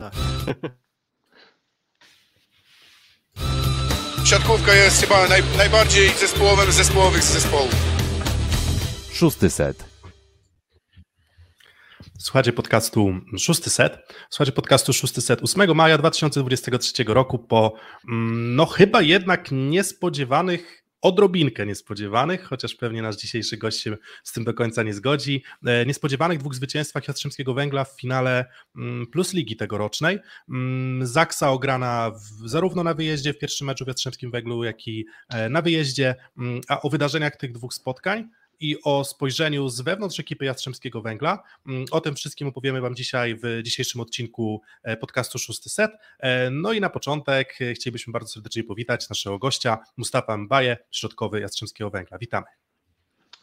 Tak. Siatkówka jest chyba naj, najbardziej zespołowym zespołowych z zespołów. Szósty set. Słuchajcie podcastu Szósty Set. Słuchajcie podcastu Szósty Set 8 maja 2023 roku po mm, no chyba jednak niespodziewanych odrobinkę niespodziewanych, chociaż pewnie nasz dzisiejszy gość się z tym do końca nie zgodzi, e, niespodziewanych dwóch zwycięstwach Jastrzębskiego Węgla w finale mm, Plus Ligi tegorocznej. Mm, Zaksa ograna w, zarówno na wyjeździe w pierwszym meczu w Jastrzębskim Węglu, jak i e, na wyjeździe, a o wydarzeniach tych dwóch spotkań i o spojrzeniu z wewnątrz ekipy Jastrzębskiego Węgla. Mm, o tym wszystkim opowiemy Wam dzisiaj w dzisiejszym odcinku e, podcastu Szósty Set. E, no i na początek e, chcielibyśmy bardzo serdecznie powitać naszego gościa, Mustafa Mbaje, środkowy Jastrzębskiego Węgla. Witamy.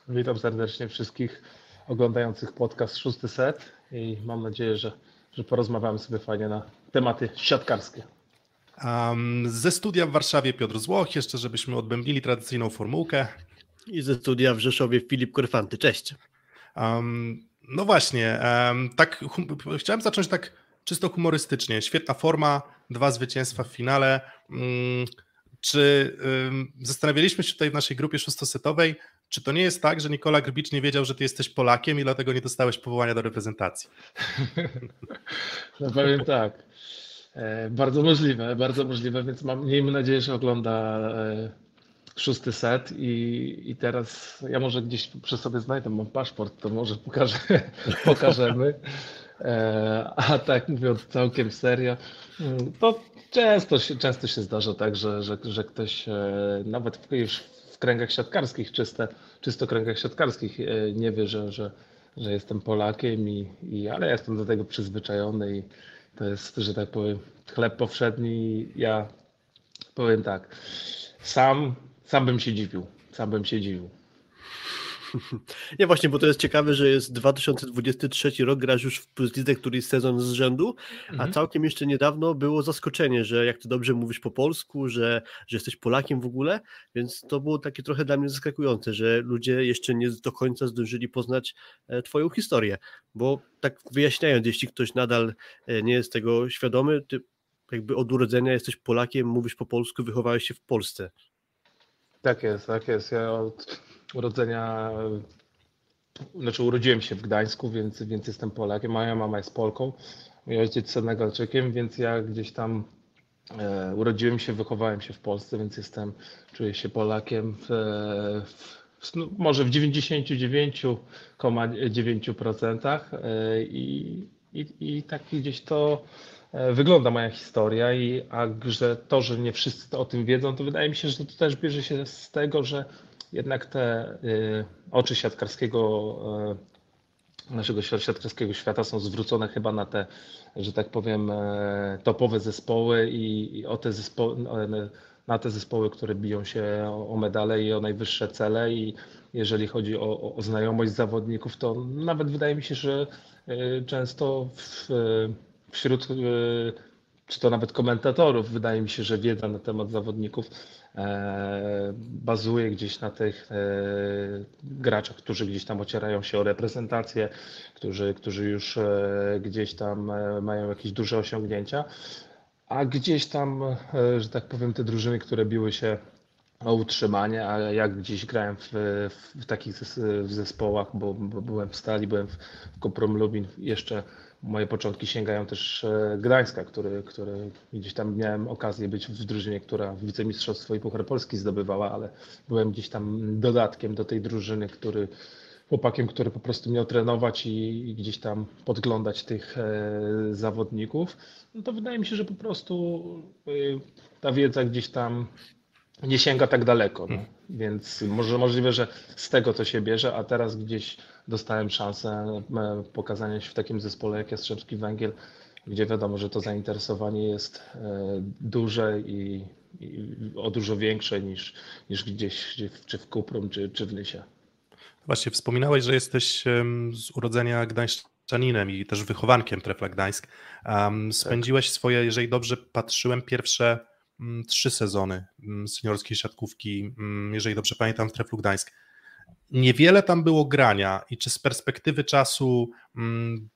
Witam serdecznie wszystkich oglądających podcast Szósty Set i mam nadzieję, że, że porozmawiamy sobie fajnie na tematy siatkarskie. Um, ze studia w Warszawie Piotr Złoch, jeszcze żebyśmy odbębnili tradycyjną formułkę. I ze studia w Rzeszowie Filip Korfanty. Cześć. Um, no właśnie, um, tak hum, chciałem zacząć tak czysto humorystycznie. Świetna forma, dwa zwycięstwa w finale. Um, czy zastanawialiśmy się tutaj w naszej grupie szóstosetowej, czy to nie jest tak, że Nikola Grbicz nie wiedział, że ty jesteś Polakiem i dlatego nie dostałeś powołania do reprezentacji? No powiem tak. E, bardzo możliwe, bardzo możliwe, więc mam, miejmy nadzieję, że ogląda e, szósty set i, i teraz ja może gdzieś przy sobie znajdę, mam paszport, to może pokażę, pokażemy. E, a tak mówiąc całkiem serio, to często się, często się zdarza tak, że, że, że ktoś e, nawet już w kręgach siatkarskich, czyste, czysto kręgach siatkarskich e, nie wie, że, że, że jestem Polakiem, i, i, ale jestem do tego przyzwyczajony i to jest, że tak powiem, chleb powszedni. Ja powiem tak, sam sam bym się dziwił. Sam bym się dziwił. Nie właśnie, bo to jest ciekawe, że jest 2023 rok, grasz już w Plus Lidze któryś sezon z rzędu, mhm. a całkiem jeszcze niedawno było zaskoczenie, że jak ty dobrze mówisz po polsku, że, że jesteś Polakiem w ogóle, więc to było takie trochę dla mnie zaskakujące, że ludzie jeszcze nie do końca zdążyli poznać e, twoją historię, bo tak wyjaśniając, jeśli ktoś nadal e, nie jest tego świadomy, ty jakby od urodzenia jesteś Polakiem, mówisz po polsku, wychowałeś się w Polsce. Tak jest, tak jest. Ja od urodzenia, znaczy urodziłem się w Gdańsku, więc, więc jestem Polakiem. Moja mama jest Polką, mój ojciec Senegalczykiem, więc ja gdzieś tam e, urodziłem się, wychowałem się w Polsce, więc jestem, czuję się Polakiem w, w, no, może w 99,9% e, i, i, i tak gdzieś to wygląda moja historia i a że to, że nie wszyscy o tym wiedzą, to wydaje mi się, że to też bierze się z tego, że jednak te y, oczy siatkarskiego y, naszego siatkarskiego świata są zwrócone chyba na te, że tak powiem, y, topowe zespoły i, o te na te zespoły, które biją się o, o medale i o najwyższe cele i jeżeli chodzi o, o znajomość zawodników, to nawet wydaje mi się, że często w, wśród e, czy to nawet komentatorów, wydaje mi się, że wiedza na temat zawodników e, bazuje gdzieś na tych e, graczach, którzy gdzieś tam ocierają się o reprezentację, którzy, którzy już gdzieś tam mają jakieś duże osiągnięcia, a gdzieś tam, że tak powiem, te drużyny, które biły się o utrzymanie, a jak gdzieś grałem w, w takich zespołach, bo, bo, byłem w Stali, byłem w Koprom Lubin jeszcze moje początki sięgają też e, Gdańska, który, który gdzieś tam miałem okazję być w drużynie, która wicemistrzostwo i Puchar Polski zdobywała, ale byłem gdzieś tam dodatkiem do tej drużyny, który chłopakiem, który po prostu miał trenować i, i gdzieś tam podglądać tych e, zawodników, no to wydaje mi się, że po prostu e, ta wiedza gdzieś tam nie sięga tak daleko. No. Hmm. Więc może możliwe, że z tego to się bierze, a teraz gdzieś dostałem szansę e, pokazania się w takim zespole jak Jastrzębski Węgiel, gdzie wiadomo, że to zainteresowanie jest e, duże i, i o dużo większe niż, niż gdzieś czy w Kuprum, czy, czy w Nysie. Właśnie wspominałeś, że jesteś z urodzenia gdańszczaninem i też wychowankiem Trefla Gdańsk. Um, spędziłeś tak. swoje, jeżeli dobrze patrzyłem, pierwsze Mm, trzy sezony mm, seniorskiej siatkówki, mm, jeżeli dobrze pamiętam, w Treflu Gdańsk. Niewiele tam było grania i czy z perspektywy czasu,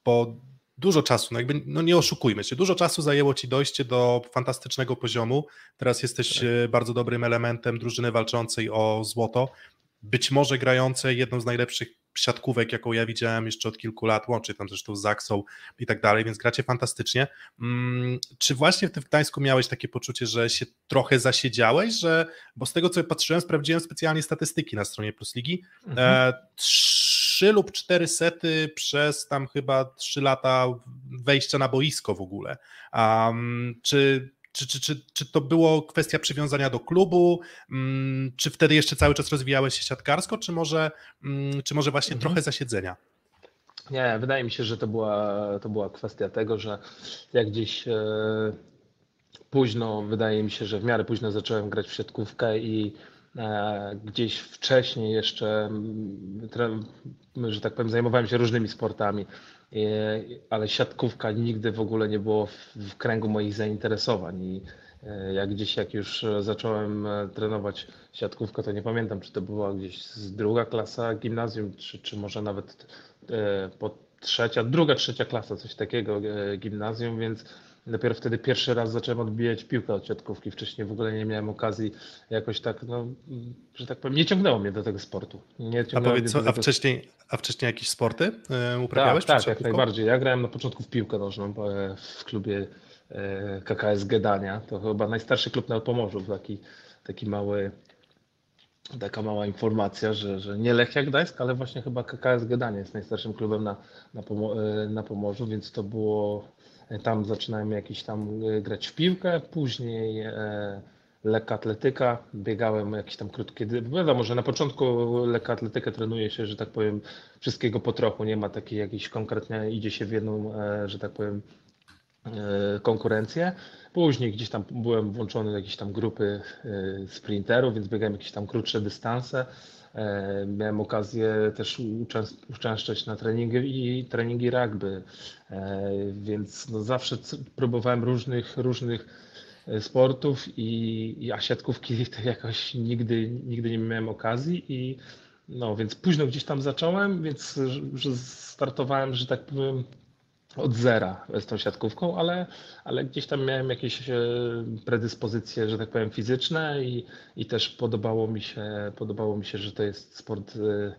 bo dużo czasu, no jakby no nie oszukujmy się, dużo czasu zajęło ci dojście do fantastycznego poziomu. Teraz jesteś tak. E, bardzo dobrym elementem drużyny walczącej o złoto, być może grającej jedną z najlepszych siatkówek, jaką ja widziałem jeszcze od kilku lat, łącznie tam zresztą z Zaksą i tak dalej, więc gracie fantastycznie. Mm, czy właśnie w tym Gdańsku miałeś takie poczucie, że się trochę zasiedziałeś, że, bo z tego co patrzyłem, sprawdziłem specjalnie statystyki na stronie Plus Ligi, mhm. e, trzy lub cztery sety przez tam chyba trzy lata wejścia na boisko w ogóle. Um, czy czy, czy, czy, czy to było kwestia przywiązania do klubu? Mm, czy wtedy jeszcze cały czas rozwijałeś się siatkarsko, czy może, mm, czy może właśnie mhm. trochę zasiedzenia? Nie, wydaje mi się, że to była, to była kwestia tego, że jak gdzieś e, późno, wydaje mi się, że w miarę późno zacząłem grać w siatkówkę i e, gdzieś wcześniej jeszcze, że tak powiem, zajmowałem się różnymi sportami. E, ale siatkówka nigdy w ogóle nie było w, kręgu moich zainteresowań i e, jak gdzieś jak już zacząłem e, trenować siatkówkę, to nie pamiętam, czy to była gdzieś druga klasa gimnazjum, czy, czy może nawet po trzecia, druga, trzecia klasa, coś takiego gimnazjum, więc Dopiero wtedy pierwszy raz zacząłem odbijać piłkę od siatkówki. Wcześniej w ogóle nie miałem okazji jakoś tak, no, że tak powiem, nie ciągnęło mnie do tego sportu. A powiedz, co, a, tego... wcześniej, a wcześniej jakieś sporty e, uprawiałeś? Tak, tak jak najbardziej. Ja grałem na początku w piłkę nożną w klubie e, KKS Gedania. To chyba najstarszy klub na Pomorzu, taki, taki mały taka mała informacja, że, że nie Lechia Gdańsk, ale właśnie chyba KKS Gedania jest najstarszym klubem na, na, e, na Pomorzu, więc to było tam zaczynałem jakiś tam e, grać w piłkę, później e, lekka atletyka, biegałem jakieś tam krótkie, wiadomo, że na początku lekka atletykę trenuje się, że tak powiem, wszystkiego po trochu, nie ma takiej jakiejś konkretnie, idzie się w jedną, e, że tak powiem, konkurencję. Później gdzieś tam byłem włączony do jakiejś tam grupy sprinterów, więc biegałem jakieś tam krótsze dystanse. E, miałem okazję też uczęszczać na treningi i treningi rugby, e, więc no zawsze próbowałem różnych, różnych e, sportów i, i a siatkówki to jakoś nigdy, nigdy nie miałem okazji i no więc późno gdzieś tam zacząłem, więc startowałem, że tak powiem od zera z tą siatkówką, ale, ale gdzieś tam miałem jakieś e, predyspozycje, że tak powiem, fizyczne i, i też podobało mi, się, podobało mi się, że to jest sport e,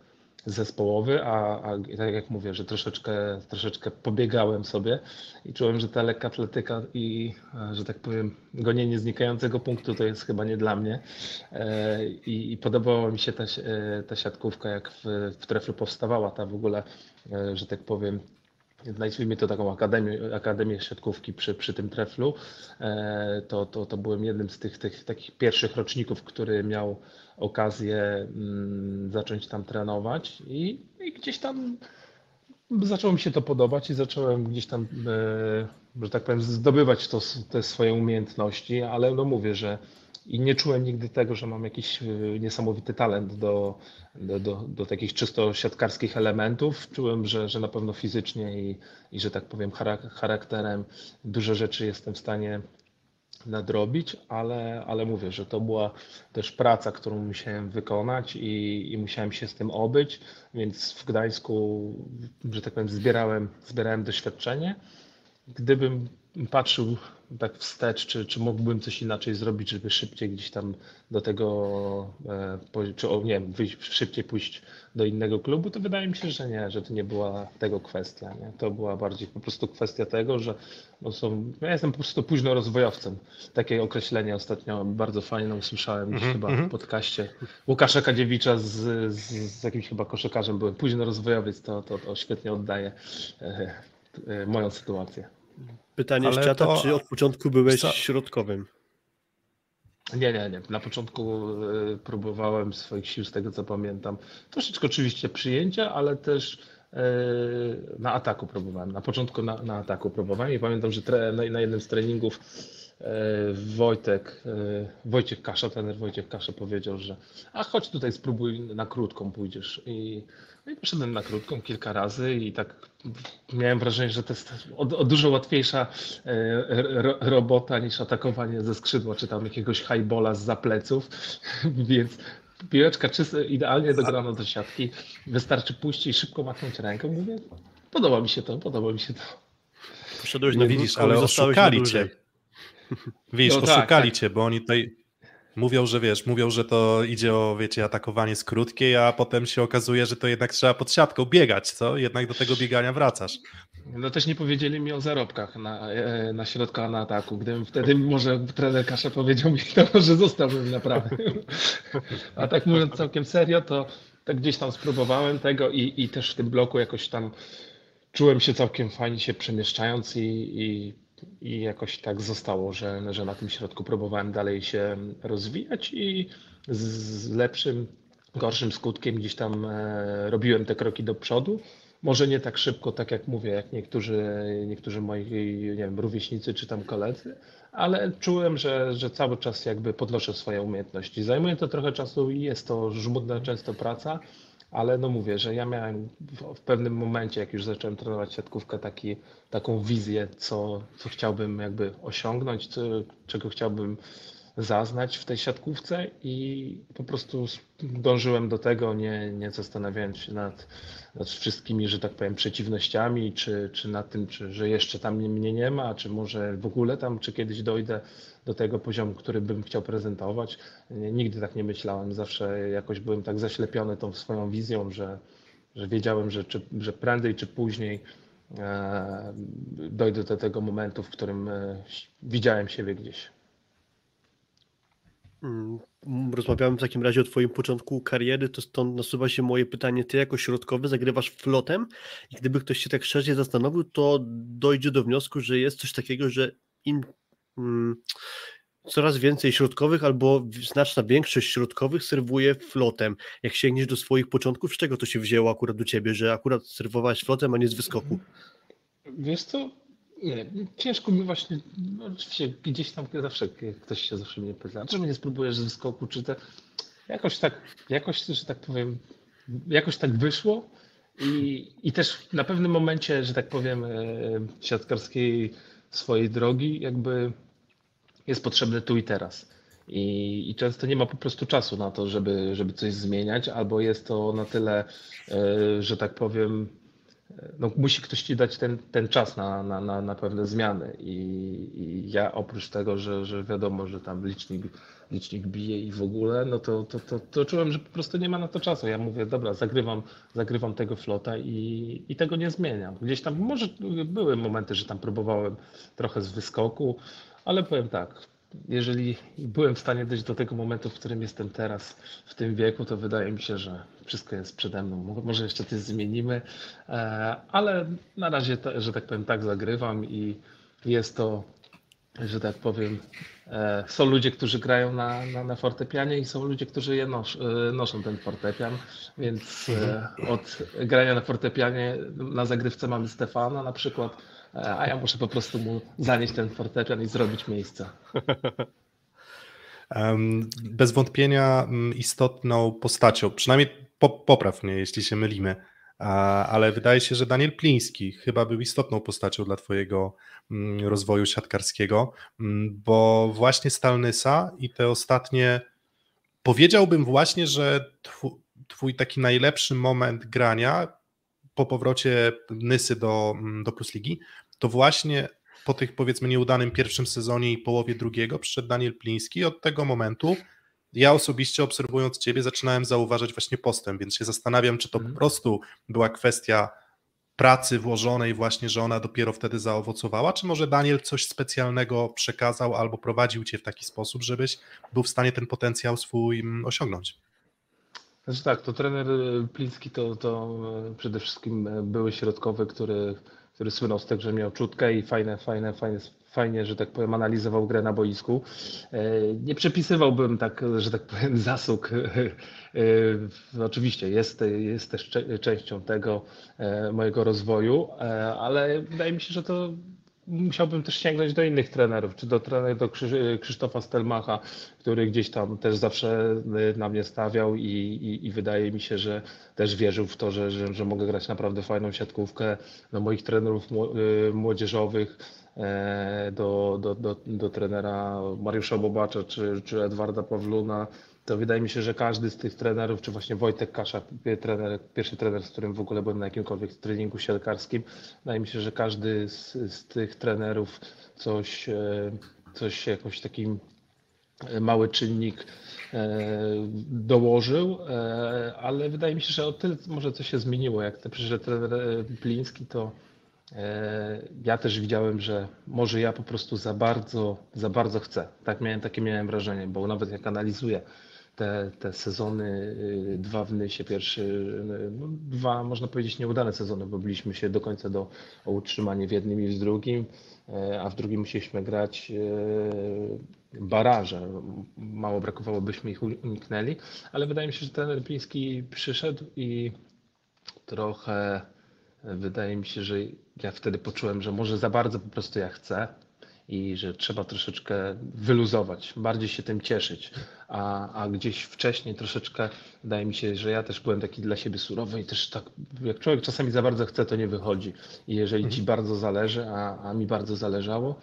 zespołowy, a, a tak jak mówię, że troszeczkę, troszeczkę pobiegałem sobie i czułem, że ta lekka atletyka i, e, że tak powiem, gonienie znikającego punktu to jest chyba nie dla mnie. I, i podobała mi się ta, ta siatkówka, jak w, w powstawała ta w ogóle, że tak powiem, Nazwijmy to taką akademię, akademię siatkówki przy, przy tym treflu. E, to, to, to byłem jednym z tych, tych takich pierwszych roczników, który miał okazję mm, zacząć tam trenować i, i gdzieś tam zaczęło mi się to podobać i zacząłem gdzieś tam, e, że tak powiem, zdobywać to, te swoje umiejętności, ale no mówię, że i nie czułem nigdy tego, że mam jakiś y, niesamowity talent do, do, do, do takich czysto siatkarskich elementów. Czułem, że, że na pewno fizycznie i, i że tak powiem charakterem duże rzeczy jestem w stanie nadrobić, ale, ale mówię, że to była też praca, którą musiałem wykonać i, i musiałem się z tym obyć, więc w Gdańsku, że tak powiem, zbierałem, zbierałem doświadczenie. Gdybym patrzył tak wstecz, czy, czy mógłbym coś inaczej zrobić, żeby szybciej gdzieś tam do tego, e, czy o, nie wiem, wyjść, szybciej pójść do innego klubu, to wydaje mi się, że nie, że to nie była tego kwestia. Nie? To była bardziej po prostu kwestia tego, że no są, ja jestem po prostu późno rozwojowcem. Takie określenie ostatnio bardzo fajne usłyszałem mm -hmm, chyba -hmm. w podcaście Łukasza Kadziewicza z, z, z, jakimś chyba koszykarzem. Byłem późno rozwojowiec, to, to, to świetnie oddaje e, e, moją sytuację. Pytanie Ale z czata, to... czy od początku byłeś Co? środkowym? Nie, nie, nie. Na początku e, próbowałem swoich sił, z tego co pamiętam. Troszeczkę oczywiście przyjęcia, ale też e, na ataku próbowałem. Na początku na, na ataku próbowałem i pamiętam, że tre, na, na jednym z treningów Wojtek, Wojciech Kasza, trener Wojciech Kasza powiedział, że a chodź tutaj spróbuj na krótką pójdziesz. I no i poszedłem na krótką kilka razy i tak miałem wrażenie, że to jest o, o dużo łatwiejsza e, ro, robota niż atakowanie ze skrzydła, czy tam jakiegoś highbola z zapleców, więc piłeczka czysto, idealnie dograna do siatki. Wystarczy puścić i szybko machnąć ręką. Mówię, podoba mi się to, podoba mi się to. Poszedłeś No na widzisz, krótko i ale zostałeś na oszukali dłużej. cię. Widzisz, No tak, oszukali tak. cię, bo oni tutaj mówią, że wiesz, mówią, że to idzie o, wiecie, atakowanie z krótkiej, a potem się okazuje, że to jednak trzeba pod siatką biegać, co? Jednak do tego biegania wracasz. No też nie powiedzieli mi o zarobkach na, e, na środku, a na ataku. Gdybym wtedy może trener Kasza powiedział mi, to że zostałbym naprawdę. A tak mówiąc całkiem serio, to tak gdzieś tam spróbowałem tego i, i też w tym bloku jakoś tam czułem się całkiem fajnie się przemieszczając i, i, i jakoś tak zostało, że, że na tym środku próbowałem dalej się rozwijać i z, lepszym, gorszym skutkiem gdzieś tam e, robiłem te kroki do przodu. Może nie tak szybko, tak jak mówię, jak niektórzy, niektórzy moi nie wiem, rówieśnicy czy tam koledzy, ale czułem, że, że cały czas jakby podnoszę swoje umiejętności. Zajmuje to trochę czasu i jest to żmudna często praca, ale no mówię, że ja miałem w, w pewnym momencie, jak już zacząłem trenować siatkówkę, taki, taką wizję, co, co chciałbym jakby osiągnąć, co, czego chciałbym zaznać w tej siatkówce i po prostu dążyłem do tego, nie, nie zastanawiając się nad, nad wszystkimi, że tak powiem, przeciwnościami, czy, czy nad tym, czy, że jeszcze tam mnie nie ma, czy może w ogóle tam, czy kiedyś dojdę do tego poziomu, który bym chciał prezentować. Nigdy tak nie myślałem, zawsze jakoś byłem tak zaślepiony tą swoją wizją, że, że wiedziałem, że, czy, że prędzej czy później e, dojdę do tego momentu, w którym e, widziałem siebie gdzieś. Rozmawiałem w takim razie o Twoim początku kariery, to stąd nasuwa się moje pytanie. Ty jako środkowy zagrywasz flotem i gdyby ktoś się tak szerzej zastanowił, to dojdzie do wniosku, że jest coś takiego, że im mm, coraz więcej środkowych albo znaczna większość środkowych serwuje flotem. Jak sięgniesz do swoich początków, z czego to się wzięło akurat do Ciebie, że akurat serwowałeś flotem, a nie z wyskoku? Wiesz co, nie, ciężko mi właśnie, no oczywiście gdzieś tam zawsze ktoś się zawsze mnie pyta, czemu nie spróbujesz z wyskoku, czy te, jakoś tak, jakoś, że tak powiem, jakoś tak wyszło i, i też na pewnym momencie, że tak powiem, e, siatkarskiej swojej drogi jakby jest potrzebny tu i teraz. I, I często nie ma po prostu czasu na to, żeby, żeby coś zmieniać, albo jest to na tyle, e, że tak powiem, no, musi ktoś ci dać ten, ten czas na, na, na, na pewne zmiany. I, I ja oprócz tego, że, że wiadomo, że tam licznik, licznik bije i w ogóle, no to, to, to, to czułem, że po prostu nie ma na to czasu. Ja mówię, dobra, zagrywam, zagrywam tego flota i, i tego nie zmieniam. Gdzieś tam może były momenty, że tam próbowałem trochę z wyskoku, ale powiem tak, jeżeli byłem w stanie dojść do tego momentu, w którym jestem teraz, w tym wieku, to wydaje mi się, że wszystko jest przede mną. Mo- Może jeszcze coś zmienimy, e, ale na razie, że tak powiem, tak zagrywam i jest to, że tak powiem, e, są ludzie, którzy grają na, na, na fortepianie i są ludzie, którzy je nos, e, noszą ten fortepian, więc e, od grania na fortepianie na zagrywce mamy Stefana na przykład, a ja muszę po prostu mu zanieść ten fortepian i zrobić miejsce. Bez wątpienia mm, istotną postacią, przynajmniej po, popraw mnie, jeśli się mylimy, ale wydaje się, że Daniel Pliński chyba był istotną postacią dla Twojego mm, rozwoju siatkarskiego, mm, bo właśnie Stalnysa i te ostatnie, powiedziałbym właśnie, że Twój taki najlepszy moment grania po powrocie Nysy do, do Plus Ligi, to właśnie po tych powiedzmy nieudanym pierwszym sezonie i połowie drugiego przyszedł Daniel Pliński od tego momentu ja osobiście obserwując Ciebie zaczynałem zauważać właśnie postęp, więc się zastanawiam, czy to po Mhm. prostu była kwestia pracy włożonej właśnie, że ona dopiero wtedy zaowocowała, czy może Daniel coś specjalnego przekazał albo prowadził Cię w taki sposób, żebyś był w stanie ten potencjał swój mm, osiągnąć? Znaczy tak, to trener Pliński to, to przede wszystkim były środkowy, który, który słynął z tego, że miał czutkę i fajne, fajne, fajne, fajnie, że tak powiem, analizował grę na boisku. E, Nie przepisywałbym tak, że tak powiem, zasług. E, e, Oczywiście jest, jest też częścią tego mojego rozwoju, ale wydaje mi się, że to musiałbym też sięgnąć do innych trenerów, czy do trenera do Krzy- Krzysztofa Stelmacha, który gdzieś tam też zawsze y, na mnie stawiał i, i, i wydaje mi się, że też wierzył w to, że, że, że mogę grać naprawdę fajną siatkówkę. Do moich trenerów y, młodzieżowych, e, do, do, do, do trenera Mariusza Bobacza czy, czy Edwarda Pawluna, to wydaje mi się, że każdy z tych trenerów, czy właśnie Wojtek Kasza, trener, pierwszy trener, z którym w ogóle byłem na jakimkolwiek treningu siatkarskim, wydaje mi się, że każdy z, z tych trenerów coś, e, coś jakoś taki e, mały czynnik e, dołożył, ale wydaje mi się, że o tyle może coś się zmieniło. Jak przyszedł trener Pliński, to ja też widziałem, że może ja po prostu za bardzo, za bardzo chcę. Tak miałem, takie miałem wrażenie, bo nawet jak analizuję te, te sezony, y, dwa w Nysie, pierwszy, y, no, dwa można powiedzieć nieudane sezony, bo byliśmy się do końca do, o utrzymanie w jednym i w drugim, y, a w drugim musieliśmy grać baraże. Mało brakowało, byśmy ich uniknęli, ale wydaje mi się, że ten Rypiński przyszedł i trochę wydaje mi się, że ja wtedy poczułem, że może za bardzo po prostu ja chcę, i że trzeba troszeczkę wyluzować, bardziej się tym cieszyć. A, a gdzieś wcześniej troszeczkę wydaje mi się, że ja też byłem taki dla siebie surowy i też tak, jak człowiek czasami za bardzo chce, to nie wychodzi. I jeżeli ci mhm. bardzo zależy, a, a mi bardzo zależało,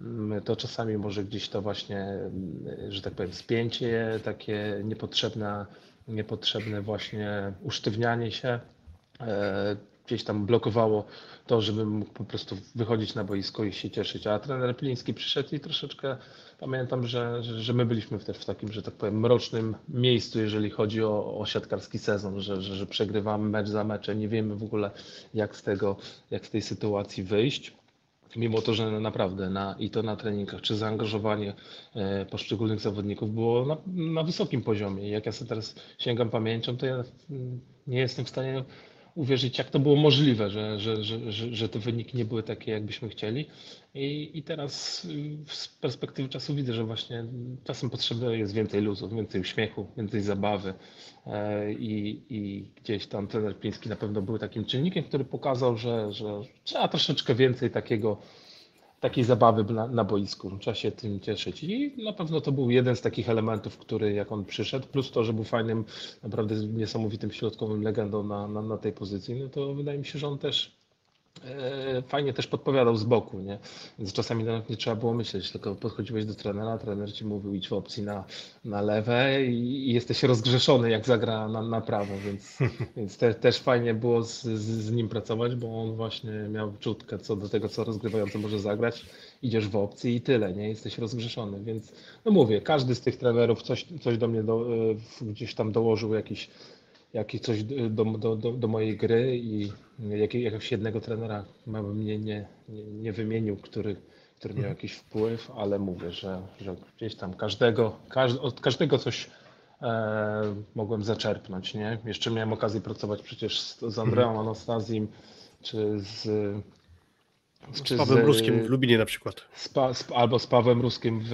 mm, to czasami może gdzieś to właśnie, mm, że tak powiem, spięcie, takie niepotrzebne, niepotrzebne właśnie usztywnianie się, e, gdzieś tam blokowało to, żebym mógł po prostu wychodzić na boisko i się cieszyć. A trener Pliński przyszedł i troszeczkę pamiętam, że, że, my byliśmy też w takim, że tak powiem, mrocznym miejscu, jeżeli chodzi o, o siatkarski sezon, że, że, że przegrywamy mecz za meczem, nie wiemy w ogóle jak z tego, jak z tej sytuacji wyjść. Mimo to, że naprawdę na, i to na treningach, czy zaangażowanie e, poszczególnych zawodników było na, na wysokim poziomie. Jak ja sobie teraz sięgam pamięcią, to ja nie jestem w stanie uwierzyć, jak to było możliwe, że, że, że, że, te wyniki nie były takie, jakbyśmy chcieli. I, I teraz z perspektywy czasu widzę, że właśnie czasem potrzebne jest więcej luzu, więcej uśmiechu, więcej zabawy. E, I, i gdzieś tam trener Piński na pewno był takim czynnikiem, który pokazał, że, że trzeba troszeczkę więcej takiego takiej zabawy na, na boisku. Trzeba się tym cieszyć. I na pewno to był jeden z takich elementów, który jak on przyszedł, plus to, że był fajnym, naprawdę niesamowitym środkowym legendą na, na, na tej pozycji, no to wydaje mi się, że on też fajnie też podpowiadał z boku, nie? Więc czasami nawet nie trzeba było myśleć, tylko podchodziłeś do trenera, trener ci mówił idź w opcji na, na lewe i, i jesteś rozgrzeszony jak zagra na, na prawo, więc, więc te, też fajnie było z, z, z, nim pracować, bo on właśnie miał czutkę co do tego, co rozgrywający może zagrać. Idziesz w opcji i tyle, nie? Jesteś rozgrzeszony, więc no mówię, każdy z tych trenerów coś, coś do mnie do, e, gdzieś tam dołożył jakiś jakieś coś do, do, do, do mojej gry i jak, jakiegoś jednego trenera bym nie, nie, nie, nie wymienił, który, który miał mhm. jakiś wpływ, ale mówię, że, że gdzieś tam każdego, każd, od każdego coś e, mogłem zaczerpnąć. Nie? Jeszcze miałem okazję pracować przecież z, z Andreą mhm. Anastazim czy z z Pawłem z, Ruskim w Lubinie na przykład. Z pa, z, albo z Pawłem Ruskim w,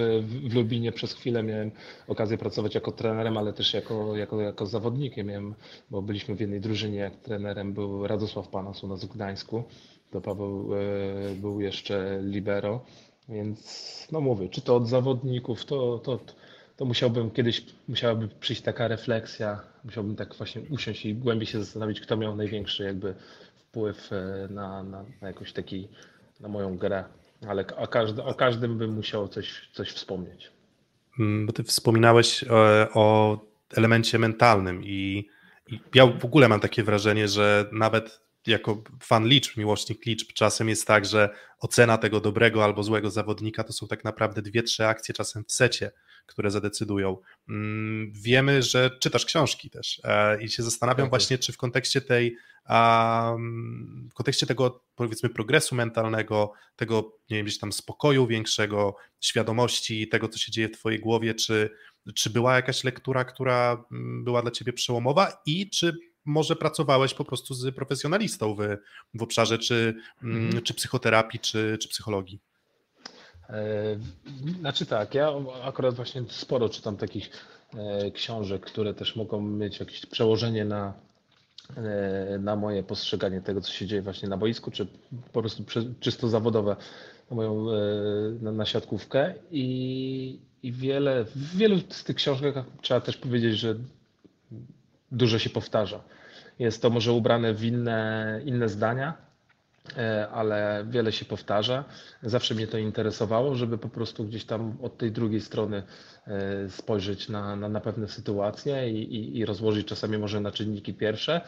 w, Lubinie przez chwilę miałem okazję pracować jako trenerem, ale też jako, jako, jako zawodnikiem, miałem, bo byliśmy w jednej drużynie, jak trenerem był Radosław Panas u nas w Gdańsku, to Paweł e, był jeszcze libero, więc no mówię, czy to od zawodników, to, to, to musiałbym kiedyś, musiałaby przyjść taka refleksja, musiałbym tak właśnie usiąść i głębiej się zastanowić, kto miał największy jakby wpływ e, na, na, na jakoś taki na moją grę, ale o, każdy, o każdym bym musiał coś, coś wspomnieć. Mm, bo ty wspominałeś o, e, o elemencie mentalnym i, i ja w ogóle mam takie wrażenie, że nawet jako fan liczb, miłośnik liczb, czasem jest tak, że ocena tego dobrego albo złego zawodnika to są tak naprawdę dwie, trzy akcje czasem w secie, które zadecydują. Mm, wiemy, że czytasz książki też e, i się zastanawiam tak właśnie, czy w kontekście tej, w kontekście tego powiedzmy progresu mentalnego, tego nie wiem, gdzieś tam spokoju większego, świadomości tego, co się dzieje w twojej głowie, czy, czy była jakaś lektura, która mm, była dla ciebie przełomowa i czy może pracowałeś po prostu z profesjonalistą w, w obszarze czy, mm, mhm. czy psychoterapii, czy, czy psychologii? E, znaczy tak, ja akurat właśnie sporo czytam takich e, książek, które też mogą mieć jakieś przełożenie na, na moje postrzeganie tego, co się dzieje właśnie na boisku, czy po prostu czysto zawodowe na moją na, na siatkówkę i, i wiele, w wielu z tych książek trzeba też powiedzieć, że dużo się powtarza. Jest to może ubrane w inne, inne zdania, e, ale wiele się powtarza. Zawsze mnie to interesowało, żeby po prostu gdzieś tam od tej drugiej strony e, spojrzeć na, na, na pewne sytuacje i, i, i rozłożyć czasami może na czynniki pierwsze.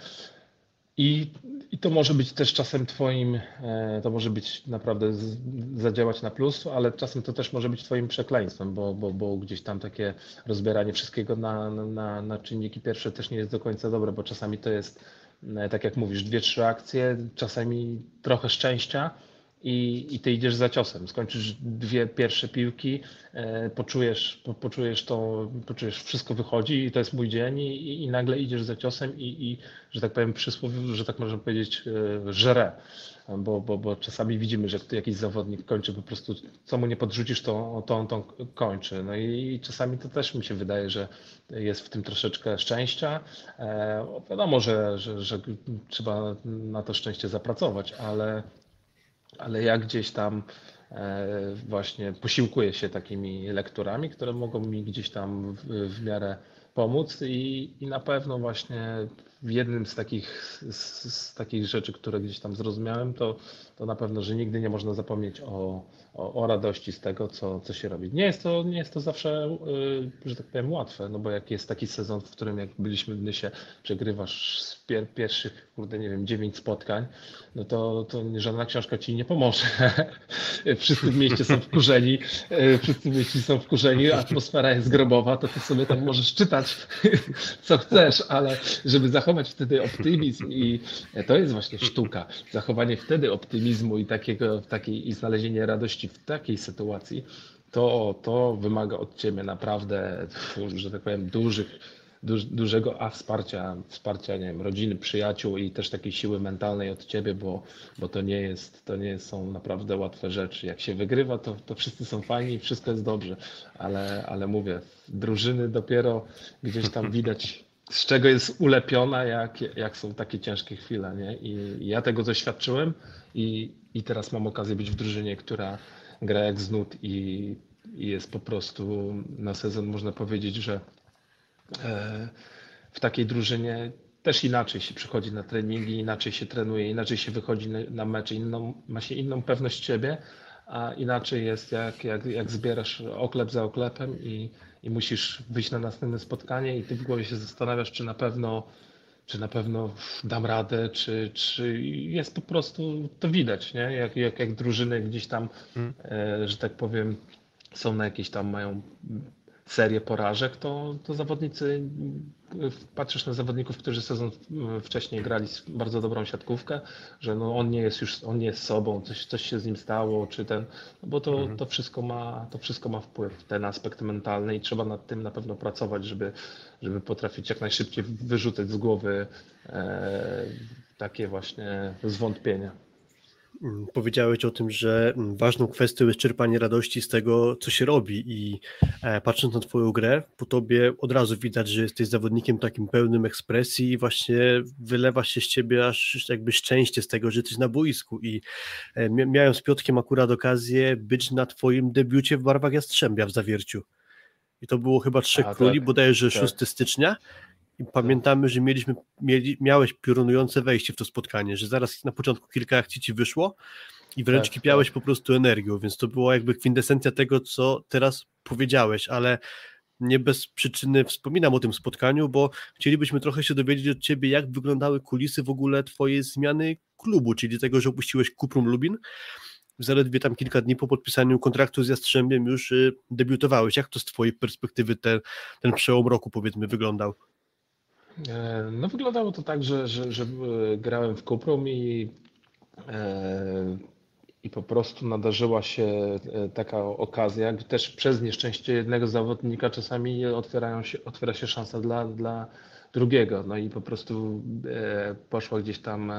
I, I to może być też czasem Twoim, e, to może być naprawdę z, zadziałać na plus, ale czasem to też może być Twoim przekleństwem, bo, bo, bo gdzieś tam takie rozbieranie wszystkiego na, na, na czynniki pierwsze też nie jest do końca dobre, bo czasami to jest, e, tak jak mówisz, dwie, trzy akcje, czasami trochę szczęścia i, i ty idziesz za ciosem. Skończysz dwie pierwsze piłki, e, poczujesz, po, poczujesz to, poczujesz, wszystko wychodzi i to jest mój dzień i, i nagle idziesz za ciosem i, i, że tak powiem, przysłowie, że tak można powiedzieć, e, żre. Bo, bo, bo czasami widzimy, że jakiś zawodnik kończy po prostu, co mu nie podrzucisz, to, to on to kończy. No i czasami to też mi się wydaje, że jest w tym troszeczkę szczęścia. E, wiadomo, że, że, że trzeba na to szczęście zapracować, ale ale ja gdzieś tam e, właśnie posiłkuję się takimi lekturami, które mogą mi gdzieś tam w, w miarę pomóc i, i na pewno właśnie w jednym z takich, z, z, takich rzeczy, które gdzieś tam zrozumiałem, to, to na pewno, że nigdy nie można zapomnieć o, o, o radości z tego, co, co się robi. Nie jest to, nie jest to zawsze, yy, że tak powiem, łatwe, no bo jak jest taki sezon, w którym jak byliśmy w Nysie, przegrywasz z pier pierwszych, kurde, nie wiem, dziewięć spotkań, no to, to żadna książka ci nie pomoże. wszyscy w mieście są wkurzeni, yy, wszyscy w mieście są wkurzeni, atmosfera jest grobowa, to ty sobie tam możesz czytać, co chcesz, ale żeby zachować wtedy optymizm i to jest właśnie sztuka, zachowanie wtedy optymizmu i takiego, takiej, i znalezienie radości w takiej sytuacji, to, to wymaga od ciebie naprawdę, że tak powiem, dużych, duż, dużego a wsparcia, wsparcia nie wiem, rodziny, przyjaciół i też takiej siły mentalnej od ciebie, bo, bo to nie jest, to nie są naprawdę łatwe rzeczy. Jak się wygrywa, to, to wszyscy są fajni i wszystko jest dobrze, ale, ale mówię, drużyny dopiero gdzieś tam widać z czego jest ulepiona, jak, jak są takie ciężkie chwile. Nie? I ja tego doświadczyłem i, i teraz mam okazję być w drużynie, która gra jak znud i, i jest po prostu na sezon, można powiedzieć, że e, w takiej drużynie też inaczej się przychodzi na treningi, inaczej się trenuje, inaczej się wychodzi na, mecze, inną, ma się inną pewność siebie, a inaczej jest jak, jak, jak zbierasz oklep za oklepem i, i musisz wyjść na następne spotkanie i ty w głowie się zastanawiasz, czy na pewno czy na pewno dam radę, czy, czy jest po prostu, to widać, nie? Jak, jak, jak drużyny gdzieś tam, hmm. e, że tak powiem, są na jakieś tam, mają serię porażek, to, to zawodnicy, patrzysz na zawodników, którzy sezon wcześniej grali bardzo dobrą siatkówkę, że no on nie jest już, on nie jest sobą, coś, coś się z nim stało, czy ten, no bo to, mhm. to, wszystko ma, to wszystko ma wpływ, ten aspekt mentalny i trzeba nad tym na pewno pracować, żeby, żeby potrafić jak najszybciej wyrzucać z głowy e, takie właśnie zwątpienia. Mm, powiedziałeś o tym, że mm, ważną kwestią jest czerpanie radości z tego, co się robi i e, patrząc na twoją grę, po tobie od razu widać, że jesteś zawodnikiem takim pełnym ekspresji i właśnie wylewa się z ciebie aż jakby szczęście z tego, że jesteś na boisku i e, miałem z Piotkiem akurat okazję być na twoim debiucie w barwach Jastrzębia w Zawierciu. I to było chyba Trzech A, Króli, tak, bodajże tak. 6 stycznia i pamiętamy, że mieliśmy, mieli, miałeś piorunujące wejście w to spotkanie, że zaraz na początku kilka akcji ci wyszło i wręcz tak, kipiałeś tak. po prostu energią, więc to była jakby kwintesencja tego, co teraz powiedziałeś, ale nie bez przyczyny wspominam o tym spotkaniu, bo chcielibyśmy trochę się dowiedzieć od ciebie, jak wyglądały kulisy w ogóle twojej zmiany klubu, czyli tego, że opuściłeś Kuprum Lubin, zaledwie tam kilka dni po podpisaniu kontraktu z Jastrzębiem już y, debiutowałeś. Jak to z twojej perspektywy ten, ten przełom roku powiedzmy wyglądał? E, no wyglądało to tak, że, że, że e, grałem w Kuprum i, e, i po prostu nadarzyła się taka okazja, też przez nieszczęście jednego zawodnika czasami otwierają się, otwiera się szansa dla, dla drugiego. No i po prostu poszła gdzieś tam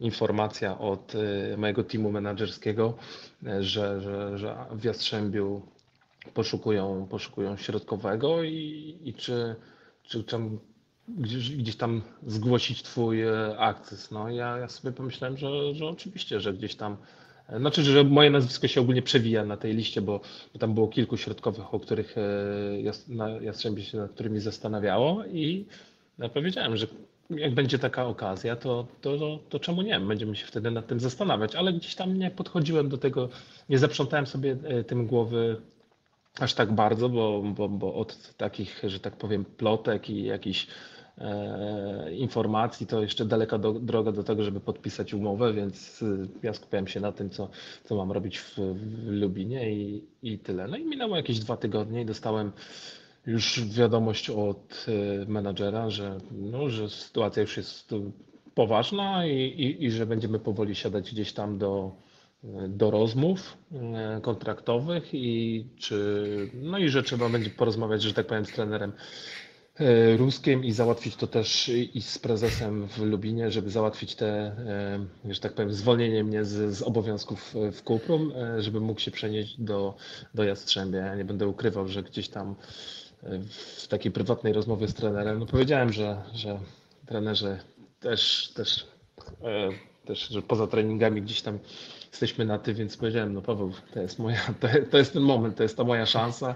informacja od mojego teamu menedżerskiego, że, że, że w Jastrzębiu poszukują, poszukują środkowego i, i czy, czy, czy gdzieś, gdzieś tam zgłosić twój e, akces. No ja, ja sobie pomyślałem, że, że oczywiście, że gdzieś tam e, znaczy, że moje nazwisko się ogólnie przewija na tej liście, bo, bo tam było kilku środkowych, o których e, Jastrzębie się nad którymi zastanawiało i powiedziałem, że jak będzie taka okazja, to, to, to, to czemu nie? Będziemy się wtedy nad tym zastanawiać, ale gdzieś tam nie podchodziłem do tego, nie zaprzątałem sobie tym głowy aż tak bardzo, bo, bo, bo od takich, że tak powiem, plotek i jakichś informacji to jeszcze daleka do, droga do tego, żeby podpisać umowę, więc e, ja skupiałem się na tym, co, co mam robić w, w Lubinie i, i tyle. No i minęło jakieś dwa tygodnie i dostałem już wiadomość od e, menadżera, że, no, że sytuacja już jest poważna i, i, i że będziemy powoli siadać gdzieś tam do, do rozmów e, kontraktowych i czy, no i że trzeba będzie porozmawiać, że tak powiem, z trenerem e, Ruskiem i załatwić to też i z prezesem w Lubinie, żeby załatwić te, że tak powiem, zwolnienie mnie z, z obowiązków w Kuprum, żeby mógł się przenieść do, do Jastrzębia. Ja nie będę ukrywał, że gdzieś tam w takiej prywatnej rozmowie z trenerem, no powiedziałem, że, że trenerzy też, też, e, też, że poza treningami gdzieś tam jesteśmy na ty, więc powiedziałem, no Paweł, to jest moja, to, to jest ten moment, to jest ta moja szansa.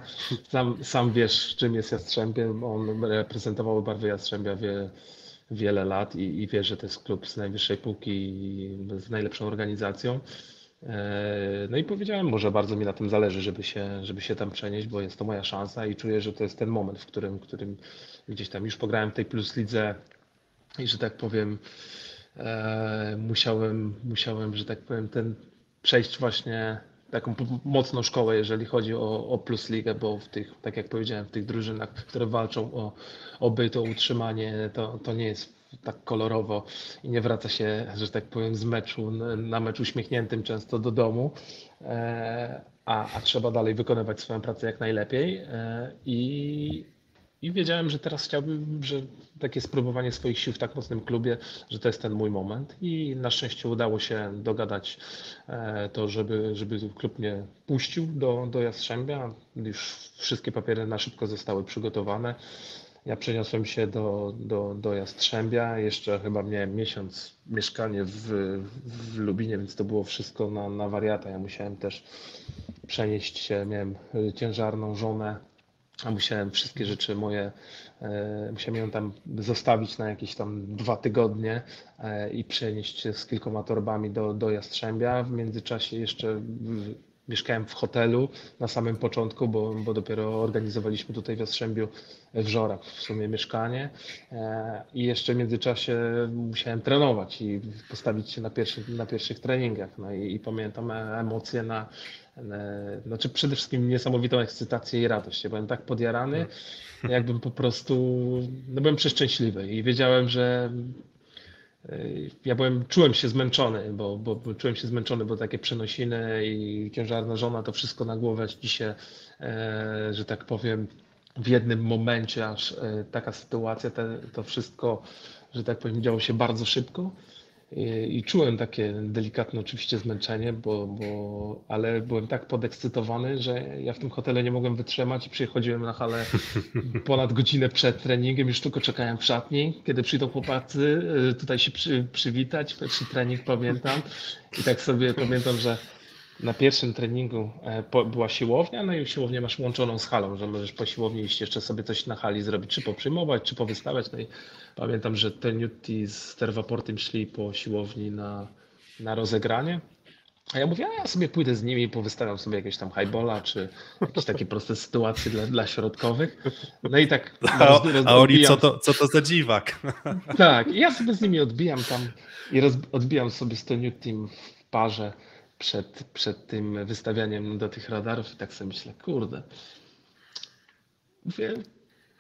Sam, sam wiesz, czym jest Jastrzębie, on reprezentował barwy Jastrzębia wie, wiele lat i, i wie, że to jest klub z najwyższej półki z najlepszą organizacją. E, no i powiedziałem mu, że bardzo mi na tym zależy, żeby się, żeby się tam przenieść, bo jest to moja szansa i czuję, że to jest ten moment, w którym, w którym gdzieś tam już pograłem w tej plus lidze i że tak powiem, musiałem, musiałem, że tak powiem, ten przejść właśnie taką mocną szkołę, jeżeli chodzi o, o Plus Ligę, bo w tych, tak jak powiedziałem, w tych drużynach, które walczą o, o byt, o utrzymanie, to, to nie jest tak kolorowo i nie wraca się, że tak powiem, z meczu na mecz uśmiechniętym często do domu, e, a, a trzeba dalej wykonywać swoją pracę jak najlepiej. E, I, i wiedziałem, że teraz chciałbym, że takie spróbowanie swoich sił w tak mocnym klubie, że to jest ten mój moment. I na szczęście udało się dogadać e, to, żeby, żeby klub mnie puścił do, do Jastrzębia. Już wszystkie papiery na szybko zostały przygotowane. Ja przeniosłem się do, do, do Jastrzębia. Jeszcze chyba miałem miesiąc mieszkanie w, w Lubinie, więc to było wszystko na, na wariata. Ja musiałem też przenieść się. Miałem ciężarną żonę, a musiałem wszystkie rzeczy moje, e, musiałem ją tam zostawić na jakieś tam dwa tygodnie e, i przenieść się z kilkoma torbami do, do Jastrzębia. W międzyczasie jeszcze mieszkałem w hotelu na samym początku, bo, bo dopiero organizowaliśmy tutaj w Jastrzębiu w Żorach w sumie mieszkanie e, i jeszcze w międzyczasie musiałem trenować i postawić się na pierwszych, na pierwszych treningach. No i, i pamiętam emocje na, znaczy przede wszystkim niesamowitą ekscytację i radość. Ja byłem tak podjarany, no. jakbym po prostu, no byłem przeszczęśliwy i wiedziałem, że ja byłem, czułem się zmęczony, bo, bo, bo, czułem się zmęczony, bo takie przenosiny i ciężarna żona, to wszystko na głowę dzisiaj, e, że tak powiem, w jednym momencie aż e, taka sytuacja, te, to wszystko, że tak powiem, działo się bardzo szybko. I, czułem takie delikatne oczywiście zmęczenie, bo, bo, ale byłem tak podekscytowany, że ja w tym hotelu nie mogłem wytrzymać i przychodziłem na halę ponad godzinę przed treningiem, już tylko czekałem w szatni, kiedy przyjdą chłopacy y, tutaj się przy, przywitać, pierwszy trening pamiętam. I tak sobie pamiętam, że na pierwszym treningu e, była siłownia, no i siłownię masz łączoną z halą, że możesz po siłowni iść jeszcze sobie coś na hali zrobić, czy poprzyjmować, czy powystawiać. No i pamiętam, że Teniuti z Terwaportem szli po siłowni na, na rozegranie. A ja mówię, a ja sobie pójdę z nimi i powystawiam sobie jakieś tam highbola, czy jakieś takie proste sytuacje dla, dla środkowych. No i tak. A, roz, roz, a oni, co to, co to za dziwak? Tak, i ja sobie z nimi odbijam tam i roz, odbijam sobie z Teniutim w parze przed, przed tym wystawianiem do tych radarów i tak sobie myślę, kurde, mówię,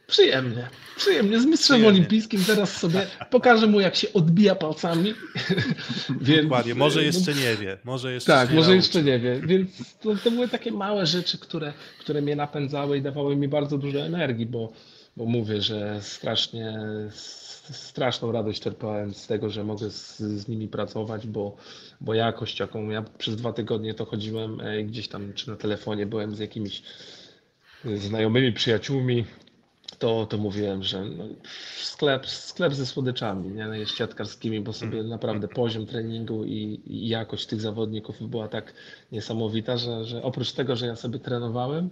przyjemnie, przyjemnie, z mistrzem przyjemnie. olimpijskim teraz sobie pokażę mu, jak się odbija palcami. Więc, Dokładnie, może jeszcze nie wie, może jeszcze Tak, może nauczy. jeszcze nie wie, więc to, to były takie małe rzeczy, które, które mnie napędzały i dawały mi bardzo dużo energii, bo, bo mówię, że strasznie straszną radość czerpałem z tego, że mogę z, z, nimi pracować, bo, bo jakość, jaką ja przez dwa tygodnie to chodziłem e, gdzieś tam, czy na telefonie byłem z jakimiś znajomymi, przyjaciółmi, to, to mówiłem, że no, sklep, sklep ze słodyczami, nie? No, siatkarskimi, bo sobie mm. naprawdę poziom treningu i, i, jakość tych zawodników była tak niesamowita, że, że oprócz tego, że ja sobie trenowałem,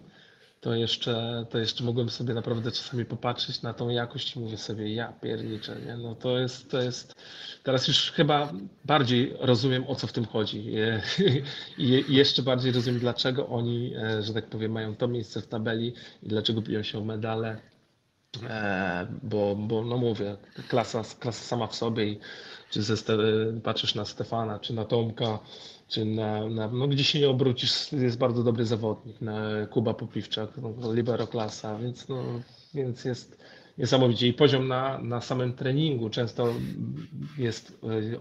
to jeszcze, to jeszcze mogłem sobie naprawdę czasami popatrzeć na tą jakość i mówię sobie, ja pierniczę, nie? No to jest, to jest, teraz już chyba bardziej rozumiem o co w tym chodzi i jeszcze bardziej rozumiem dlaczego oni, e, że tak powiem, mają to miejsce w tabeli i dlaczego biją się o medale, e, bo, bo no mówię, klasa, klasa sama w sobie i czy ze, patrzysz na Stefana, czy na Tomka, czy na, na, no gdzie się nie obrócisz, jest bardzo dobry zawodnik, na Kuba Popiwczak, no, libero klasa, więc, no, więc jest niesamowicie. I poziom na, na samym treningu często jest e,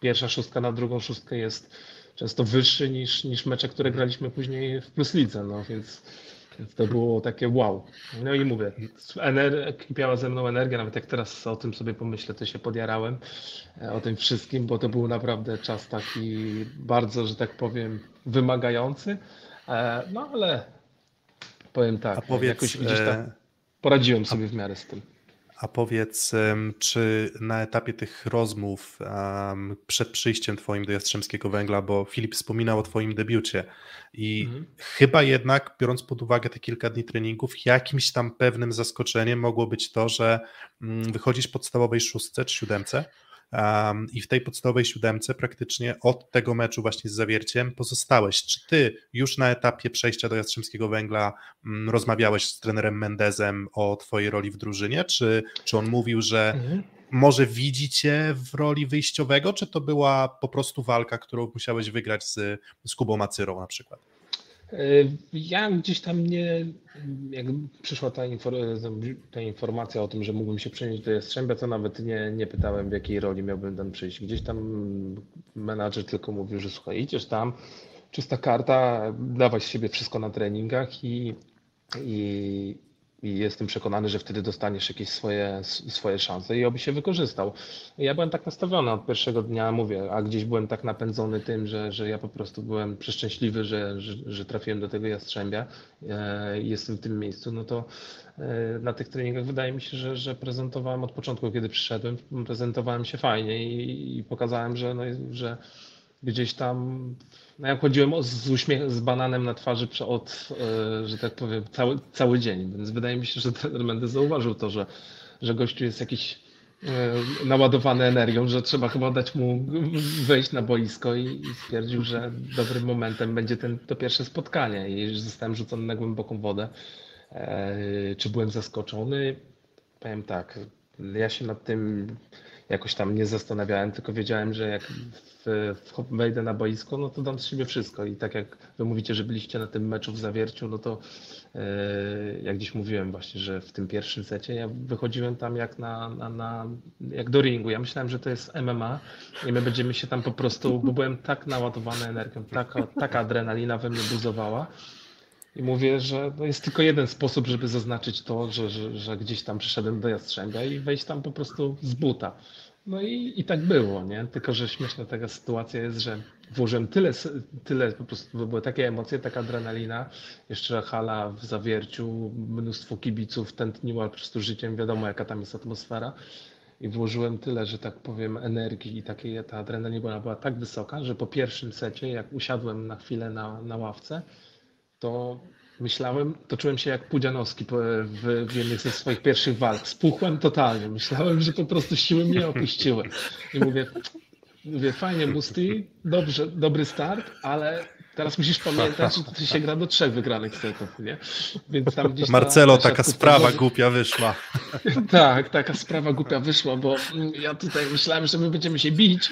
pierwsza szóstka na drugą szóstkę jest często wyższy niż, niż mecze, które graliśmy później w Plus Lidze, no więc więc to było takie wow. No i mówię, kipiała ze mną energia, nawet jak teraz o tym sobie pomyślę, to się podjarałem e, o tym wszystkim, bo to był naprawdę czas taki bardzo, że tak powiem, wymagający. E, no ale powiem tak, A powiedz, jakoś gdzieś tam e, poradziłem sobie w miarę z tym. A powiedz, czy na etapie tych rozmów przed przyjściem Twoim do Jastrzębskiego Węgla, bo Filip wspominał o Twoim debiucie i mhm. chyba jednak, biorąc pod uwagę te kilka dni treningów, jakimś tam pewnym zaskoczeniem mogło być to, że um, wychodzisz podstawowej szóstce czy siódemce, Um, I w tej podstawowej siódemce praktycznie od tego meczu właśnie z Zawierciem pozostałeś. Czy ty już na etapie przejścia do Jastrzębskiego Węgla um, rozmawiałeś z trenerem Mendezem o twojej roli w drużynie? Czy, czy on mówił, że mhm. może widzi cię w roli wyjściowego, czy to była po prostu walka, którą musiałeś wygrać z, z Kubą Macyrą na przykład? Ja gdzieś tam nie, jak przyszła ta, ta, informacja o tym, że mógłbym się przenieść do Jastrzębia, to nawet nie, nie pytałem, w jakiej roli miałbym tam przyjść. Gdzieś tam menadżer tylko mówił, że słuchaj, idziesz tam, czysta karta, dawaj z siebie wszystko na treningach i, i, i jestem przekonany, że wtedy dostaniesz jakieś swoje, swoje szanse i oby się wykorzystał. Ja byłem tak nastawiony od pierwszego dnia, mówię, a gdzieś byłem tak napędzony tym, że, że ja po prostu byłem przeszczęśliwy, że, że, że trafiłem do tego Jastrzębia e, i jestem w tym miejscu, no to e, na tych treningach wydaje mi się, że, że prezentowałem od początku, kiedy przyszedłem, prezentowałem się fajnie i, i pokazałem, że, no, że gdzieś tam, no ja chodziłem z uśmiechem, z bananem na twarzy od, e, że tak powiem, cały, cały dzień, więc wydaje mi się, że trener Mendes zauważył to, że, że gościu jest jakiś e, naładowany energią, że trzeba chyba dać mu wejść na boisko i, i stwierdził, że dobrym momentem będzie ten, to pierwsze spotkanie i zostałem rzucony na głęboką wodę. E, czy byłem zaskoczony? Powiem tak, ja się nad tym jakoś tam nie zastanawiałem, tylko wiedziałem, że jak w, w, wejdę na boisko, no to dam z siebie wszystko. I tak jak wy mówicie, że byliście na tym meczu w Zawierciu, no to yy, jak dziś mówiłem właśnie, że w tym pierwszym secie ja wychodziłem tam jak, na, na, na, jak do ringu. Ja myślałem, że to jest MMA i my będziemy się tam po prostu, bo byłem tak naładowany energią, taka, taka adrenalina we mnie buzowała. I mówię, że no jest tylko jeden sposób, żeby zaznaczyć to, że, że, że gdzieś tam przyszedłem do Jastrzębia i wejść tam po prostu z buta. No i, i tak było, nie? Tylko, że śmieszna taka sytuacja jest, że włożyłem tyle, tyle po prostu były takie emocje, taka adrenalina, jeszcze hala w zawierciu, mnóstwo kibiców tętniło po prostu życiem, wiadomo jaka tam jest atmosfera. I włożyłem tyle, że tak powiem, energii i takiej, ta adrenalina była tak wysoka, że po pierwszym secie, jak usiadłem na chwilę na, na ławce, to myślałem, toczyłem się jak Pudzianowski w, w jednych ze swoich pierwszych walk. Spuchłem totalnie. Myślałem, że po prostu siły mnie opuściły. I mówię, mówię fajnie Musti, dobrze, dobry start, ale teraz musisz pamiętać, że to się gra do trzech wygranych setów, nie? Więc tam gdzieś Marcelo, taka sprawa głupia wyszła. tak, taka sprawa głupia wyszła, bo ja tutaj myślałem, że my będziemy się bić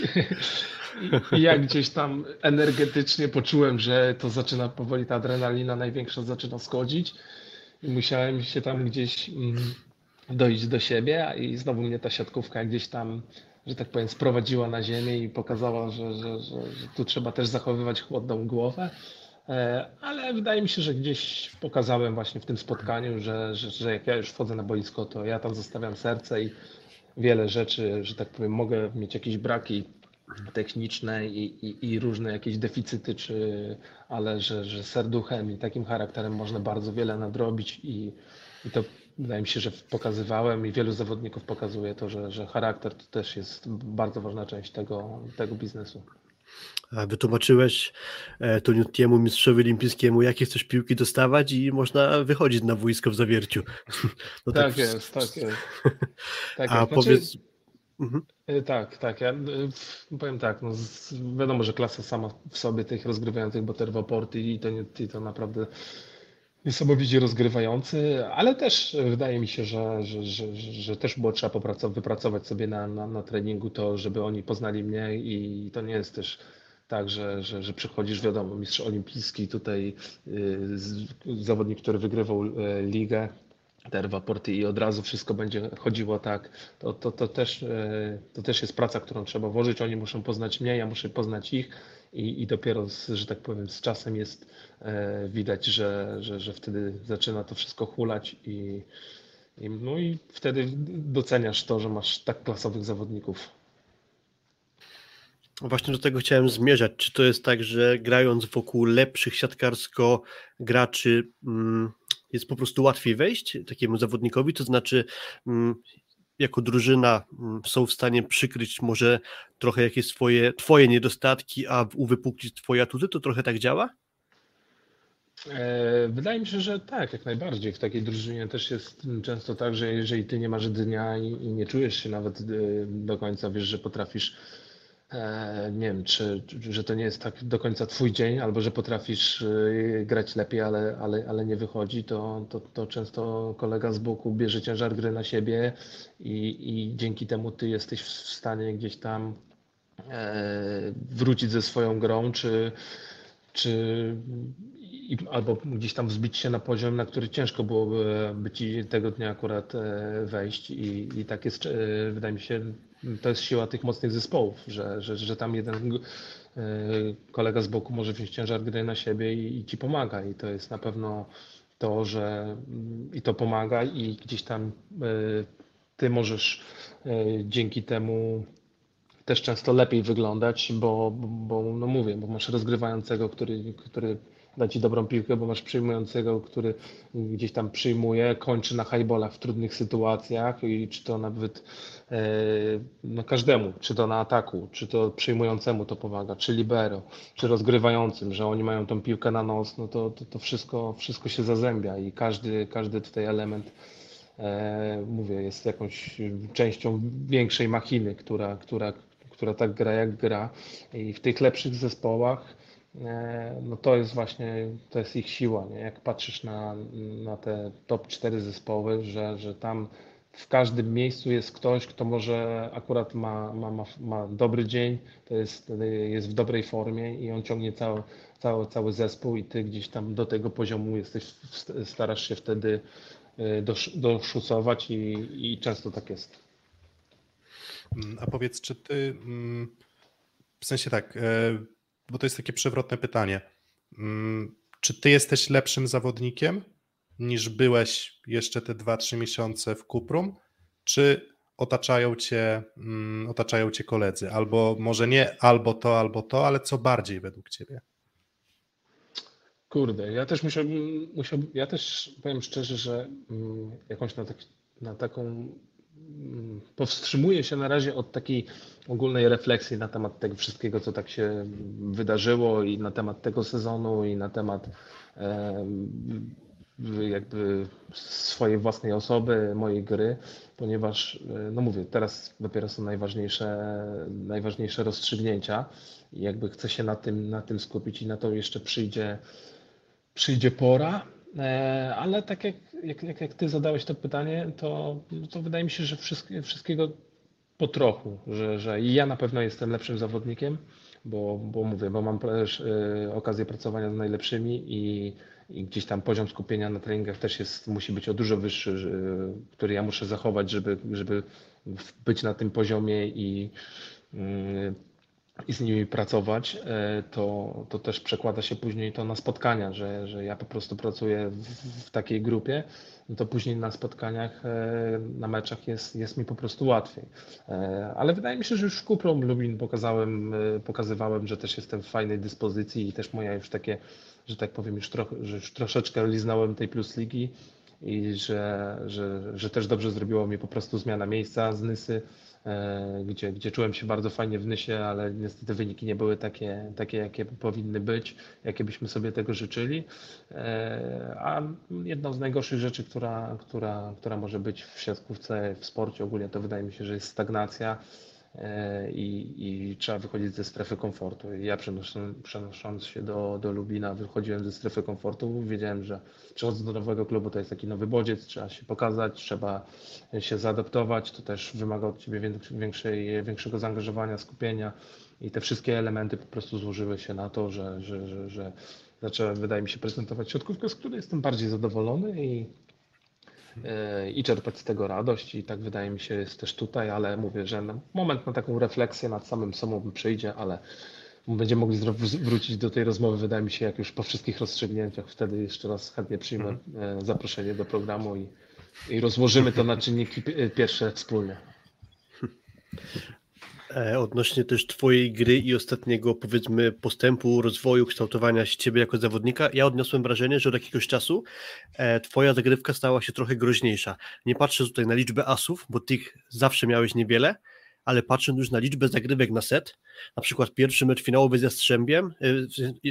i ja gdzieś tam energetycznie poczułem, że to zaczyna powoli ta adrenalina największa zaczyna schodzić i musiałem się tam gdzieś mm, dojść do siebie i znowu mnie ta siatkówka gdzieś tam, że tak powiem, sprowadziła na ziemię i pokazała, że, że, że, że tu trzeba też zachowywać chłodną głowę. E, ale wydaje mi się, że gdzieś pokazałem właśnie w tym spotkaniu, że, że, że jak ja już wchodzę na boisko, to ja tam zostawiam serce i wiele rzeczy, że tak powiem, mogę mieć jakieś braki techniczne i, i, i, różne jakieś deficyty, czy, ale że, że serduchem i takim charakterem można bardzo wiele nadrobić i, i to wydaje mi się, że pokazywałem i wielu zawodników pokazuje to, że, że charakter to też jest bardzo ważna część tego, tego biznesu. Wytłumaczyłeś e, Toniutiemu, mistrzowi olimpijskiemu, jakie chcesz piłki dostawać i można wychodzić na wojsko w zawierciu. No tak, tak jest, tak jest. Tak A jest. Znaczy, powiedz... Mhm. E, tak, tak. Ja powiem tak, no, wiadomo, że klasa sama w sobie tych rozgrywających Butterworporty i to, i to naprawdę niesamowicie rozgrywający, ale też wydaje mi się, że, że, że, że też było trzeba wypracować sobie na, na, na treningu to, żeby oni poznali mnie i to nie jest też tak, że, że, że przychodzisz, wiadomo, mistrz olimpijski, tutaj y, zawodnik, który wygrywał y, ligę, te dwa porty i od razu wszystko będzie chodziło tak, to, to, to, też, y, to też jest praca, którą trzeba włożyć. Oni muszą poznać mnie, ja muszę poznać ich i, i dopiero, z, że tak powiem, z czasem jest widać, że, że, że wtedy zaczyna to wszystko hulać i, i, no i wtedy doceniasz to, że masz tak klasowych zawodników. Właśnie do tego chciałem zmierzać. Czy to jest tak, że grając wokół lepszych siatkarsko graczy mm, jest po prostu łatwiej wejść takiemu zawodnikowi? To znaczy, mm, jako drużyna mm, są w stanie przykryć może trochę jakieś swoje, twoje niedostatki, a uwypuklić twoje atuty? To trochę tak działa? E, wydaje mi się, że tak, jak najbardziej. W takiej drużynie też jest często tak, że jeżeli ty nie masz dnia i, nie czujesz się nawet e, do końca, wiesz, że potrafisz nie wiem, czy, że to nie jest tak do końca twój dzień, albo że potrafisz e, grać lepiej, ale, ale, ale nie wychodzi, to, to, to często kolega z boku bierze ciężar gry na siebie i, i dzięki temu ty jesteś w stanie gdzieś tam e, wrócić ze swoją grą, czy, czy albo gdzieś tam wzbić się na poziom, na który ciężko byłoby by ci tego dnia akurat wejść. I, i tak jest, wydaje mi się, to jest siła tych mocnych zespołów, że, że, że tam jeden e, kolega z boku może wziąć ciężar gry na siebie i, i ci pomaga. I to jest na pewno to, że mm, i to pomaga, i gdzieś tam e, ty możesz e, dzięki temu też często lepiej wyglądać, bo, bo no mówię, bo masz rozgrywającego, który, który da ci dobrą piłkę, bo masz przyjmującego, który gdzieś tam przyjmuje, kończy na highballach w trudnych sytuacjach i czy to nawet e, no każdemu, czy to na ataku, czy to przyjmującemu to pomaga, czy libero, czy rozgrywającym, że oni mają tą piłkę na nos, no to, to, to wszystko, wszystko się zazębia i każdy, każdy tutaj element e, mówię, jest jakąś częścią większej machiny, która, która, która tak gra jak gra. I w tych lepszych zespołach no to jest właśnie, to jest ich siła, nie? jak patrzysz na, na te top 4 zespoły, że, że tam w każdym miejscu jest ktoś, kto może akurat ma, ma, ma, ma dobry dzień, to jest, jest w dobrej formie i on ciągnie cały, cały, cały zespół i ty gdzieś tam do tego poziomu jesteś, starasz się wtedy e, doszusować i, i często tak jest. A powiedz, czy ty, mm, w sensie tak, e, bo to jest takie przewrotne pytanie. Mm, czy ty jesteś lepszym zawodnikiem niż byłeś jeszcze te 2-3 miesiące w Kuprum, czy otaczają cię, mm, otaczają cię koledzy? Albo może nie albo to, albo to, ale co bardziej według ciebie? Kurde, ja też musiałbym, musiałbym ja też powiem szczerze, że mm, jakąś na, tak, na taką powstrzymuję się na razie od takiej ogólnej refleksji na temat tego wszystkiego, co tak się wydarzyło i na temat tego sezonu i na temat jakby swojej własnej osoby, mojej gry, ponieważ, e, no mówię, teraz dopiero są najważniejsze, najważniejsze rozstrzygnięcia i jakby chcę się na tym, na tym skupić i na to jeszcze przyjdzie, przyjdzie pora. E, ale tak jak, jak, jak, ty zadałeś to pytanie, to, to wydaje mi się, że wszystkiego po trochu, że, że ja na pewno jestem lepszym zawodnikiem, bo, bo mówię, bo mam też e, okazję pracowania z najlepszymi i, i gdzieś tam poziom skupienia na treningach też jest, musi być o dużo wyższy, który ja muszę zachować, żeby, żeby być na tym poziomie i mm, i z nimi pracować, e, to, to też przekłada się później to na spotkania, że, że ja po prostu pracuję w, w takiej grupie, no to później na spotkaniach, e, na meczach jest, jest mi po prostu łatwiej. E, ale wydaje mi się, że już w Kuprom Lubin pokazałem, pokazywałem, że też jestem w fajnej dyspozycji i też moja już takie, że tak powiem, już, trochę, że już troszeczkę liznąłem tej Plus Ligi i że, że, że też dobrze zrobiło mi po prostu zmiana miejsca z Nysy gdzie, gdzie czułem się bardzo fajnie w Nysie, ale niestety wyniki nie były takie, takie, jakie powinny być, jakie byśmy sobie tego życzyli. E, a jedną z najgorszych rzeczy, która, która, która może być w siatkówce, w sporcie ogólnie, to wydaje mi się, że jest stagnacja E, i, i trzeba wychodzić ze strefy komfortu. Ja przenosząc, się do, do Lublina, wychodziłem ze strefy komfortu, wiedziałem, że przychodząc do nowego klubu to jest taki nowy bodziec, trzeba się pokazać, trzeba się zaadaptować, to też wymaga od Ciebie większej, większego zaangażowania, skupienia i te wszystkie elementy po prostu złożyły się na to, że, że, że, że zacząłem, wydaje mi się, prezentować środkówkę, z której jestem bardziej zadowolony i i czerpać z tego radość i tak wydaje mi się jest też tutaj, ale mówię, że moment na taką refleksję nad samym sobą przyjdzie, ale będziemy mogli wrócić do tej rozmowy, wydaje mi się, jak już po wszystkich rozstrzygnięciach, wtedy jeszcze raz chętnie przyjmę mhm. zaproszenie do programu i, i rozłożymy to na czynniki pierwsze wspólnie. E, odnośnie też Twojej gry i ostatniego, powiedzmy, postępu, rozwoju, kształtowania się Ciebie jako zawodnika, ja odniosłem wrażenie, że od jakiegoś czasu e, Twoja zagrywka stała się trochę groźniejsza. Nie patrzę tutaj na liczbę asów, bo tych zawsze miałeś niewiele, ale patrzę już na liczbę zagrywek na set, na przykład pierwszy mecz finałowy z Jastrzębiem, e,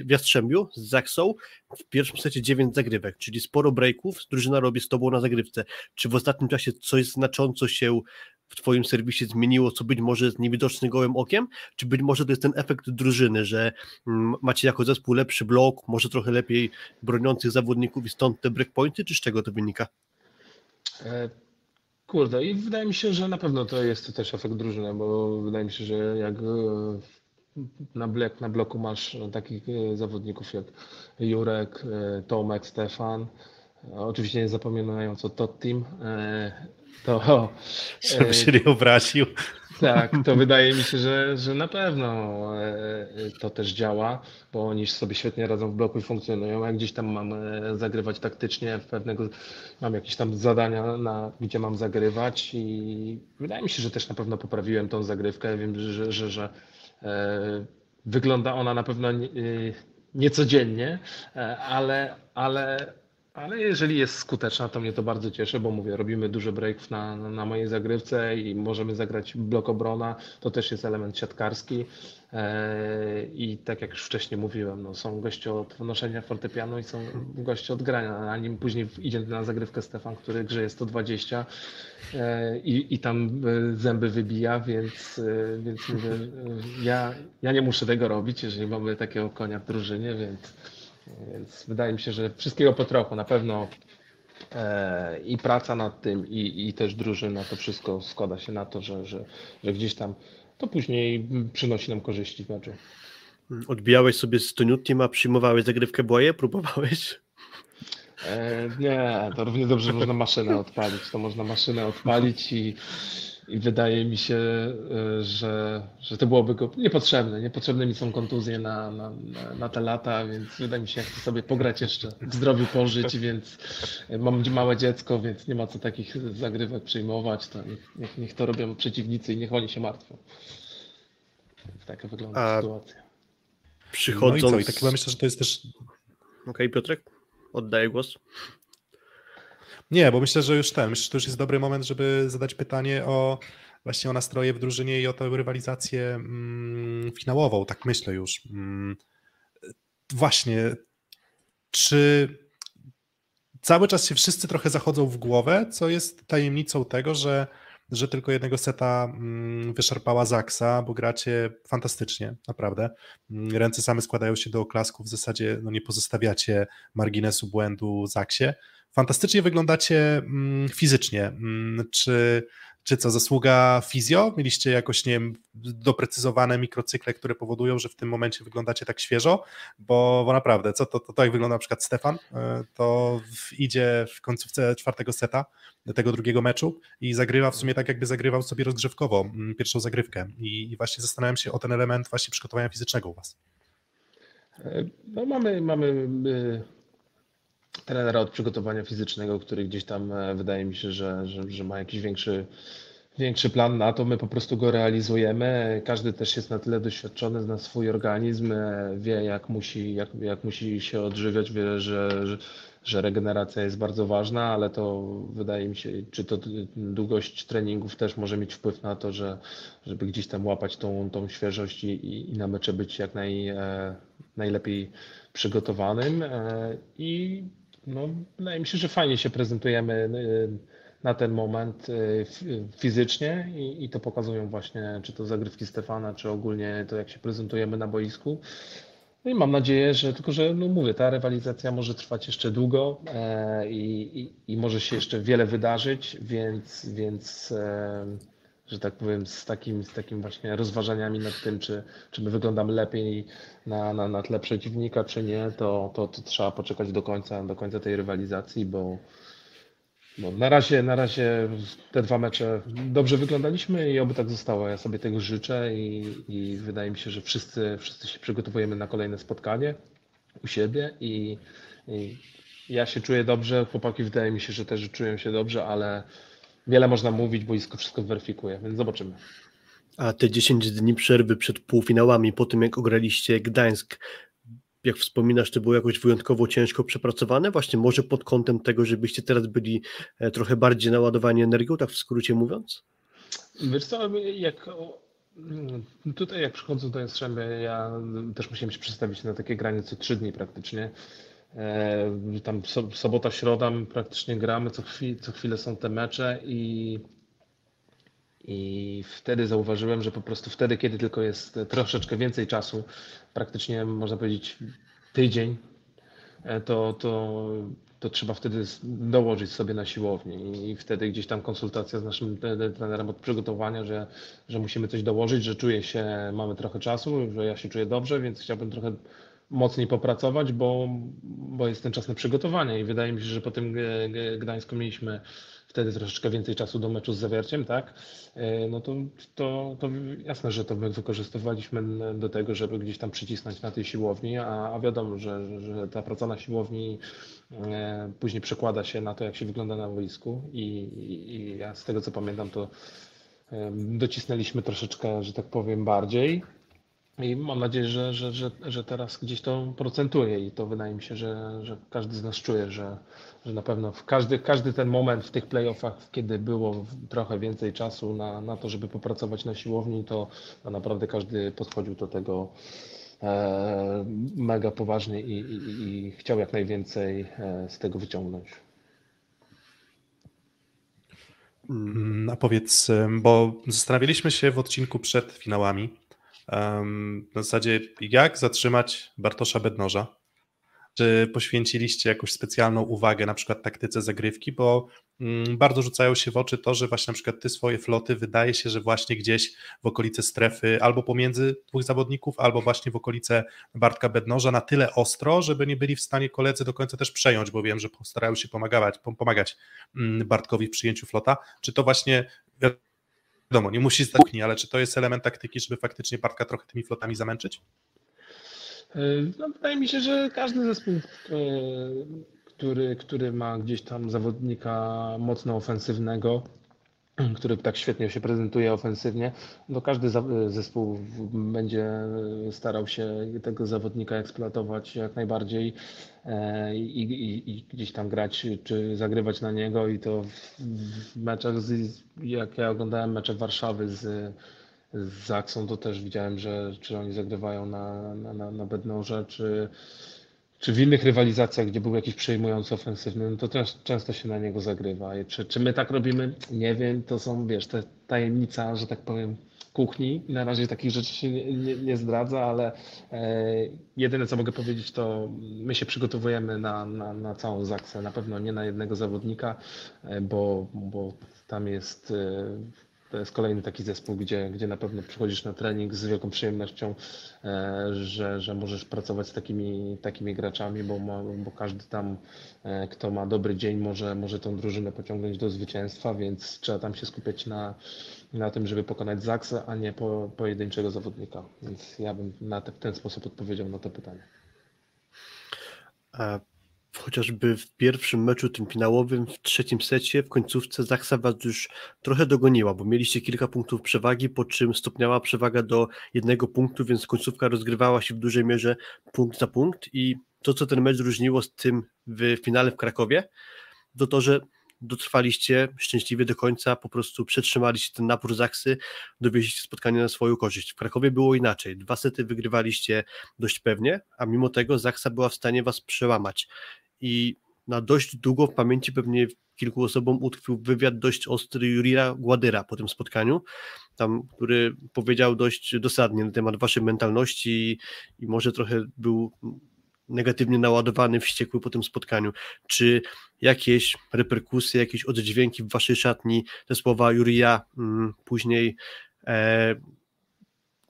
w Jastrzębiu z Zaksą, w pierwszym secie 9 zagrywek, czyli sporo breaków, drużyna robi z Tobą na zagrywce. Czy w ostatnim czasie coś znacząco się w Twoim serwisie zmieniło, co być może jest niewidoczny gołym okiem, czy być może to jest ten efekt drużyny, że mm, macie jako zespół lepszy blok, może trochę lepiej broniących zawodników i stąd te breakpointy, czy z czego to wynika? E, kurde, i wydaje mi się, że na pewno to jest też efekt drużyny, bo wydaje mi się, że jak e, na, blok, na bloku masz takich e, zawodników jak Jurek, Tomek, Stefan, oczywiście nie zapominając o Tot Team, to. Żeby się nie obraził. Tak, to wydaje mi się, że, że na pewno e, to też działa, bo oni sobie świetnie radzą w bloku i funkcjonują. Jak gdzieś tam mam e, zagrywać taktycznie, w pewnego, mam jakieś tam zadania, na, gdzie mam zagrywać i wydaje mi się, że też na pewno poprawiłem tą zagrywkę. Wiem, że, że, że e, wygląda ona na pewno niecodziennie, ale, ale ale jeżeli jest skuteczna, to mnie to bardzo cieszy, bo mówię, robimy dużo breaków na, na mojej zagrywce i możemy zagrać blok obrona. To też jest element siatkarski. E, I tak jak już wcześniej mówiłem, no, są goście od noszenia fortepianu i są goście od grania. Na nim później idzie na zagrywkę Stefan, który grzeje 120 e, i, i tam e, zęby wybija, więc, więc mówię, ja, ja nie muszę tego robić, jeżeli mamy takiego konia w drużynie, więc więc wydaje mi się, że wszystkiego po trochu. Na pewno e, i praca nad tym, i, i też drużyna, to wszystko składa się na to, że, że, że gdzieś tam to później przynosi nam korzyści w meczu. Odbijałeś sobie z Toniutim, a przyjmowałeś zagrywkę Błaje? Próbowałeś? E, nie, to równie dobrze można maszynę odpalić. To można maszynę odpalić i i wydaje mi się, e, że, że to byłoby go niepotrzebne. Niepotrzebne mi są kontuzje na, na, na te lata, więc wydaje mi się, jak chcę sobie pograć jeszcze, w zdrowiu pożyć, więc mam małe dziecko, więc nie ma co takich zagrywek przyjmować. To niech, niech to robią przeciwnicy i niech oni się martwią. Taka wygląda A sytuacja. Przychodząc... No i co? I tak chyba myślę, że to jest też... Okej, okay, Piotrek, oddaję głos. Nie, bo myślę, że już ten, myślę, że to już jest dobry moment, żeby zadać pytanie o właśnie o nastroje w drużynie i o tę rywalizację mm, finałową, tak myślę już. Mm, właśnie, czy cały czas się wszyscy trochę zachodzą w głowę, co jest tajemnicą tego, że, że tylko jednego seta mm, wyszarpała Zaksa, bo gracie fantastycznie, naprawdę. Mm, ręce same składają się do oklasków, w zasadzie no, nie pozostawiacie marginesu błędu Zaksie fantastycznie wyglądacie mm, fizycznie. Mm, czy, czy co, zasługa fizjo? Mieliście jakoś, nie wiem, doprecyzowane mikrocykle, które powodują, że w tym momencie wyglądacie tak świeżo? Bo, bo naprawdę, co to, to, to jak wygląda na przykład Stefan, e, to idzie w końcówce czwartego seta, tego drugiego meczu i zagrywa w sumie tak, jakby zagrywał sobie rozgrzewkowo mm, pierwszą zagrywkę. I, i właśnie zastanawiam się o ten element właśnie przygotowania fizycznego u Was. E, no mamy, mamy e, trenera od przygotowania fizycznego, który gdzieś tam e, wydaje mi się, że, że, że ma jakiś większy większy plan na to, my po prostu go realizujemy. Każdy też jest na tyle doświadczony, zna swój organizm, wie jak musi, jak, jak musi się odżywiać, wie, że, że, że regeneracja jest bardzo ważna, ale to wydaje mi się, czy to długość treningów też może mieć wpływ na to, że, żeby gdzieś tam łapać tą, tą świeżość i, i na mecze być jak naj, e, najlepiej przygotowanym. E, I no, wydaje mi się, że fajnie się prezentujemy e, na ten moment y, fizycznie i, i to pokazują właśnie czy to zagrywki Stefana, czy ogólnie to jak się prezentujemy na boisku. No i mam nadzieję, że tylko, że no mówię, ta rywalizacja może trwać jeszcze długo e, i, i, i, może się jeszcze wiele wydarzyć, więc, więc e, że tak powiem, z takim, z takim właśnie rozważaniami nad tym, czy, czy my wyglądamy lepiej na, na, na tle przeciwnika, czy nie, to, to, to trzeba poczekać do końca, do końca tej rywalizacji, bo, no, na, razie, na razie te dwa mecze dobrze wyglądaliśmy i oby tak zostało. Ja sobie tego życzę i, i wydaje mi się, że wszyscy, wszyscy się przygotowujemy na kolejne spotkanie u siebie i, i ja się czuję dobrze, chłopaki wydaje mi się, że też czują się dobrze, ale wiele można mówić, boisko wszystko weryfikuje, więc zobaczymy. A te 10 dni przerwy przed półfinałami, po tym jak ograliście Gdańsk, jak wspominasz, to było jakoś wyjątkowo ciężko przepracowane, właśnie może pod kątem tego, żebyście teraz byli e, trochę bardziej naładowani energią, tak w skrócie mówiąc? Wiesz co, jak mm, tutaj jak przychodzę do Jastrzębia, ja też musiałem się przestawić na takie granie co trzy dni praktycznie. E, tam sobota, środa praktycznie gramy, co, chwil, co chwilę są te mecze i i wtedy zauważyłem, że po prostu wtedy, kiedy tylko jest troszeczkę więcej czasu, praktycznie można powiedzieć tydzień, e, to, to, to trzeba wtedy dołożyć sobie na siłowni i wtedy gdzieś tam konsultacja z naszym trenerem od przygotowania, że, że musimy coś dołożyć, że czuję się, mamy trochę czasu, że ja się czuję dobrze, więc chciałbym trochę mocniej popracować, bo, bo jest ten czas na przygotowanie i wydaje mi się, że po tym Gdańsku mieliśmy wtedy troszeczkę więcej czasu do meczu z zawierciem, tak? E, no to, to, to jasne, że to my wykorzystywaliśmy do tego, żeby gdzieś tam przycisnąć na tej siłowni, a, a wiadomo, że, że ta praca na siłowni e, później przekłada się na to, jak się wygląda na boisku i, i, i ja z tego co pamiętam, to e, docisnęliśmy troszeczkę, że tak powiem, bardziej. I mam nadzieję, że, że, że, że teraz gdzieś to procentuje i to wydaje mi się, że, że każdy z nas czuje, że, że na pewno w każdy, każdy ten moment w tych playoffach, kiedy było trochę więcej czasu na, na to, żeby popracować na siłowni, to, naprawdę każdy podchodził do tego e, mega poważnie i, i, i chciał jak najwięcej e, z tego wyciągnąć. Mm, a powiedz, bo zastanawialiśmy się w odcinku przed finałami, na zasadzie jak zatrzymać Bartosza Bednoża, czy poświęciliście jakąś specjalną uwagę na przykład taktyce zagrywki, bo mm, bardzo rzucają się w oczy to, że właśnie na przykład ty swoje floty wydaje się, że właśnie gdzieś w okolice strefy albo pomiędzy dwóch zawodników, albo właśnie w okolice Bartka Bednoża na tyle ostro, żeby nie byli w stanie koledzy do końca też przejąć, bo wiem, że postarają się pomagać, pomagać mm, Bartkowi w przyjęciu flota. Czy to właśnie wiadomo, nie musi stać ale czy to jest element taktyki, żeby faktycznie Bartka trochę tymi flotami zamęczyć? E, no, wydaje mi się, że każdy zespół, e, który, który ma gdzieś tam zawodnika mocno ofensywnego, który tak świetnie się prezentuje ofensywnie, no każdy zespół będzie starał się tego zawodnika eksploatować jak najbardziej e, i, i, i gdzieś tam grać czy zagrywać na niego i to w meczach, z, jak ja oglądałem mecze Warszawy z z Zaksą, to też widziałem, że czy oni zagrywają na, na, na, na Bednorze, czy, czy w innych rywalizacjach, gdzie był jakiś przejmujący ofensywny, no to też często się na niego zagrywa. I czy, czy my tak robimy? Nie wiem, to są, wiesz, te tajemnica, że tak powiem, kuchni. Na razie takich rzeczy się nie, nie, nie zdradza, ale e, jedyne co mogę powiedzieć, to my się przygotowujemy na, na, na całą Zaksę. Na pewno nie na jednego zawodnika, e, bo, bo tam jest e, to jest kolejny taki zespół, gdzie, gdzie na pewno przychodzisz na trening z wielką przyjemnością, e, że, że możesz pracować z takimi, takimi graczami, bo, ma, bo każdy tam, e, kto ma dobry dzień, może, może tą drużynę pociągnąć do zwycięstwa, więc trzeba tam się skupiać na, na tym, żeby pokonać Zaksę, a nie po, pojedynczego zawodnika. Więc ja bym na te, w ten sposób odpowiedział na to pytanie. A chociażby w pierwszym meczu tym finałowym, w trzecim secie, w końcówce Zaksa was już trochę dogoniła, bo mieliście kilka punktów przewagi, po czym stopniała przewaga do jednego punktu, więc końcówka rozgrywała się w dużej mierze punkt za punkt i to, co ten mecz różniło z tym w finale w Krakowie, to to, że dotrwaliście szczęśliwie do końca, po prostu przetrzymaliście ten napór Zaksy, dowieźliście spotkanie na swoją korzyść. W Krakowie było inaczej. Dwa sety wygrywaliście dość pewnie, a mimo tego Zaksa była w stanie was przełamać. I na dość długo w pamięci pewnie kilku osobom utkwił wywiad dość ostry Jurira Gładyra po tym spotkaniu, tam, który powiedział dość dosadnie na temat waszej mentalności i, i może trochę był negatywnie naładowany, wściekły po tym spotkaniu. Czy jakieś reperkusje, jakieś oddźwięki w waszej szatni, te słowa Jurija mm, później e,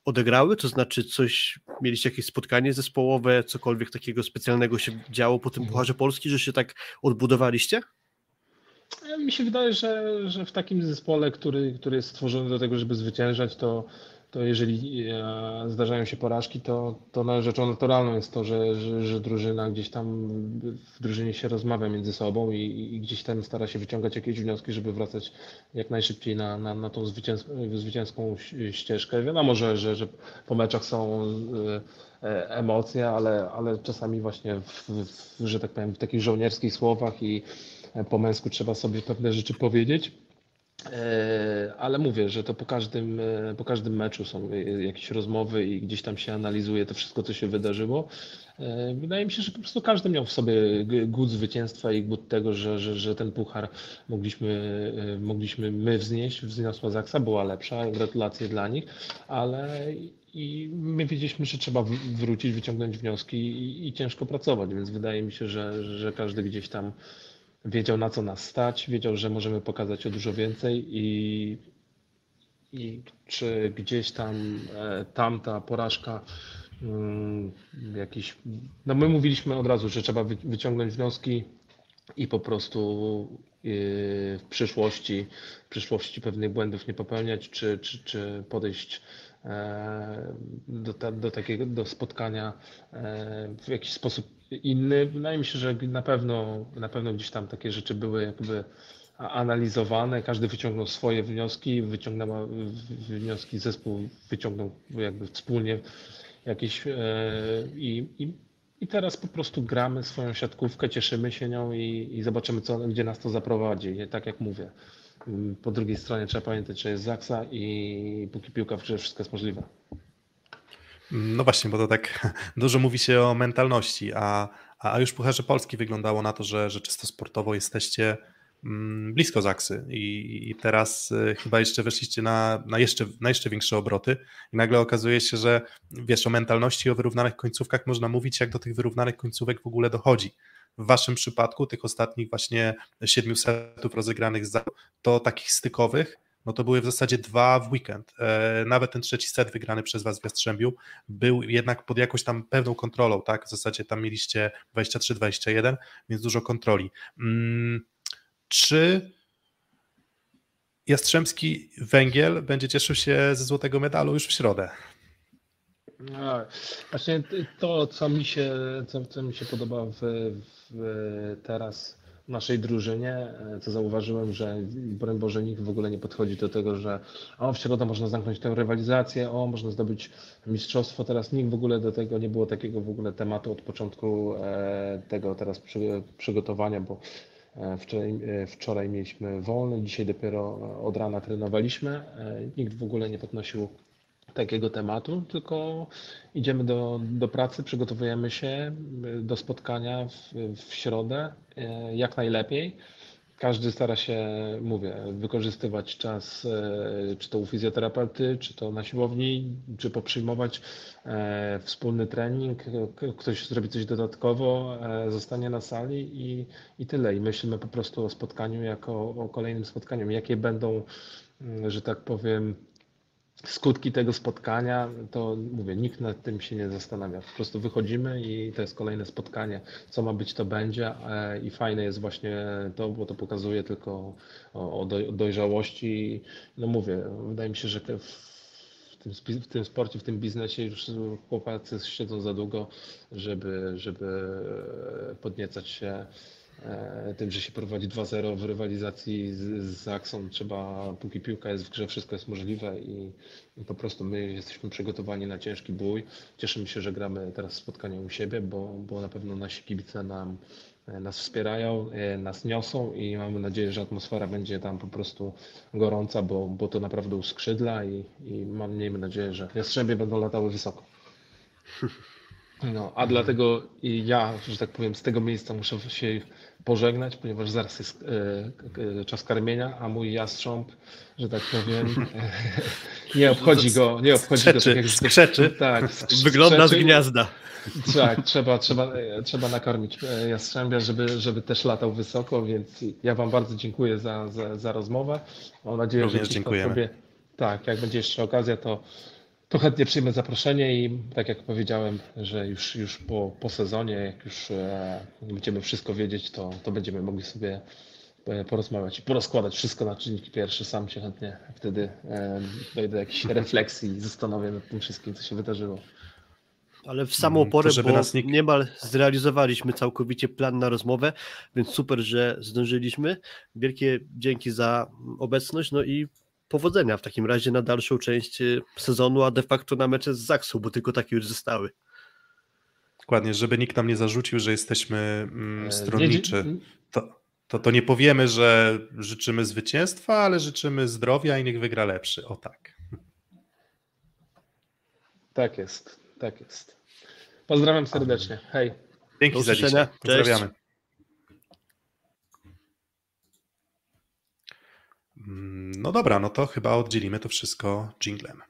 odegrały? To znaczy coś, mieliście jakieś spotkanie zespołowe, cokolwiek takiego specjalnego się działo po tym mhm. Pucharze Polski, że się tak odbudowaliście? Mi się wydaje, że, że w takim zespole, który, który jest stworzony do tego, żeby zwyciężać, to to jeżeli e, zdarzają się porażki, to, to rzeczą naturalną jest to, że, że, że, drużyna gdzieś tam w drużynie się rozmawia między sobą i, i, gdzieś tam stara się wyciągać jakieś wnioski, żeby wracać jak najszybciej na, na, na tą zwycięską, zwycięską ścieżkę. Wiadomo, że, że, że po meczach są e, e, emocje, ale, ale czasami właśnie, w, w, że tak powiem, w takich żołnierskich słowach i po męsku trzeba sobie pewne rzeczy powiedzieć. E, ale mówię, że to po każdym, e, po każdym meczu są jakieś rozmowy i gdzieś tam się analizuje to wszystko, co się wydarzyło. E, wydaje mi się, że po prostu każdy miał w sobie głód zwycięstwa i głód tego, że, że, że ten puchar mogliśmy, mogliśmy my wznieść. Wzniosła Zaksa, była lepsza, gratulacje dla nich, ale i my wiedzieliśmy, że trzeba wrócić, wyciągnąć wnioski i, i ciężko pracować, więc wydaje mi się, że, że każdy gdzieś tam wiedział na co nas stać, wiedział, że możemy pokazać o dużo więcej i, i czy gdzieś tam e, tamta porażka mm, jakiś, no my mówiliśmy od razu, że trzeba wyciągnąć wnioski i po prostu e, w przyszłości, w przyszłości pewnych błędów nie popełniać, czy, czy, czy podejść e, do, do takiego do spotkania w jakiś sposób inny. Wydaje mi się, że na pewno, na pewno gdzieś tam takie rzeczy były jakby analizowane, każdy wyciągnął swoje wnioski, wyciągnęła wnioski, zespół wyciągnął jakby wspólnie jakieś e, i, i, i teraz po prostu gramy swoją siatkówkę, cieszymy się nią i, i zobaczymy, co, gdzie nas to zaprowadzi. Tak jak mówię, po drugiej stronie trzeba pamiętać, że jest Zaksa i póki piłka w grze, wszystko jest możliwe. No właśnie, bo to tak dużo mówi się o mentalności, a, a już Pucharze Polski wyglądało na to, że, że czysto sportowo jesteście mm, blisko Zaksy i, i teraz y, chyba jeszcze weszliście na, na, jeszcze, na jeszcze większe obroty i nagle okazuje się, że wiesz, o mentalności i o wyrównanych końcówkach można mówić, jak do tych wyrównanych końcówek w ogóle dochodzi. W waszym przypadku, tych ostatnich właśnie siedmiu setów rozegranych, to takich stykowych, no to były w zasadzie dwa w weekend. E, nawet ten trzeci set wygrany przez was w Jastrzębiu był jednak pod jakąś tam pewną kontrolą, tak? W zasadzie tam mieliście 23-21, więc dużo kontroli. Mm, czy Jastrzębski Węgiel będzie cieszył się ze złotego medalu już w środę? No, właśnie to, co mi się, co, co mi się podoba w, w teraz naszej drużynie, e, co zauważyłem, że broń Boże nikt w ogóle nie podchodzi do tego, że o w środę można zamknąć tę rywalizację, o można zdobyć mistrzostwo, teraz nikt w ogóle do tego nie było takiego w ogóle tematu od początku e, tego teraz przygotowania, bo e, Wczoraj, wczoraj mieliśmy wolny, dzisiaj dopiero od rana trenowaliśmy. Nikt w ogóle nie podnosił takiego tematu, tylko idziemy do, do pracy, przygotowujemy się do spotkania w, w środę e, jak najlepiej. Każdy stara się, mówię, wykorzystywać czas, e, czy to u fizjoterapeuty, czy to na siłowni, czy poprzyjmować wspólny trening. Ktoś zrobi coś dodatkowo, zostanie na sali i, i tyle. I myślimy po prostu o spotkaniu jako o kolejnym spotkaniu. Jakie będą, że tak powiem, skutki tego spotkania, to mówię, nikt nad tym się nie zastanawia. Po prostu wychodzimy i to jest kolejne spotkanie. Co ma być, to będzie. E, I fajne jest właśnie to, bo to pokazuje tylko o, dojrzałości. No mówię, wydaje mi się, że w tym, w tym sporcie, w tym biznesie już chłopacy siedzą za długo, żeby, żeby podniecać się E, tym, że się prowadzi 2-0 w rywalizacji z, z Aksą, trzeba, póki piłka jest w grze, wszystko jest możliwe i, i, po prostu my jesteśmy przygotowani na ciężki bój. Cieszymy się, że gramy teraz spotkanie u siebie, bo, bo na pewno nasi kibice nam, e, nas wspierają, e, nas niosą i mamy nadzieję, że atmosfera będzie tam po prostu gorąca, bo, bo to naprawdę uskrzydla i, i mam, miejmy nadzieję, że jastrzębie będą latały wysoko. No, a dlatego ja, że tak powiem, z tego miejsca muszę się pożegnać, ponieważ zaraz jest e, e, czas karmienia, a mój jastrząb, że tak powiem, nie obchodzi go, nie obchodzi skrzeczy, go tak jak skrzeczy. Tak, Wygląda z gniazda. Tak, trzeba, trzeba, trzeba nakarmić e, jastrzębia, żeby, żeby też latał wysoko, więc ja Wam bardzo dziękuję za, za, za rozmowę. Mam nadzieję, Również że dziękujemy. Sobie, tak, jak będzie jeszcze okazja, to to chętnie przyjmę zaproszenie i tak jak powiedziałem, że już, już po, po sezonie, jak już e, będziemy wszystko wiedzieć, to, to będziemy mogli sobie e, porozmawiać i porozkładać wszystko na czynniki pierwsze. Sam się chętnie wtedy e, dojdę do jakiejś refleksji i zastanowię nad tym wszystkim, co się wydarzyło. Ale w samą Mm, porę, to bo nas nikt- niemal zrealizowaliśmy całkowicie plan na rozmowę, więc super, że zdążyliśmy. Wielkie dzięki za obecność, no i powodzenia w takim razie na dalszą część y, sezonu, a de facto na mecze z Zaksą, bo tylko takie już zostały. Dokładnie, żeby nikt nam nie zarzucił, że jesteśmy mm, E, stronniczy. To, to, to nie powiemy, że życzymy zwycięstwa, ale życzymy zdrowia i niech wygra lepszy. O tak. Tak jest, tak jest. Pozdrawiam serdecznie. Hej. Dzięki Do za dzisiaj. Pozdrawiamy. Mm, No dobra, no to chyba oddzielimy to wszystko jinglem.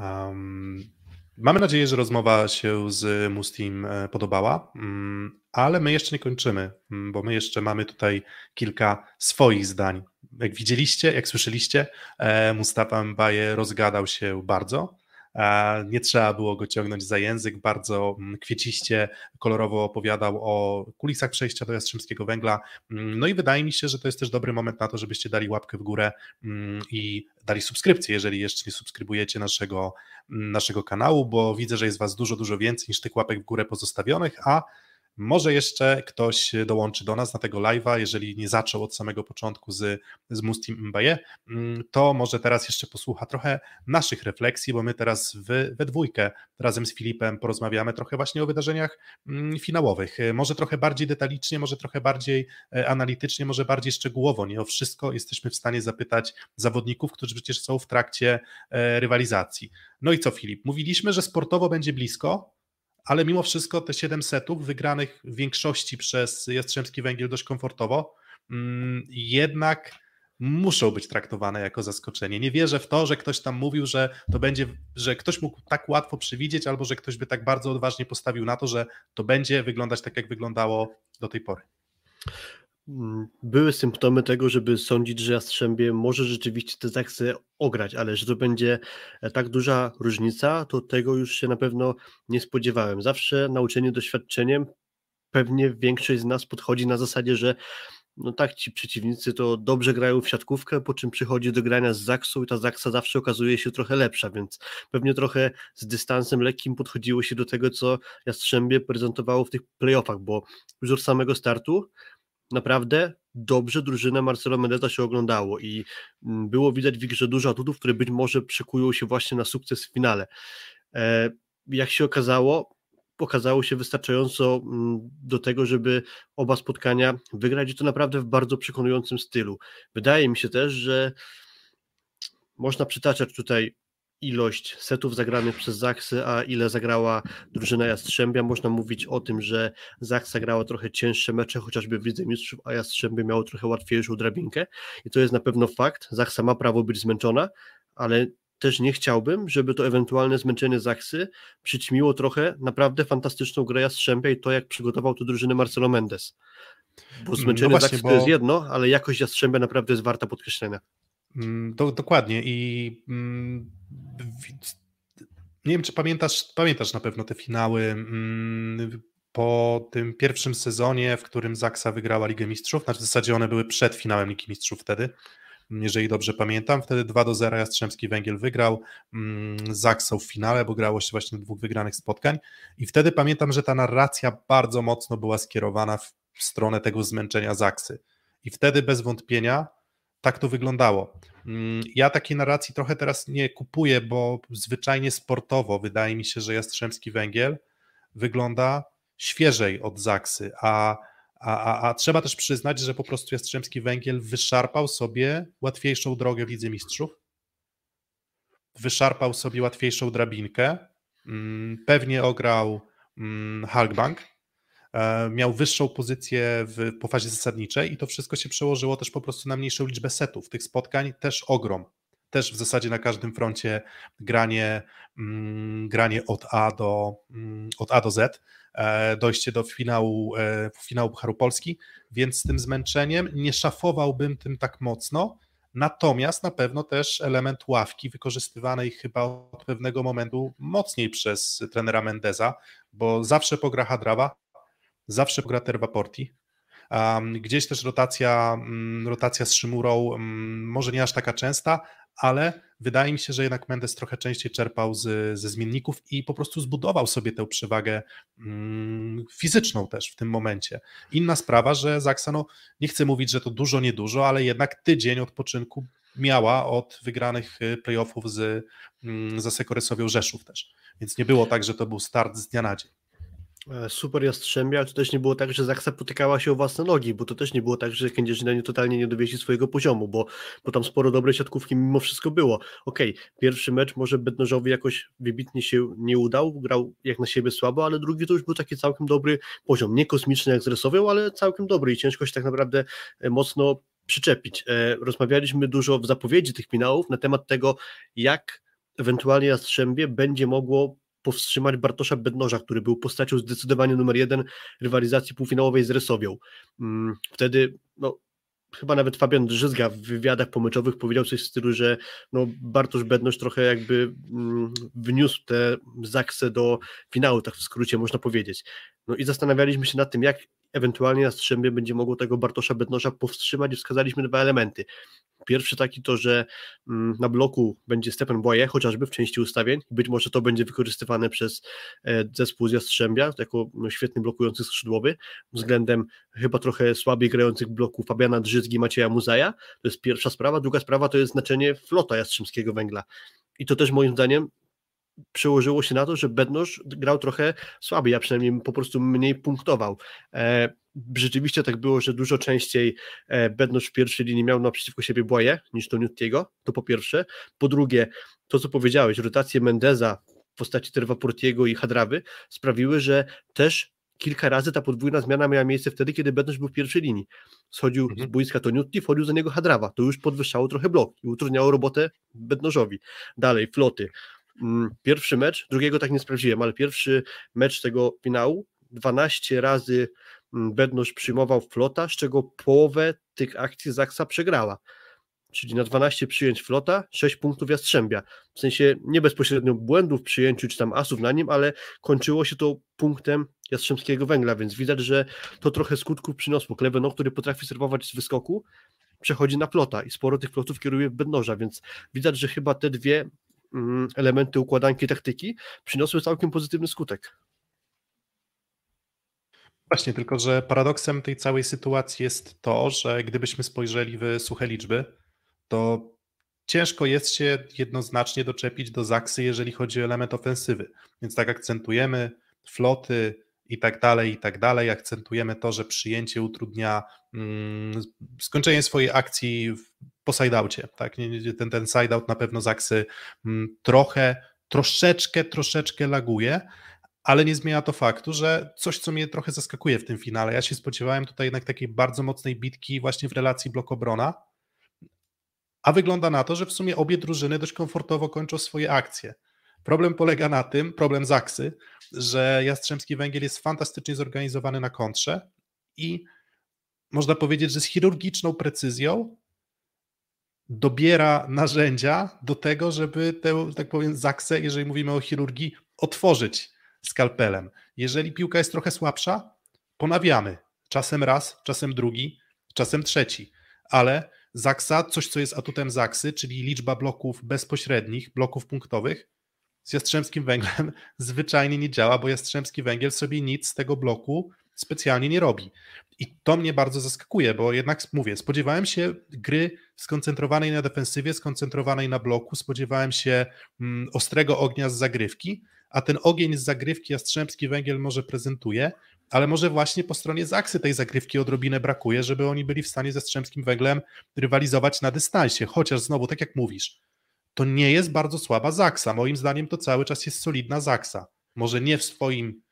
Um, mamy nadzieję, że rozmowa się z Mustim e, podobała, mm, ale my jeszcze nie kończymy, mm, bo my jeszcze mamy tutaj kilka swoich zdań. Jak widzieliście, jak słyszeliście, e, Mustafa Mbaye rozgadał się bardzo. Nie trzeba było go ciągnąć za język, bardzo mm, kwieciście, kolorowo opowiadał o kulisach przejścia do Jastrzębskiego Węgla. Mm, No i wydaje mi się, że to jest też dobry moment na to, żebyście dali łapkę w górę mm, i dali subskrypcję, jeżeli jeszcze nie subskrybujecie naszego, naszego kanału, bo widzę, że jest Was dużo, dużo więcej niż tych łapek w górę pozostawionych, a może jeszcze ktoś dołączy do nas na tego live'a, jeżeli nie zaczął od samego początku z, z Mustim Mbaye, mm, to może teraz jeszcze posłucha trochę naszych refleksji, bo my teraz w, we dwójkę razem z Filipem porozmawiamy trochę właśnie o wydarzeniach mm, finałowych. Może trochę bardziej detalicznie, może trochę bardziej e, analitycznie, może bardziej szczegółowo. Nie o wszystko jesteśmy w stanie zapytać zawodników, którzy przecież są w trakcie e, rywalizacji. No i co, Filip? Mówiliśmy, że sportowo będzie blisko, ale mimo wszystko te 7 setów wygranych w większości przez Jastrzębski Węgiel dość komfortowo, mm, jednak muszą być traktowane jako zaskoczenie. Nie wierzę w to, że ktoś tam mówił, że to będzie, że ktoś mógł tak łatwo przewidzieć, albo że ktoś by tak bardzo odważnie postawił na to, że to będzie wyglądać tak, jak wyglądało do tej pory. Mm, Były symptomy tego, żeby sądzić, że Jastrzębie może rzeczywiście te Zaksy ograć, ale że to będzie e, tak duża różnica, to tego już się na pewno nie spodziewałem. Zawsze nauczenie doświadczeniem, pewnie większość z nas podchodzi na zasadzie, że no tak, ci przeciwnicy to dobrze grają w siatkówkę, po czym przychodzi do grania z Zaksą i ta Zaksa zawsze okazuje się trochę lepsza, więc pewnie trochę z dystansem lekkim podchodziło się do tego, co Jastrzębie prezentowało w tych playoffach, bo już od samego startu naprawdę dobrze drużynę Marcelo Mendeza się oglądało i mm, było widać w grze dużo atutów, które być może przekują się właśnie na sukces w finale. E, Jak się okazało, okazało się wystarczająco mm, do tego, żeby oba spotkania wygrać i to naprawdę w bardzo przekonującym stylu. Wydaje mi się też, że można przytaczać tutaj ilość setów zagranych przez Zaksy, a ile zagrała drużyna Jastrzębia. Można mówić o tym, że Zaksa grała trochę cięższe mecze, chociażby w Lidze Mistrzów, a Jastrzębie miało trochę łatwiejszą drabinkę i to jest na pewno fakt. Zaksa ma prawo być zmęczona, ale też nie chciałbym, żeby to ewentualne zmęczenie Zaksy przyćmiło trochę naprawdę fantastyczną grę Jastrzębia i to, jak przygotował tu drużynę Marcelo Mendes. Bo zmęczenie właśnie, Zaksy bo- to jest jedno, ale jakość Jastrzębia naprawdę jest warta podkreślenia. Mm, Do, dokładnie i mm, nie wiem, czy pamiętasz, pamiętasz na pewno te finały mm, po tym pierwszym sezonie, w którym Zaksa wygrała Ligę Mistrzów, znaczy w zasadzie one były przed finałem Ligi Mistrzów wtedy. jeżeli dobrze pamiętam. Wtedy 2 do 0 Jastrzębski Węgiel wygrał mm, Zaksą w finale, bo grało się właśnie dwóch wygranych spotkań i wtedy pamiętam, że ta narracja bardzo mocno była skierowana w stronę tego zmęczenia Zaksy. I wtedy bez wątpienia tak to wyglądało. Mm, ja takiej narracji trochę teraz nie kupuję, bo zwyczajnie sportowo wydaje mi się, że Jastrzębski Węgiel wygląda świeżej od Zaksy, a, a, a, a trzeba też przyznać, że po prostu Jastrzębski Węgiel wyszarpał sobie łatwiejszą drogę w Lidze Mistrzów, wyszarpał sobie łatwiejszą drabinkę, mm, pewnie ograł mm, Halkbank, miał wyższą pozycję w, po fazie zasadniczej i to wszystko się przełożyło też po prostu na mniejszą liczbę setów. Tych spotkań też ogrom. Też w zasadzie na każdym froncie granie, mm, granie od, A do, od A do Z. E, dojście do finału, e, finału Pucharu Polski, więc z tym zmęczeniem nie szafowałbym tym tak mocno, natomiast na pewno też element ławki wykorzystywanej chyba od pewnego momentu mocniej przez trenera Mendeza, bo zawsze pogra Hadrawa, zawsze pogra Terwa Porti, Gdzieś też rotacja, mm, rotacja z Szymurą, mm, może nie aż taka częsta, ale wydaje mi się, że jednak Mendes trochę częściej czerpał z, ze zmienników i po prostu zbudował sobie tę przewagę mm, fizyczną też w tym momencie. Inna sprawa, że Zaksa, no, nie chcę mówić, że to dużo, niedużo, ale jednak tydzień odpoczynku miała od wygranych y, playoffów z, Sekoresowią Rzeszów też. Więc nie było tak, że to był start z dnia na dzień. E, super Jastrzębia, to też nie było tak, że Zaksa potykała się o własne nogi, bo to też nie było tak, że Kędzierzyna nie totalnie nie dowiesi swojego poziomu, bo, bo tam sporo dobrej siatkówki mimo wszystko było. Okej, okay, pierwszy mecz może Bednożowi jakoś wybitnie się nie udał, grał jak na siebie słabo, ale drugi to już był taki całkiem dobry poziom, nie kosmiczny jak z Resowią, ale całkiem dobry i ciężko się tak naprawdę e, mocno przyczepić. E, rozmawialiśmy dużo w zapowiedzi tych finałów na temat tego, jak ewentualnie Jastrzębie będzie mogło powstrzymać Bartosza Bednoża, który był postacią zdecydowanie numer jeden rywalizacji półfinałowej z Resowią. Mm, wtedy no, chyba nawet Fabian Drzyzga w wywiadach pomyczowych powiedział coś w stylu, że no Bartosz Bednosz trochę jakby mm, wniósł tę zaksę do finału, tak w skrócie można powiedzieć. No i zastanawialiśmy się nad tym, jak ewentualnie Jastrzębie będzie mogło tego Bartosza Bednosza powstrzymać wskazaliśmy dwa elementy. Pierwszy taki to, że mm, na bloku będzie Stephen Boye, chociażby w części ustawień. Być może to będzie wykorzystywane przez e, zespół z Jastrzębia jako no, świetny blokujący skrzydłowy, względem chyba trochę słabiej grających bloków Fabiana Drzyzgi Macieja Muzaja. To jest pierwsza sprawa. Druga sprawa to jest znaczenie flota Jastrzębskiego Węgla. I to też moim zdaniem przełożyło się na to, że Bednosz grał trochę słabiej, a przynajmniej po prostu mniej punktował. E, rzeczywiście tak było, że dużo częściej e, Bednosz w pierwszej linii miał naprzeciwko siebie Błaje niż to Nutiego, to po pierwsze. Po drugie, to co powiedziałeś, rotacje Mendeza w postaci Terwa Portiego i Hadrawy sprawiły, że też kilka razy ta podwójna zmiana miała miejsce wtedy, kiedy Bednosz był w pierwszej linii. Schodził mhm. z boiska Toniutti, wchodził za niego Hadrawa. To już podwyższało trochę blok i utrudniało robotę Bednożowi. Dalej, floty. Mm, pierwszy mecz, drugiego tak nie sprawdziłem, ale pierwszy mecz tego finału, 12 razy mm, Bednosz przyjmował flota, z czego połowę tych akcji Zaksa przegrała. Czyli na 12 przyjęć flota, 6 punktów Jastrzębia. W sensie nie bezpośrednio błędów w przyjęciu, czy tam asów na nim, ale kończyło się to punktem Jastrzębskiego Węgla, więc widać, że to trochę skutków przyniosło. Kleveno, który potrafi serwować z wyskoku, przechodzi na flota i sporo tych flotów kieruje w Bednoża, więc widać, że chyba te dwie elementy układanki taktyki przyniosły całkiem pozytywny skutek. Właśnie, tylko że paradoksem tej całej sytuacji jest to, że gdybyśmy spojrzeli w suche liczby, to ciężko jest się jednoznacznie doczepić do Zaksy, jeżeli chodzi o element ofensywy. Więc tak akcentujemy floty i tak dalej, i tak dalej. Akcentujemy to, że przyjęcie utrudnia mm, skończenie swojej akcji po sideoutie, tak? Ten, ten sideout na pewno Zaksy mm, trochę, troszeczkę, troszeczkę laguje, ale nie zmienia to faktu, że coś, co mnie trochę zaskakuje w tym finale, ja się spodziewałem tutaj jednak takiej bardzo mocnej bitki właśnie w relacji blok-obrona, a wygląda na to, że w sumie obie drużyny dość komfortowo kończą swoje akcje. Problem polega na tym, problem Zaksy, że Jastrzębski Węgiel jest fantastycznie zorganizowany na kontrze i można powiedzieć, że z chirurgiczną precyzją dobiera narzędzia do tego, żeby tę, tak powiem, zaksę, jeżeli mówimy o chirurgii, otworzyć skalpelem. Jeżeli piłka jest trochę słabsza, ponawiamy. Czasem raz, czasem drugi, czasem trzeci. Ale Zaksa, coś co jest atutem Zaksy, czyli liczba bloków bezpośrednich, bloków punktowych, z Jastrzębskim Węglem zwyczajnie nie działa, bo Jastrzębski Węgiel sobie nic z tego bloku specjalnie nie robi. I to mnie bardzo zaskakuje, bo jednak mówię, spodziewałem się gry skoncentrowanej na defensywie, skoncentrowanej na bloku, spodziewałem się mm, ostrego ognia z zagrywki, a ten ogień z zagrywki Jastrzębski Węgiel może prezentuje, ale może właśnie po stronie Zaksy tej zagrywki odrobinę brakuje, żeby oni byli w stanie ze Strzemskim Węglem rywalizować na dystansie, chociaż znowu, tak jak mówisz, to nie jest bardzo słaba Zaksa. Moim zdaniem to cały czas jest solidna Zaksa. Może nie w swoim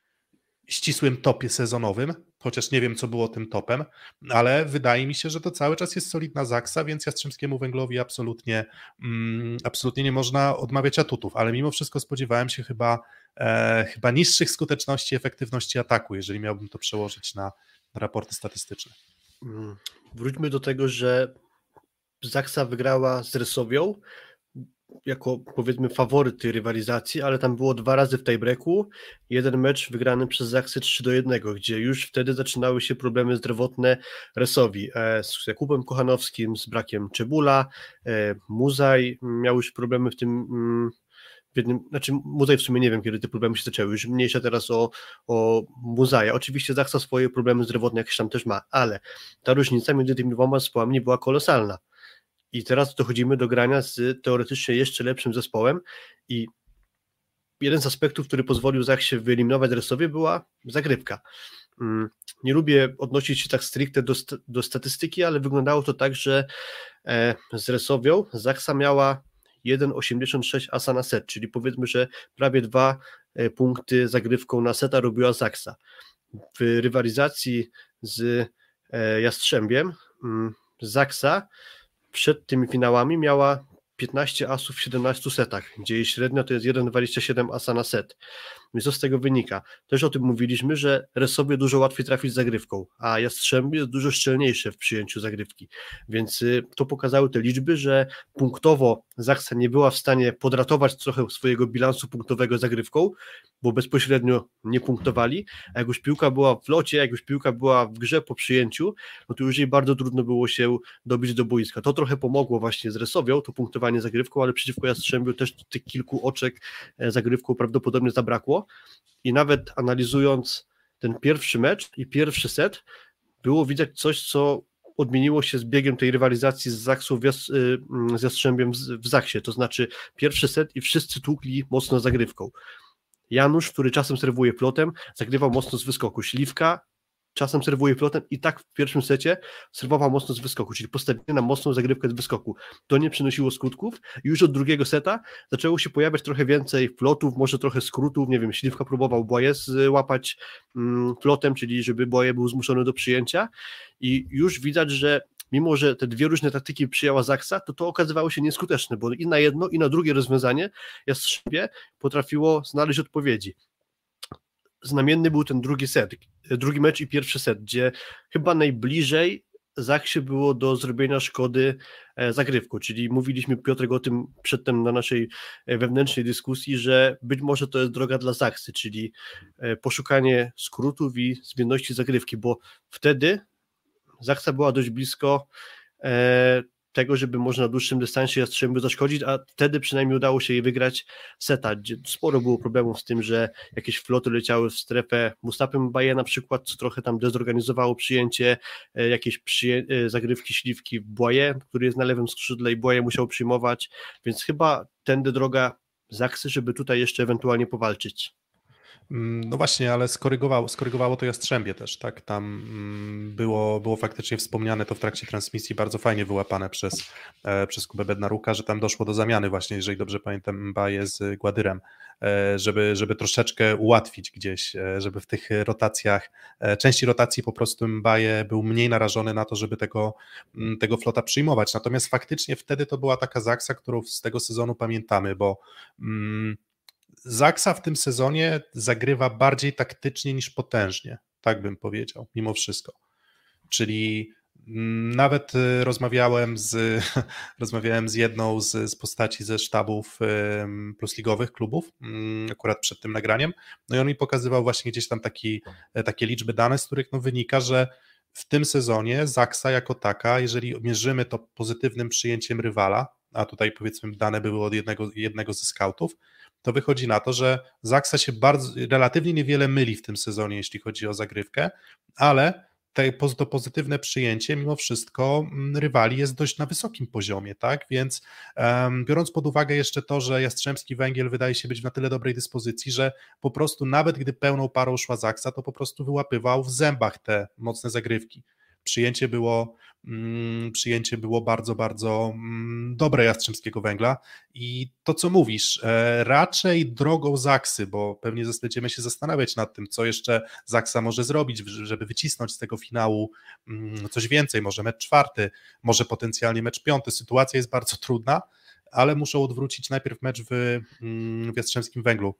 ścisłym topie sezonowym, chociaż nie wiem, co było tym topem, ale wydaje mi się, że to cały czas jest solidna Zaksa, więc Jastrzębskiemu Węglowi absolutnie, mm, absolutnie nie można odmawiać atutów, ale mimo wszystko spodziewałem się chyba, e, chyba niższych skuteczności, efektywności ataku, jeżeli miałbym to przełożyć na, raporty statystyczne. Mm, wróćmy do tego, że Zaksa wygrała z Rysowią, jako powiedzmy faworyt tej rywalizacji, ale tam było dwa razy w tiebreaku, jeden mecz wygrany przez Zaksy 3 do 1, gdzie już wtedy zaczynały się problemy zdrowotne Resowi. E, z Jakubem Kochanowskim, z brakiem Czebula, e, Muzaj miał już problemy w tym mm, w jednym, znaczy Muzaj w sumie nie wiem, kiedy te problemy się zaczęły, już mniejsza teraz o, o Muzaja. Oczywiście Zaksa swoje problemy zdrowotne jakieś tam też ma, ale ta różnica między tymi dwoma zespołami była kolosalna i teraz dochodzimy do grania z teoretycznie jeszcze lepszym zespołem i jeden z aspektów, który pozwolił Zachsie wyeliminować Resowie była zagrywka. Mm, nie lubię odnosić się tak stricte do, do statystyki, ale wyglądało to tak, że e, z Resowią Zachsa miała 1,86 asa na set, czyli powiedzmy, że prawie dwa e, punkty zagrywką na seta robiła Zaksa. W rywalizacji z e, Jastrzębiem mm, Zaksa przed tymi finałami miała 15 asów w 17 setach, gdzie jej średnia to jest 1,27 asa na set. Więc co z tego wynika? Też o tym mówiliśmy, że Resowie dużo łatwiej trafić zagrywką, a Jastrzębie jest dużo szczelniejsze w przyjęciu zagrywki. Więc y, to pokazały te liczby, że punktowo Zaksa nie była w stanie podratować trochę swojego bilansu punktowego zagrywką, bo bezpośrednio nie punktowali, a jak już piłka była w locie, jak już piłka była w grze po przyjęciu, no to już jej bardzo trudno było się dobić do boiska. To trochę pomogło właśnie z Resowią, to punktowanie zagrywką, ale przeciwko Jastrzębiu też tych kilku oczek e, zagrywką prawdopodobnie zabrakło i nawet analizując ten pierwszy mecz i pierwszy set, było widać coś, co odmieniło się z biegiem tej rywalizacji z Zaksą y, z Jastrzębiem w Zaksie, to znaczy pierwszy set i wszyscy tłukli mocno zagrywką. Janusz, który czasem serwuje plotem, zagrywał mocno z wyskoku. Śliwka czasem serwuje flotem i tak w pierwszym secie serwował mocno z wyskoku, czyli postawienie na mocną zagrywkę z wyskoku. To nie przynosiło skutków. Już od drugiego seta zaczęło się pojawiać trochę więcej flotów, może trochę skrótów, nie wiem, Śliwka próbował Boje łapać mm, flotem, czyli żeby Boje był zmuszony do przyjęcia. I już widać, że mimo że te dwie różne taktyki przyjęła Zaksa, to to okazywało się nieskuteczne, bo i na jedno, i na drugie rozwiązanie Jastrzębie potrafiło znaleźć odpowiedzi znamienny był ten drugi set, drugi mecz i pierwszy set, gdzie chyba najbliżej Zachsie było do zrobienia szkody e, zagrywku, czyli mówiliśmy Piotrek o tym przedtem na naszej e, wewnętrznej dyskusji, że być może to jest droga dla Zachsy, czyli e, poszukanie skrótów i zmienności zagrywki, bo wtedy Zachsa była dość blisko tego, żeby można na dłuższym dystansie Jastrzębiu zaszkodzić, a wtedy przynajmniej udało się jej wygrać seta, gdzie sporo było problemów z tym, że jakieś floty leciały w strefę Mustapem Baje na przykład, co trochę tam dezorganizowało przyjęcie, e, jakieś przyję e, zagrywki śliwki w Błaje, który jest na lewym skrzydle i Błaje musiał przyjmować, więc chyba tędy droga Zaksy, żeby tutaj jeszcze ewentualnie powalczyć. Mm, no właśnie, ale skorygowało, skorygowało to Jastrzębie też, tak? Tam mm, było, było faktycznie wspomniane to w trakcie transmisji, bardzo fajnie wyłapane przez, e, przez Kubę Bednaruka, że tam doszło do zamiany właśnie, jeżeli dobrze pamiętam, Mbaje z Gładyrem, e, żeby, żeby troszeczkę ułatwić gdzieś, e, żeby w tych rotacjach, części rotacji po prostu Mbaje był mniej narażony na to, żeby tego, mm, tego flota przyjmować. Natomiast faktycznie wtedy to była taka zaksa, którą z tego sezonu pamiętamy, bo Zaksa w tym sezonie zagrywa bardziej taktycznie niż potężnie, tak bym powiedział, mimo wszystko. Czyli mm, nawet y, rozmawiałem z, rozmawiałem z jedną z, z postaci ze sztabów plusligowych klubów, mm, akurat przed tym nagraniem, no i on mi pokazywał właśnie gdzieś tam taki, takie liczby dane, z których no wynika, że w tym sezonie Zaksa jako taka, jeżeli mierzymy to pozytywnym przyjęciem rywala, a tutaj powiedzmy dane były od jednego, jednego ze scoutów, to wychodzi na to, że Zaksa się bardzo, relatywnie niewiele myli w tym sezonie, jeśli chodzi o zagrywkę, ale te, to pozytywne przyjęcie mimo wszystko mm, rywali jest dość na wysokim poziomie, tak? Więc um, biorąc pod uwagę jeszcze to, że Jastrzębski Węgiel wydaje się być na tyle dobrej dyspozycji, że po prostu nawet gdy pełną parą szła Zaksa, to po prostu wyłapywał w zębach te mocne zagrywki przyjęcie było, mm, przyjęcie było bardzo, bardzo mm, dobre Jastrzębskiego Węgla i to, co mówisz, e, raczej drogą Zaksy, bo pewnie będziemy się zastanawiać nad tym, co jeszcze Zaksa może zrobić, żeby wycisnąć z tego finału mm, coś więcej, może mecz czwarty, może potencjalnie mecz piąty. Sytuacja jest bardzo trudna, ale muszą odwrócić najpierw mecz w, mm, w Jastrzębskim Węglu,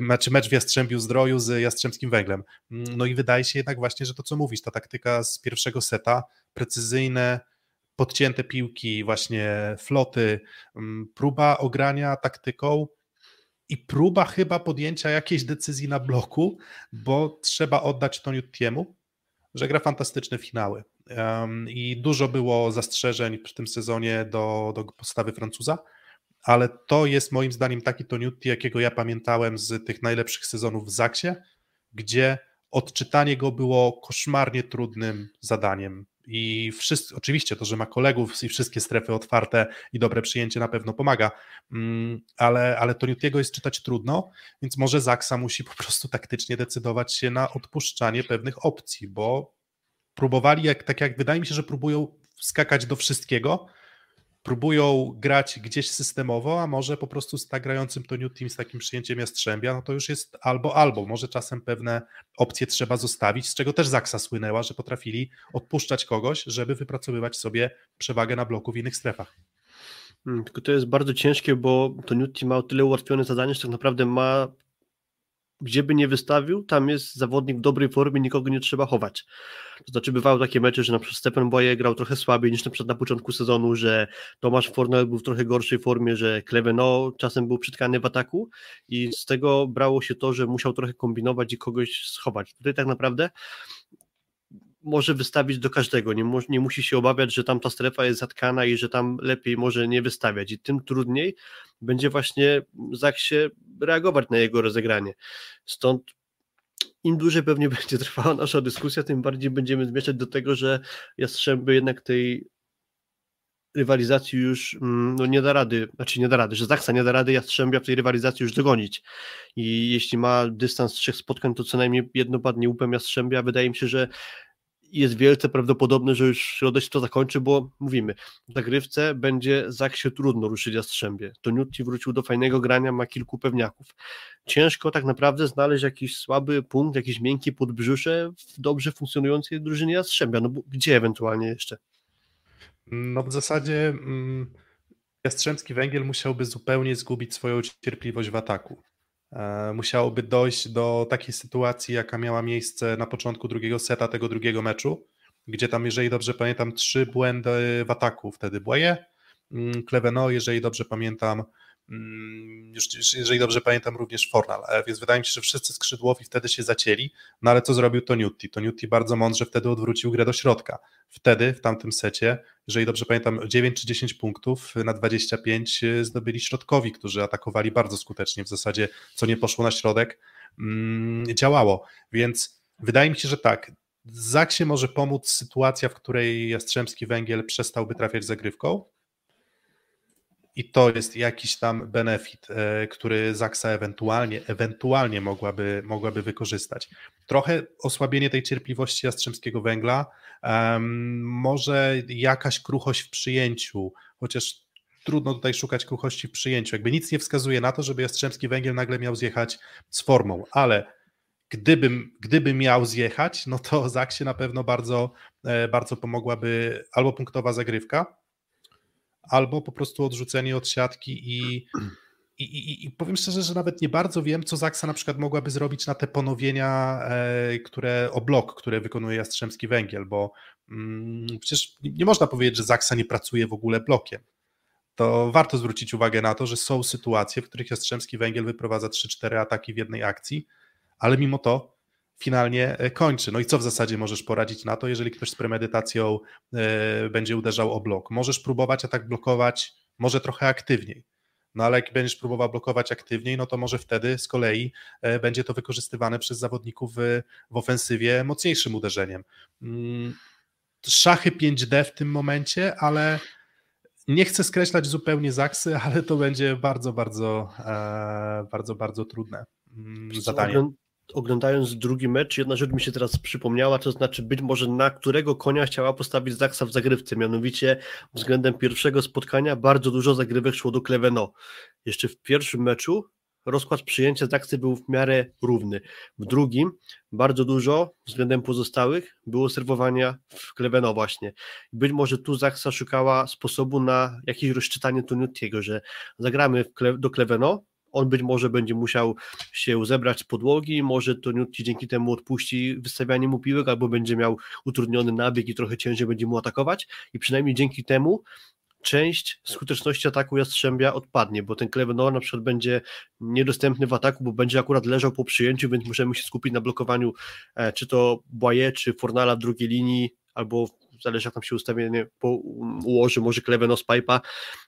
znaczy mecz w Jastrzębiu Zdroju z Jastrzębskim Węglem. Mm, no i wydaje się jednak właśnie, że to co mówisz, ta taktyka z pierwszego seta, precyzyjne, podcięte piłki, właśnie floty, mm, próba ogrania taktyką i próba chyba podjęcia jakiejś decyzji na bloku, bo trzeba oddać to Newtiemu, że gra fantastyczne finały. I dużo było zastrzeżeń w tym sezonie do, do postawy Francuza, ale to jest moim zdaniem taki Toniutti, jakiego ja pamiętałem z tych najlepszych sezonów w Zaksie, gdzie odczytanie go było koszmarnie trudnym zadaniem. I wszyscy, oczywiście to, że ma kolegów i wszystkie strefy otwarte i dobre przyjęcie na pewno pomaga, mm, ale, ale Toniutiego jest czytać trudno, więc może Zaksa musi po prostu taktycznie decydować się na odpuszczanie pewnych opcji, bo próbowali, jak, tak jak wydaje mi się, że próbują skakać do wszystkiego, próbują grać gdzieś systemowo, a może po prostu z tak grającym to New Team z takim przyjęciem Jastrzębia, no to już jest albo, albo. Może czasem pewne opcje trzeba zostawić, z czego też Zaksa słynęła, że potrafili odpuszczać kogoś, żeby wypracowywać sobie przewagę na bloku w innych strefach. Hmm, tylko to jest bardzo ciężkie, bo to ma o tyle ułatwione zadanie, że tak naprawdę ma gdzie by nie wystawił, tam jest zawodnik w dobrej formie, nikogo nie trzeba chować. To znaczy bywały takie mecze, że na przykład Stephen Boye grał trochę słabiej niż na przykład na początku sezonu, że Tomasz Fornel był w trochę gorszej formie, że Kleveno czasem był przytkany w ataku i z tego brało się to, że musiał trochę kombinować i kogoś schować. Tutaj tak naprawdę może wystawić do każdego, nie, mu, nie musi się obawiać, że tam ta strefa jest zatkana i że tam lepiej może nie wystawiać. I tym trudniej będzie właśnie Zaksie reagować na jego rozegranie. Stąd im dłużej pewnie będzie trwała nasza dyskusja, tym bardziej będziemy zmierzać do tego, że Jastrzęby jednak tej rywalizacji już mm, no nie da rady, znaczy nie da rady, że Zaksa nie da rady Jastrzębia w tej rywalizacji już dogonić. I jeśli ma dystans trzech spotkań, to co najmniej jedno padnie łupem Jastrzębia, wydaje mi się, że jest wielce prawdopodobne, że już środę się to zakończy, bo mówimy, w zagrywce będzie Zaksie trudno ruszyć Jastrzębie. To Nutti wrócił do fajnego grania, ma kilku pewniaków. Ciężko tak naprawdę znaleźć jakiś słaby punkt, jakiś miękki podbrzusze w dobrze funkcjonującej drużynie Jastrzębia. No bo gdzie ewentualnie jeszcze? No w zasadzie mm, Jastrzębski Węgiel musiałby zupełnie zgubić swoją cierpliwość w ataku. E, musiałoby dojść do takiej sytuacji, jaka miała miejsce na początku drugiego seta tego drugiego meczu, gdzie tam, jeżeli dobrze pamiętam, trzy błędy w ataku wtedy Błaje, Kleveno, mm, jeżeli dobrze pamiętam, już, jeżeli dobrze pamiętam, również Fornal, e, więc wydaje mi się, że wszyscy skrzydłowi wtedy się zacięli, no ale co zrobił Toniutti? Toniutti bardzo mądrze wtedy odwrócił grę do środka. Wtedy, w tamtym secie, jeżeli dobrze pamiętam, 9 czy 10 punktów na 25 e, zdobyli środkowi, którzy atakowali bardzo skutecznie, w zasadzie co nie poszło na środek, mm, działało, więc wydaje mi się, że tak, Zaksie może pomóc sytuacja, w której Jastrzębski Węgiel przestałby trafiać zagrywką, i to jest jakiś tam benefit, e, który Zaksa ewentualnie, ewentualnie mogłaby, mogłaby wykorzystać. Trochę osłabienie tej cierpliwości Jastrzębskiego Węgla, um, może jakaś kruchość w przyjęciu, chociaż trudno tutaj szukać kruchości w przyjęciu. Jakby nic nie wskazuje na to, żeby Jastrzębski Węgiel nagle miał zjechać z formą, ale gdybym, gdyby miał zjechać, no to Zaksie na pewno bardzo, e, bardzo pomogłaby albo punktowa zagrywka, albo po prostu odrzucenie od siatki i, i, i, i powiem szczerze, że nawet nie bardzo wiem, co Zaksa na przykład mogłaby zrobić na te ponowienia, e, które o blok, które wykonuje Jastrzębski Węgiel, bo mm, przecież nie można powiedzieć, że Zaksa nie pracuje w ogóle blokiem. To warto zwrócić uwagę na to, że są sytuacje, w których Jastrzębski Węgiel wyprowadza 3-4 ataki w jednej akcji, ale mimo to finalnie e, kończy. No i co w zasadzie możesz poradzić na to, jeżeli ktoś z premedytacją e, będzie uderzał o blok? Możesz próbować atak blokować może trochę aktywniej. No ale jak będziesz próbował blokować aktywniej, no to może wtedy z kolei e, będzie to wykorzystywane przez zawodników w, w ofensywie mocniejszym uderzeniem. Mm, szachy 5D w tym momencie, ale nie chcę skreślać zupełnie Zaksy, ale to będzie bardzo, bardzo, bardzo, bardzo trudne mm, zadanie oglądając drugi mecz, jedna rzecz mi się teraz przypomniała, to znaczy być może na którego konia chciała postawić Zaksa w zagrywce, mianowicie względem pierwszego spotkania bardzo dużo zagrywek szło do Kleveno. Jeszcze w pierwszym meczu rozkład przyjęcia Zaksy był w miarę równy. W drugim bardzo dużo względem pozostałych było serwowania w Kleveno właśnie. Być może tu Zaksa szukała sposobu na jakieś rozczytanie Toniutiego, że zagramy do Kleveno, on być może będzie musiał się zebrać z podłogi, może to Nutti dzięki temu odpuści wystawianie mu piłek, albo będzie miał utrudniony nabieg i trochę ciężej będzie mu atakować. I przynajmniej dzięki temu część skuteczności ataku Jastrzębia odpadnie, bo ten Klevenor na przykład będzie niedostępny w ataku, bo będzie akurat leżał po przyjęciu, więc możemy się skupić na blokowaniu e, czy to Boye, czy Fornala w drugiej linii, albo zależy jak tam się ustawienie ułoży, może Klevenos Pipa,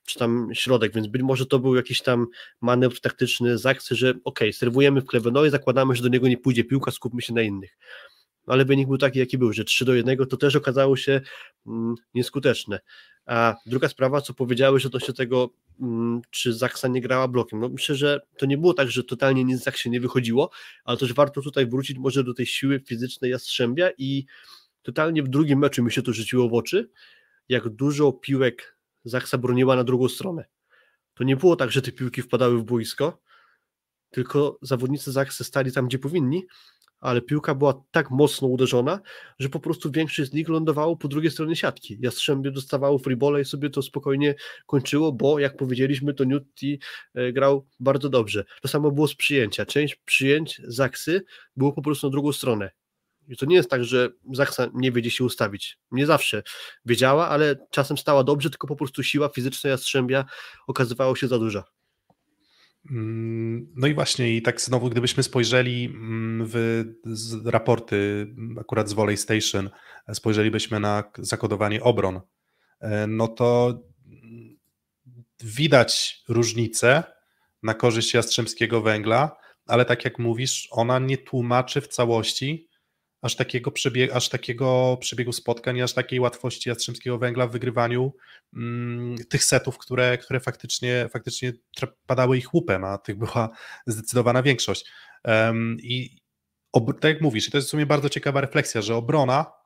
czy tam środek, więc być może to był jakiś tam manewr taktyczny z akcji, że ok, serwujemy w Kleveno i zakładamy, że do niego nie pójdzie piłka, skupmy się na innych. No, ale wynik był taki, jaki był, że 3 do 1 to też okazało się mm, nieskuteczne. A druga sprawa, co powiedziałeś odnośnie tego, mm, czy Zaksa nie grała blokiem. No myślę, że to nie było tak, że totalnie nic Zaksie nie wychodziło, ale też warto tutaj wrócić może do tej siły fizycznej Jastrzębia i totalnie w drugim meczu mi się to rzuciło w oczy, jak dużo piłek Zaksa broniła na drugą stronę. To nie było tak, że te piłki wpadały w boisko, tylko zawodnicy Zaksy stali tam, gdzie powinni, ale piłka była tak mocno uderzona, że po prostu większość z nich lądowało po drugiej stronie siatki. Jastrzębie dostawało freebole i sobie to spokojnie kończyło, bo jak powiedzieliśmy, to Newty e, grał bardzo dobrze. To samo było z przyjęcia. Część przyjęć Zaksy było po prostu na drugą stronę. I to nie jest tak, że Zaksa nie wiedzie się ustawić. Nie zawsze wiedziała, ale czasem stała dobrze, tylko po prostu siła fizyczna Jastrzębia okazywała się za duża. Mm, no i właśnie, i tak znowu, gdybyśmy spojrzeli mm, w raporty akurat z Volley Station, spojrzelibyśmy na zakodowanie obron, e, no to widać różnicę na korzyść Jastrzębskiego Węgla, ale tak jak mówisz, ona nie tłumaczy w całości aż takiego, przebieg, aż takiego przebiegu spotkań, aż takiej łatwości Jastrzębskiego Węgla w wygrywaniu mm, tych setów, które, które faktycznie, faktycznie padały ich łupem, a tych była zdecydowana większość. Um, I tak jak mówisz, i to jest w sumie bardzo ciekawa refleksja, że obrona,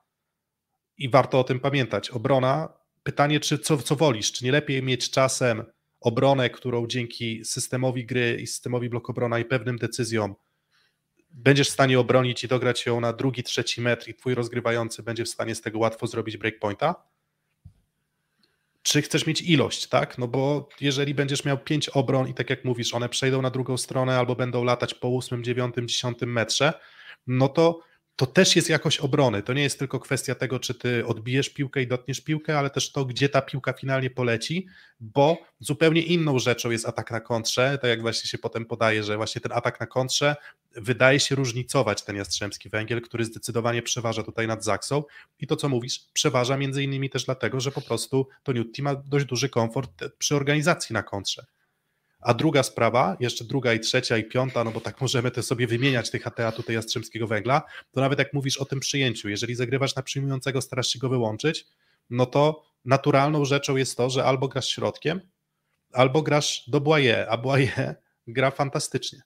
i warto o tym pamiętać, obrona, pytanie, czy co, co wolisz, czy nie lepiej mieć czasem obronę, którą dzięki systemowi gry i systemowi blokobrona i pewnym decyzjom będziesz w stanie obronić i dograć ją na drugi, trzeci metr i twój rozgrywający będzie w stanie z tego łatwo zrobić breakpointa? Czy chcesz mieć ilość, tak? No bo jeżeli będziesz miał pięć obron i tak jak mówisz, one przejdą na drugą stronę albo będą latać po ósmym, dziewiątym, dziesiątym metrze, no to to też jest jakość obrony. To nie jest tylko kwestia tego, czy ty odbijesz piłkę i dotniesz piłkę, ale też to, gdzie ta piłka finalnie poleci, bo zupełnie inną rzeczą jest atak na kontrze, tak jak właśnie się potem podaje, że właśnie ten atak na kontrze wydaje się różnicować ten Jastrzębski Węgiel, który zdecydowanie przeważa tutaj nad Zaksą i to, co mówisz, przeważa między innymi też dlatego, że po prostu to Newty ma dość duży komfort przy organizacji na kontrze. A druga sprawa, jeszcze druga i trzecia i piąta, no bo tak możemy te sobie wymieniać tych ATA tutaj Jastrzębskiego Węgla, to nawet jak mówisz o tym przyjęciu, jeżeli zagrywasz na przyjmującego, starasz się go wyłączyć, no to naturalną rzeczą jest to, że albo grasz środkiem, albo grasz do Boye, a Boye gra fantastycznie.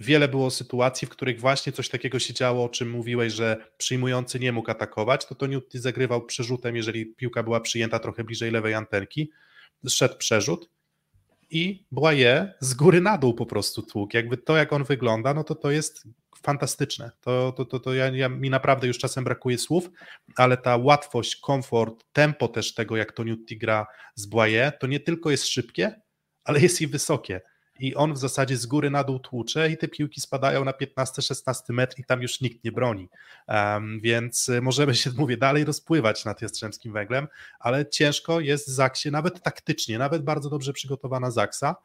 Wiele było sytuacji, w których właśnie coś takiego się działo, o czym mówiłeś, że przyjmujący nie mógł atakować, to to Newty zagrywał przerzutem, jeżeli piłka była przyjęta trochę bliżej lewej antenki, szedł przerzut, i Boye z góry na dół po prostu tłuk. Jakby to, jak on wygląda, no to to jest fantastyczne. To, to, to, to ja, ja, mi naprawdę już czasem brakuje słów, ale ta łatwość, komfort, tempo też tego, jak to Newty gra z Boye, to nie tylko jest szybkie, ale jest i wysokie i on w zasadzie z góry na dół tłucze i te piłki spadają na 15-16 metr i tam już nikt nie broni. Um, więc y, możemy się, mówię, dalej rozpływać nad Jastrzębskim Węglem, ale ciężko jest Zaksie, nawet taktycznie, nawet bardzo dobrze przygotowana Zaksa,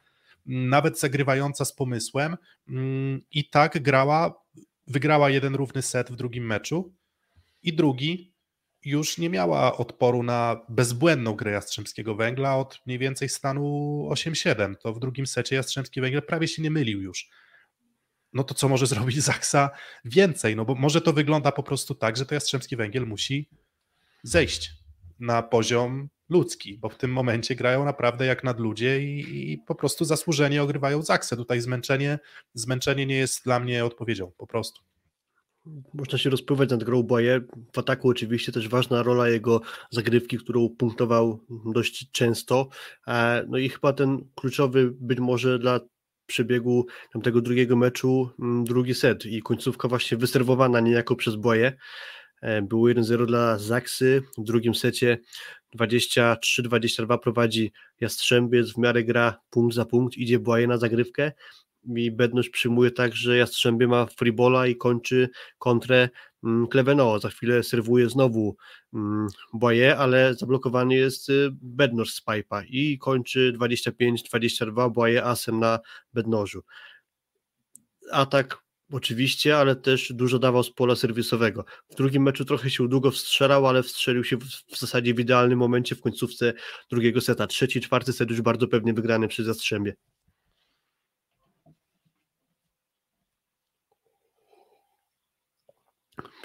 nawet zagrywająca z pomysłem mm, i tak grała wygrała jeden równy set w drugim meczu i drugi już nie miała odporu na bezbłędną grę Jastrzębskiego Węgla od mniej więcej stanu 8-7. To w drugim secie Jastrzębski Węgiel prawie się nie mylił już. No to co może zrobić Zaksa więcej? No bo może to wygląda po prostu tak, że to Jastrzębski Węgiel musi zejść na poziom ludzki, bo w tym momencie grają naprawdę jak nadludzie i, i po prostu zasłużenie ogrywają Zaksę. Tutaj zmęczenie, zmęczenie nie jest dla mnie odpowiedzią, po prostu. Można się rozpływać nad grą Boje. W ataku oczywiście też ważna rola jego zagrywki, którą punktował dość często. E, no i chyba ten kluczowy być może dla przebiegu tego drugiego meczu mm, drugi set i końcówka właśnie wyserwowana niejako przez Boje. Było 1-0 dla Zaksy, w drugim secie 23-22 prowadzi Jastrzębiec, w miarę gra punkt za punkt, idzie Błaje na zagrywkę i Bedność przyjmuje tak, że Jastrzębie ma freebola i kończy kontrę mm, Kleveno. Za chwilę serwuje znowu mm, Boye, ale zablokowany jest y, Bednoż z pipa i kończy 25-22 Boye asem na Bednożu. Atak oczywiście, ale też dużo dawał z pola serwisowego. W drugim meczu trochę się długo wstrzelał, ale wstrzelił się w zasadzie w idealnym momencie w końcówce drugiego seta. Trzeci, czwarty set już bardzo pewnie wygrany przez Jastrzębie.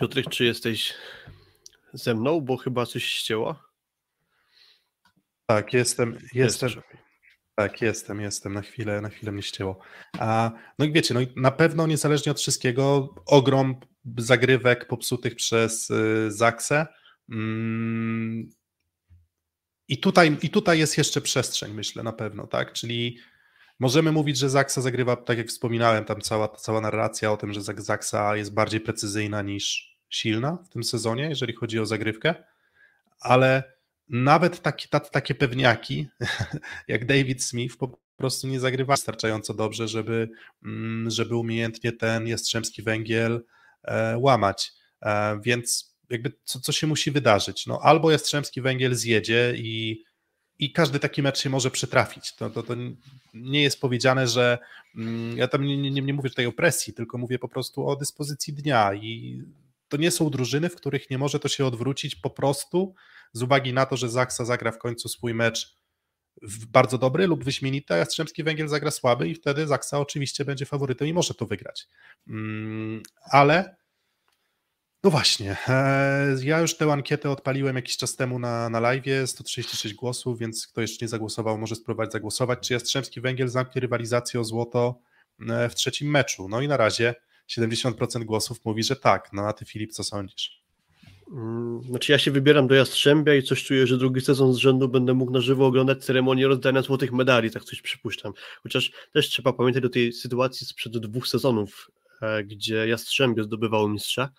Piotrek, czy jesteś ze mną, bo chyba coś ścięło? Tak, jestem, jestem. Tak, jestem, jestem, na chwilę, na chwilę mnie ścięło. A, no i wiecie, no na pewno niezależnie od wszystkiego, ogrom zagrywek popsutych przez y, Zaksę. Mm, i, tutaj, I tutaj jest jeszcze przestrzeń, myślę, na pewno, tak? Czyli możemy mówić, że Zaksa zagrywa, tak jak wspominałem, tam cała, cała narracja o tym, że Zaksa jest bardziej precyzyjna niż silna w tym sezonie, jeżeli chodzi o zagrywkę, ale nawet taki, takie pewniaki jak David Smith po prostu nie zagrywa wystarczająco dobrze, żeby, mm, żeby umiejętnie ten jastrzębski węgiel e, łamać. E, więc jakby co, co się musi wydarzyć? No, albo jastrzębski węgiel zjedzie i, i każdy taki mecz się może przytrafić. To, to, to nie jest powiedziane, że mm, ja tam nie, nie, nie mówię tutaj o presji, tylko mówię po prostu o dyspozycji dnia i to nie są drużyny, w których nie może to się odwrócić po prostu z uwagi na to, że Zaksa zagra w końcu swój mecz bardzo dobry lub wyśmienity, a Jastrzębski Węgiel zagra słaby i wtedy Zaksa oczywiście będzie faworytem i może to wygrać. Mm, ale no właśnie, e, ja już tę ankietę odpaliłem jakiś czas temu na, na live, 136 głosów, więc kto jeszcze nie zagłosował, może spróbować zagłosować, czy Jastrzębski Węgiel zamknie rywalizację o złoto e, w trzecim meczu. No i na razie 70% głosów mówi, że tak. No a ty Filip, co sądzisz? Mm, znaczy ja się wybieram do Jastrzębia i coś czuję, że drugi sezon z rzędu będę mógł na żywo oglądać ceremonię rozdania złotych medali, tak coś przypuszczam. Chociaż też trzeba pamiętać o tej sytuacji sprzed dwóch sezonów, e, gdzie Jastrzębie zdobywało mistrza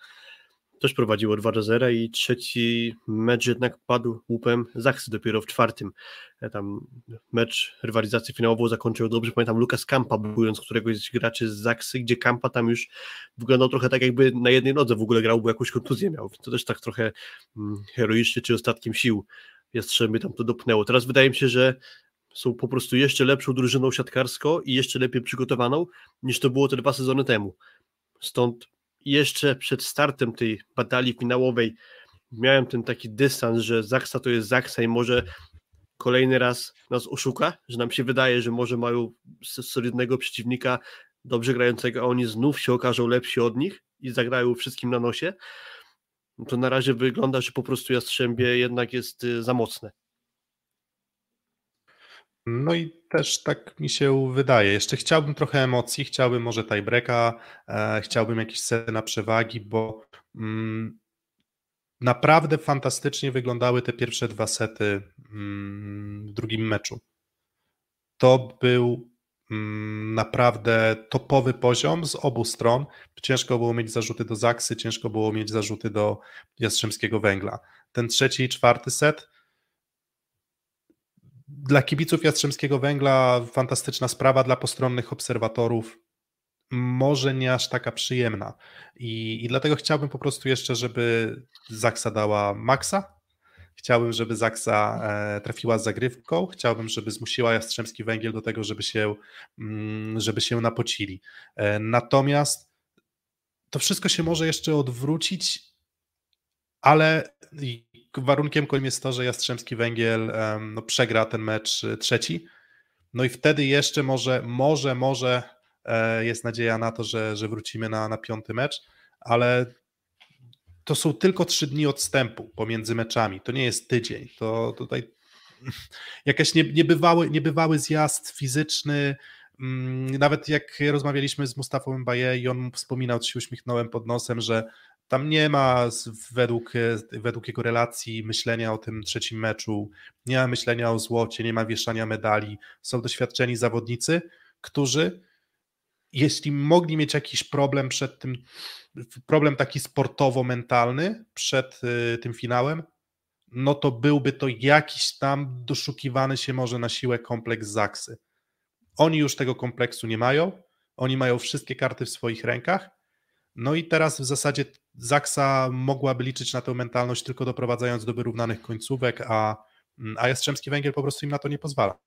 też prowadziło 2 do 0 i trzeci mecz jednak padł łupem Zachsy dopiero w czwartym. E, tam mecz rywalizacji finałową zakończył dobrze, pamiętam Lukas Kampa z któregoś z graczy z Zaksy, gdzie Kampa tam już wyglądał trochę tak jakby na jednej nodze w ogóle grał, bo jakąś kontuzję miał. To też tak trochę mm, heroicznie czy ostatkiem sił Jastrzębie tam to dopnęło. Teraz wydaje mi się, że są po prostu jeszcze lepszą drużyną siatkarską i jeszcze lepiej przygotowaną niż to było te dwa sezony temu. Stąd jeszcze przed startem tej batalii finałowej miałem ten taki dystans, że Zaksa to jest Zaksa i może kolejny raz nas oszuka, że nam się wydaje, że może mają solidnego przeciwnika, dobrze grającego, a oni znów się okażą lepsi od nich i zagrają wszystkim na nosie, to na razie wygląda, że po prostu Jastrzębie jednak jest y, za mocne. No i też tak mi się wydaje. Jeszcze chciałbym trochę emocji, chciałbym może tiebreaka, e, chciałbym sceny na przewagi, bo mm, naprawdę fantastycznie wyglądały te pierwsze dwa sety mm, w drugim meczu. To był mm, naprawdę topowy poziom z obu stron. Ciężko było mieć zarzuty do Zaksy, ciężko było mieć zarzuty do Jastrzębskiego Węgla. Ten trzeci i czwarty set dla kibiców Jastrzębskiego Węgla fantastyczna sprawa, dla postronnych obserwatorów może nie aż taka przyjemna. I, I dlatego chciałbym po prostu jeszcze, żeby Zaksa dała maksa. Chciałbym, żeby Zaksa e, trafiła z zagrywką. Chciałbym, żeby zmusiła Jastrzębski Węgiel do tego, żeby się, mm, żeby się napocili. E, natomiast to wszystko się może jeszcze odwrócić, ale warunkiem kolejnym jest to, że Jastrzębski Węgiel no, przegra ten mecz y, trzeci. No i wtedy jeszcze może, może, może e, jest nadzieja na to, że, że wrócimy na, na piąty mecz, ale to są tylko trzy dni odstępu pomiędzy meczami. To nie jest tydzień. To tutaj jakaś nie, niebywały, niebywały zjazd fizyczny. Mm, nawet jak rozmawialiśmy z Mustafą Mbaye i on wspominał, się uśmiechnąłem pod nosem, że tam nie ma według, według jego relacji myślenia o tym trzecim meczu, nie ma myślenia o złocie, nie ma wieszania medali. Są doświadczeni zawodnicy, którzy jeśli mogli mieć jakiś problem przed tym, problem taki sportowo-mentalny przed y, tym finałem, no to byłby to jakiś tam doszukiwany się może na siłę kompleks Zaksy. Oni już tego kompleksu nie mają, oni mają wszystkie karty w swoich rękach, no i teraz w zasadzie Zaksa mogłaby liczyć na tę mentalność tylko doprowadzając do wyrównanych końcówek, a, a Jastrzębski Węgiel po prostu im na to nie pozwala.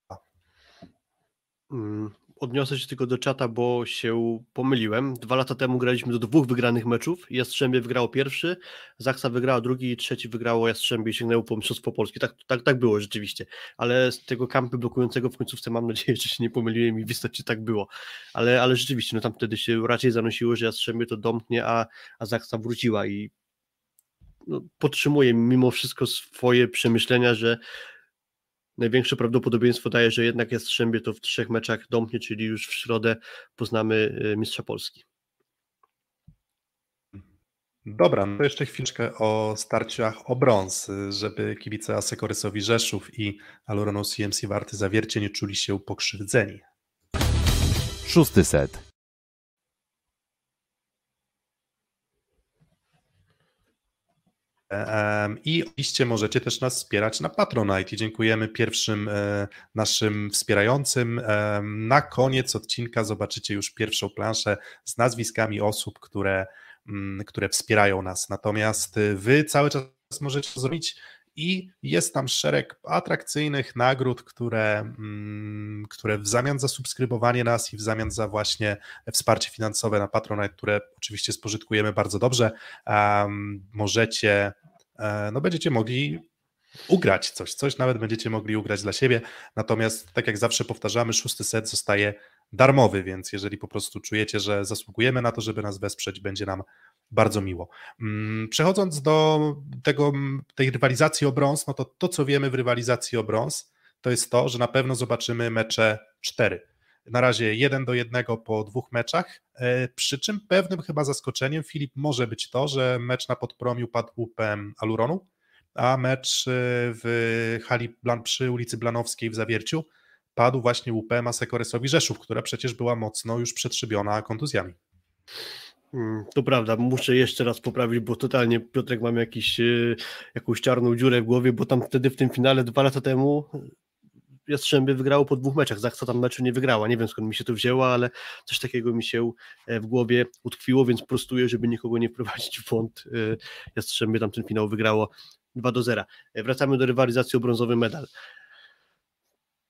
Odniosę się tylko do czata, bo się pomyliłem. Dwa lata temu graliśmy do dwóch wygranych meczów. Jastrzębie wygrało pierwszy, Zaksa wygrała drugi i trzeci wygrało Jastrzębie i sięgnęło po Mistrzostwo Polskie. Tak, tak, tak było rzeczywiście. Ale z tego kampy blokującego w końcówce mam nadzieję, że się nie pomyliłem i w istocie tak było. Ale, ale rzeczywiście, no tam wtedy się raczej zanosiło, że Jastrzębie to domknie, a, a Zaksa wróciła i no, mimo wszystko swoje przemyślenia, że największe prawdopodobieństwo daje, że jednak Jastrzębie to w trzech meczach domknie, czyli już w środę poznamy y, mistrza Polski. Dobra, no to jeszcze chwileczkę o starciach o brąz, żeby kibice Asekorysowi Rzeszów i Aluronu CMC Warty Zawiercie nie czuli się pokrzywdzeni. Szósty set. I oczywiście możecie też nas wspierać na Patronite dziękujemy pierwszym e, naszym wspierającym. Na koniec odcinka zobaczycie już pierwszą planszę z nazwiskami osób, które, mm, które wspierają nas. Natomiast e, wy cały czas możecie zrobić i jest tam szereg atrakcyjnych nagród, które, mm, które w zamian za subskrybowanie nas i w zamian za właśnie wsparcie finansowe na Patronite, które oczywiście spożytkujemy bardzo dobrze, możecie, e, no będziecie mogli ugrać coś, coś nawet będziecie mogli ugrać dla siebie, natomiast tak jak zawsze powtarzamy, szósty set zostaje darmowy, więc jeżeli po prostu czujecie, że zasługujemy na to, żeby nas wesprzeć, będzie nam bardzo miło. Mm, przechodząc do tego, tej rywalizacji o brąz, no to to, co wiemy w rywalizacji o brąz, to jest to, że na pewno zobaczymy mecze 4. Na razie 1 do 1 po dwóch meczach, e, przy czym pewnym chyba zaskoczeniem Filip może być to, że mecz na podpromiu padł UPM Aluronu, a mecz e, w hali przy ulicy Blanowskiej w Zawierciu padł właśnie UPM Sekoresowi Rzeszów, która przecież była mocno już przetrzybiona kontuzjami. Mm, to prawda, muszę jeszcze raz poprawić, bo totalnie Piotrek mam jakiś, e, jakąś czarną dziurę w głowie, bo tam wtedy w tym finale dwa lata temu Jastrzębie wygrało po dwóch meczach, Zaksa tam meczu nie wygrała, nie wiem skąd mi się to wzięło, ale coś takiego mi się e, w głowie utkwiło, więc prostuję, żeby nikogo nie wprowadzić w błąd. E, Jastrzębie tam ten finał wygrało 2 do 0. Wracamy do rywalizacji o brązowy medal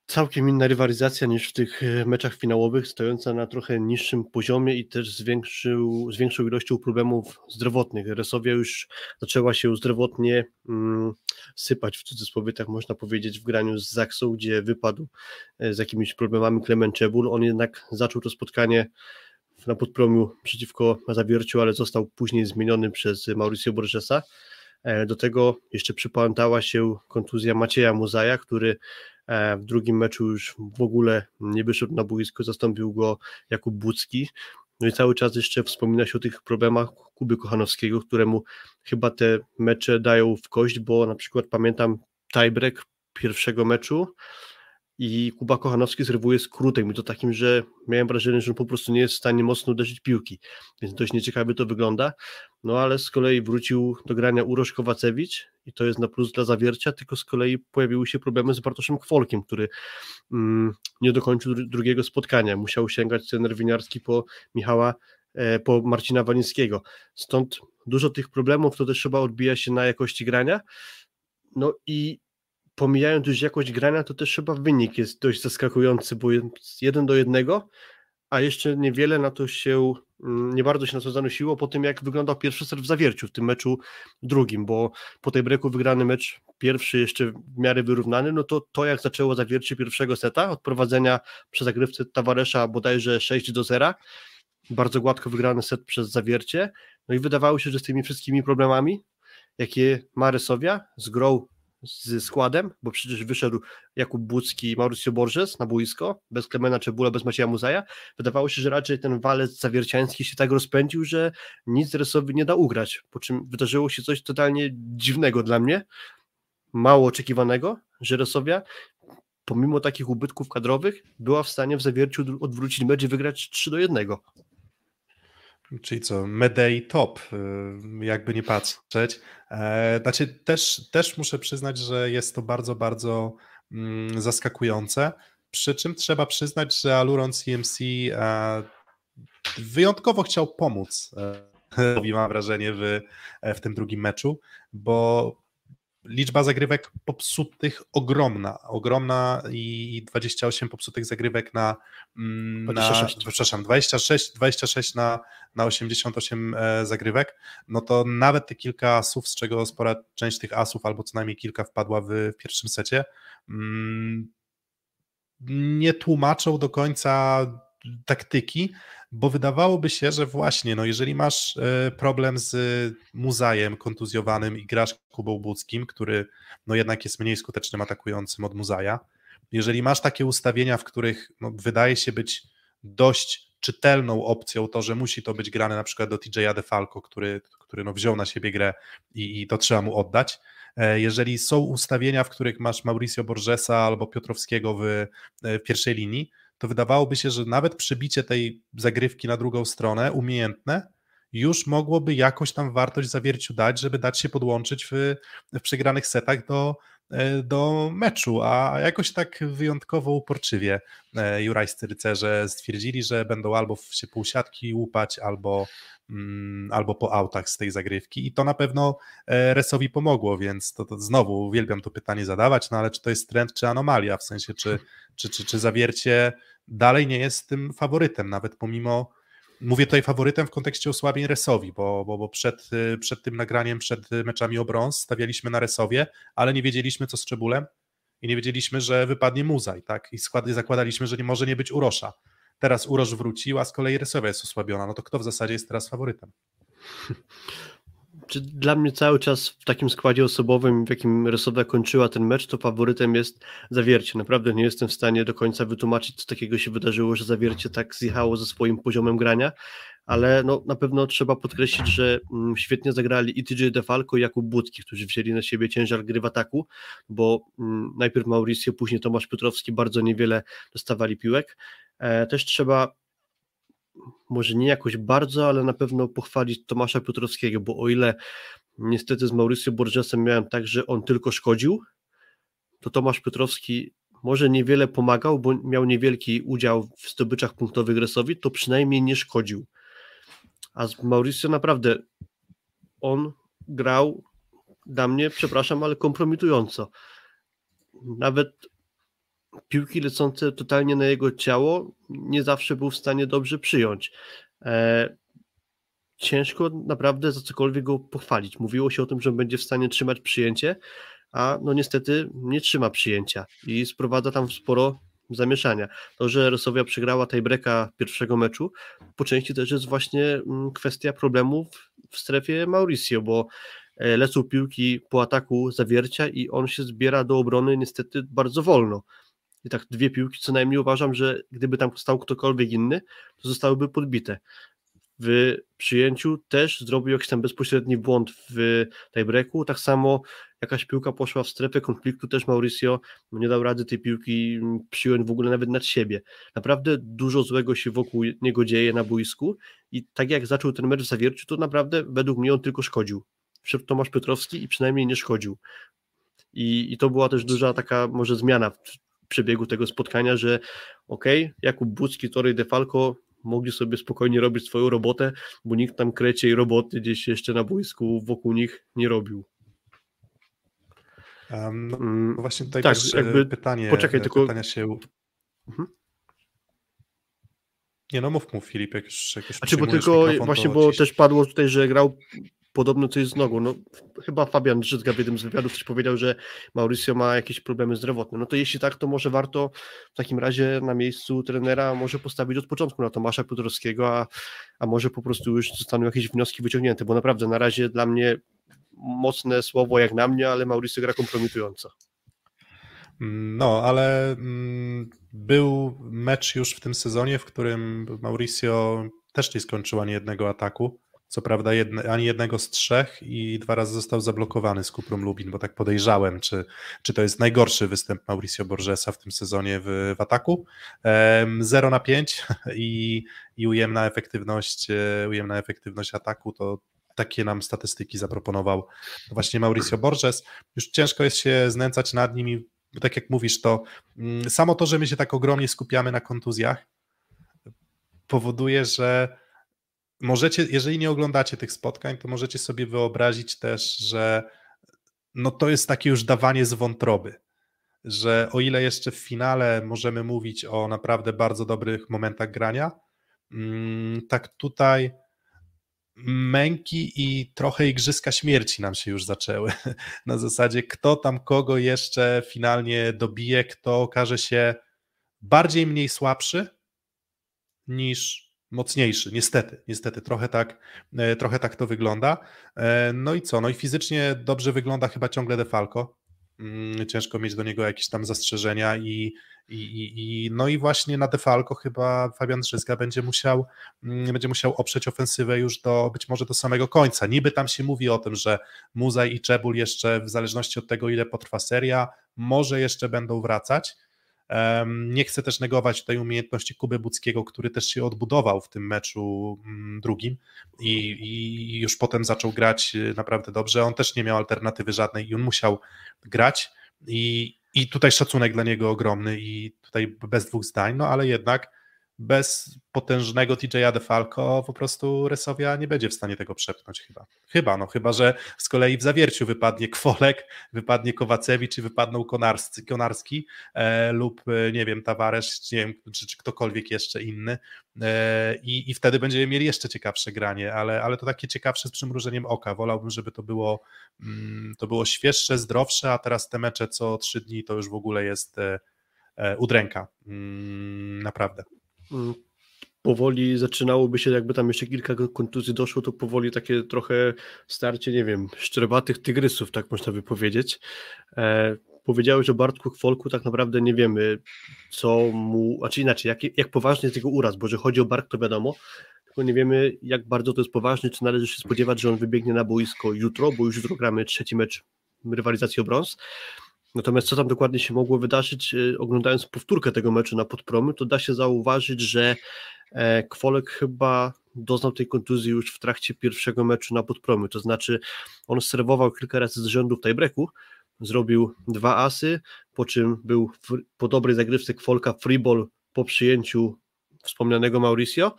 całkiem inna rywalizacja niż w tych e, meczach finałowych, stojąca na trochę niższym poziomie i też z, większą, z większą ilością problemów zdrowotnych. Resowia już zaczęła się zdrowotnie mm, sypać, w cudzysłowie tak można powiedzieć, w graniu z Zaksą, gdzie wypadł e, z jakimiś problemami Klement Czebul. On jednak zaczął to spotkanie na podpromiu przeciwko Zawierciu, ale został później zmieniony przez Mauricio Borgesa. E, do tego jeszcze przypamiętała się kontuzja Macieja Muzaja, który w drugim meczu już w ogóle nie wyszedł na boisko, zastąpił go Jakub Bucki. No i cały czas jeszcze wspomina się o tych problemach Kuby Kochanowskiego, któremu chyba te mecze dają w kość, bo na przykład pamiętam tiebreak pierwszego meczu, i Kuba Kochanowski zrywuje skrótem i to takim, że miałem wrażenie, że on po prostu nie jest w stanie mocno uderzyć piłki, więc dość nieciekawie to wygląda, no ale z kolei wrócił do grania Urosz Kowacewicz i to jest na plus dla Zawiercia, tylko z kolei pojawiły się problemy z Bartoszem Kwolkiem, który mm, nie dokończył drugiego spotkania, musiał sięgać trener winiarski po Michała, e, po Marcina Walińskiego, stąd dużo tych problemów to też chyba odbija się na jakości grania, no i pomijając już jakość grania, to też chyba wynik jest dość zaskakujący, bo jeden do jednego, a jeszcze niewiele na to się, mm, nie bardzo się na to zanosiło po tym, jak wyglądał pierwszy set w zawierciu w tym meczu drugim, bo po tej breaku wygrany mecz pierwszy jeszcze w miarę wyrównany, no to to jak zaczęło zawiercie pierwszego seta, od prowadzenia przy zagrywce Tavaresza bodajże 6 do 0, bardzo gładko wygrany set przez zawiercie, no i wydawało się, że z tymi wszystkimi problemami, jakie ma Resowia, z grą z składem, bo przecież wyszedł Jakub Bucki i Mauricio Borges na boisko, bez Klemena Czebula, bez Macieja Muzaja. Wydawało się, że raczej ten walec zawierciański się tak rozpędził, że nic Resowi nie da ugrać, po czym wydarzyło się coś totalnie dziwnego dla mnie, mało oczekiwanego, że Resowia pomimo takich ubytków kadrowych była w stanie w zawierciu odwrócić mecz i wygrać 3 do 1. Czyli co, Medei top, y, jakby nie patrzeć. E, znaczy też, też muszę przyznać, że jest to bardzo, bardzo mm, zaskakujące, przy czym trzeba przyznać, że Aluron CMC e, wyjątkowo chciał pomóc, e, mam wrażenie, w, w tym drugim meczu, bo liczba zagrywek popsutych ogromna, ogromna i 28 popsutych zagrywek na, 26. Mm, na przepraszam, 26, 26 na, na 88 e, zagrywek, no to nawet te kilka asów, z czego spora część tych asów, albo co najmniej kilka wpadła w, pierwszym secie, mm, nie tłumaczą do końca taktyki, bo wydawałoby się, że właśnie, no jeżeli masz e, problem z Muzajem kontuzjowanym i grasz Kubą Budzkim, który no jednak jest mniej skutecznym atakującym od Muzaja, jeżeli masz takie ustawienia, w których no, wydaje się być dość czytelną opcją to, że musi to być grane na przykład do TJ'a DeFalco, który, który no wziął na siebie grę i, i to trzeba mu oddać. E, jeżeli są ustawienia, w których masz Mauricio Borgesa albo Piotrowskiego w, e, w pierwszej linii, to wydawałoby się, że nawet przybicie tej zagrywki na drugą stronę, umiejętne, już mogłoby jakoś tam wartość zawierciu dać, żeby dać się podłączyć w, w przegranych setach do, do meczu, a jakoś tak wyjątkowo uporczywie e, jurajscy rycerze stwierdzili, że będą albo się półsiatki łupać, albo, mm, albo po autach z tej zagrywki. I to na pewno e, Resowi pomogło, więc to, to znowu uwielbiam to pytanie zadawać, no ale czy to jest trend, czy anomalia, w sensie czy, czy, czy, czy zawiercie dalej nie jest tym faworytem, nawet pomimo Mówię tutaj faworytem w kontekście osłabień Resowi, bo, bo, bo przed, y, przed tym nagraniem, przed meczami o brąz stawialiśmy na Resowie, ale nie wiedzieliśmy co z Czebulem i nie wiedzieliśmy, że wypadnie Muzaj, tak? I skład, zakładaliśmy, że nie może nie być Urosza. Teraz Urosz wrócił, a z kolei Resowia jest osłabiona. No to kto w zasadzie jest teraz faworytem? czy dla mnie cały czas w takim składzie osobowym, w jakim Resowia kończyła ten mecz, to faworytem jest Zawiercie. Naprawdę nie jestem w stanie do końca wytłumaczyć, co takiego się wydarzyło, że Zawiercie tak zjechało ze swoim poziomem grania, ale no, na pewno trzeba podkreślić, że mm, świetnie zagrali i TJ DeFalco i Jakub Budki, którzy wzięli na siebie ciężar gry w ataku, bo mm, najpierw Mauricio, później Tomasz Piotrowski bardzo niewiele dostawali piłek. E, też trzeba może nie jakoś bardzo, ale na pewno pochwalić Tomasza Piotrowskiego, bo o ile niestety z Mauricio Borgesem miałem tak, że on tylko szkodził, to Tomasz Piotrowski może niewiele pomagał, bo miał niewielki udział w zdobyczach punktowych Resowi, to przynajmniej nie szkodził. A z Mauricio naprawdę on grał dla mnie, przepraszam, ale kompromitująco. Nawet piłki lecące totalnie na jego ciało nie zawsze był w stanie dobrze przyjąć. E, ciężko naprawdę za cokolwiek go pochwalić. Mówiło się o tym, że będzie w stanie trzymać przyjęcie, a no niestety nie trzyma przyjęcia i sprowadza tam sporo zamieszania. To, że Rosowia przegrała tiebreaka pierwszego meczu, po części też jest właśnie mm, kwestia problemów w strefie Mauricio, bo e, lecą piłki po ataku zawiercia i on się zbiera do obrony niestety bardzo wolno i tak dwie piłki co najmniej uważam, że gdyby tam stał ktokolwiek inny, to zostałyby podbite. W przyjęciu też zrobił jakiś tam bezpośredni błąd w tiebreaku, tak samo jakaś piłka poszła w strefę konfliktu, też Mauricio nie dał rady tej piłki przyjąć w ogóle nawet nad siebie. Naprawdę dużo złego się wokół niego dzieje na boisku i tak jak zaczął ten mecz w zawierciu, to naprawdę według mnie on tylko szkodził. Wszedł Tomasz Piotrowski i przynajmniej nie szkodził. I, I to była też duża taka może zmiana w przebiegu tego spotkania, że ok, Jakub Bucki, Tory Defalco mogli sobie spokojnie robić swoją robotę, bo nikt tam krecie i roboty gdzieś jeszcze na boisku wokół nich nie robił. Um, no, mm, właśnie tutaj tak, e, jakby, pytanie, poczekaj, tylko... pytania się... Mhm. Nie no, mów, mów Filip, jak już, jak już Znaczy, bo tylko właśnie, bo też padło tutaj, że grał podobno coś z nogą. No, chyba Fabian Drzyzga w jednym z wywiadów coś powiedział, że Mauricio ma jakieś problemy zdrowotne. No to jeśli tak, to może warto w takim razie na miejscu trenera może postawić od początku na Tomasza Piotrowskiego, a, a może po prostu już zostaną jakieś wnioski wyciągnięte, bo naprawdę na razie dla mnie mocne słowo jak na mnie, ale Mauricio gra kompromitująco. No, ale mm, był mecz już w tym sezonie, w którym Mauricio też nie skończył ani jednego ataku. Co prawda jedne, ani jednego z trzech i dwa razy został zablokowany z Kuprą Lubin, bo tak podejrzałem, czy, czy to jest najgorszy występ Mauricio Borgesa w tym sezonie w, w ataku. 0 na 5 i, i ujemna efektywność, e, ujemna efektywność ataku to takie nam statystyki zaproponował właśnie Mauricio Borges. Już ciężko jest się znęcać nad nimi, bo tak jak mówisz, to mm, samo to, że my się tak ogromnie skupiamy na kontuzjach, powoduje, że możecie, jeżeli nie oglądacie tych spotkań, to możecie sobie wyobrazić też, że no to jest takie już dawanie z wątroby, że o ile jeszcze w finale możemy mówić o naprawdę bardzo dobrych momentach grania, mm, tak tutaj męki i trochę igrzyska śmierci nam się już zaczęły. Na zasadzie, kto tam kogo jeszcze finalnie dobije, kto okaże się bardziej mniej słabszy niż mocniejszy. Niestety, niestety, trochę tak, e, trochę tak to wygląda. E, no i co? No i fizycznie dobrze wygląda chyba ciągle Defalco. Mm, ciężko mieć do niego jakieś tam zastrzeżenia i, i, i, no i właśnie na Defalco chyba Fabian Drzyzga będzie musiał, mm, będzie musiał oprzeć ofensywę już do być może do samego końca. Niby tam się mówi o tym, że Muzaj i Czebul jeszcze w zależności od tego ile potrwa seria, może jeszcze będą wracać, nie chcę też negować tej umiejętności Kuby Buckiego, który też się odbudował w tym meczu mm, drugim i, i, już potem zaczął grać y, naprawdę dobrze. On też nie miał alternatywy żadnej i on musiał grać i, i tutaj szacunek dla niego ogromny i tutaj bez dwóch zdań, no ale jednak bez potężnego TJ'a DeFalco po prostu Resowia nie będzie w stanie tego przepchnąć chyba. Chyba, no chyba, że z kolei w zawierciu wypadnie Kwolek, wypadnie Kowacewicz i wypadną Konarski, Konarski e, lub e, nie wiem, Tavares, nie wiem, czy, czy ktokolwiek jeszcze inny e, i, i wtedy będziemy mieli jeszcze ciekawsze granie, ale, ale to takie ciekawsze z przymrużeniem oka. Wolałbym, żeby to było, mm, to było świeższe, zdrowsze, a teraz te mecze co trzy dni to już w ogóle jest e, e udręka. Mm, naprawdę. Mm, powoli zaczynałoby się, jakby tam jeszcze kilka kontuzji doszło, to powoli takie trochę starcie, nie wiem, szczerbatych tygrysów, tak można by powiedzieć. E, powiedziałeś o Bartku Kwolku, tak naprawdę nie wiemy, co mu, znaczy inaczej, jak, jak poważny jest jego uraz, bo że chodzi o Bark, to wiadomo, tylko nie wiemy, jak bardzo to jest poważne, czy należy się spodziewać, że on wybiegnie na boisko jutro, bo już jutro gramy trzeci mecz rywalizacji o brąz. Natomiast co tam dokładnie się mogło wydarzyć, e, oglądając powtórkę tego meczu na podpromy, to da się zauważyć, że e, Kwolek chyba doznał tej kontuzji już w trakcie pierwszego meczu na podpromy, to znaczy on serwował kilka razy z rzędu w tiebreaku, zrobił dwa asy, po czym był po dobrej zagrywce Kwolka freeball po przyjęciu wspomnianego Mauricio,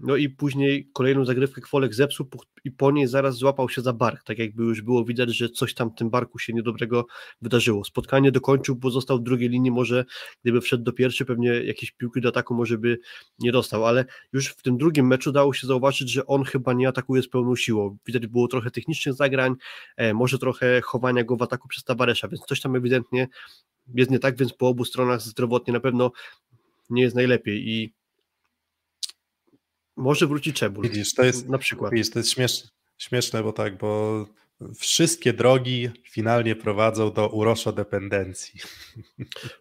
no i później kolejną zagrywkę Kwolek zepsuł i po niej zaraz złapał się za bark, tak jakby już było widać, że coś tam w tym barku się niedobrego wydarzyło. Spotkanie dokończył, bo został w drugiej linii, może gdyby wszedł do pierwszej, pewnie jakieś piłki do ataku może by nie dostał, ale już w tym drugim meczu dało się zauważyć, że on chyba nie atakuje z pełną siłą. Widać było trochę technicznych zagrań, e, może trochę chowania go w ataku przez Tavaresza, więc coś tam ewidentnie jest nie tak, więc po obu stronach zdrowotnie na pewno nie jest najlepiej i może wróci Czebul. Widzisz, to jest, na przykład. Widzisz, to jest śmieszne, śmieszne, bo tak, bo wszystkie drogi finalnie prowadzą do uroszo dependencji.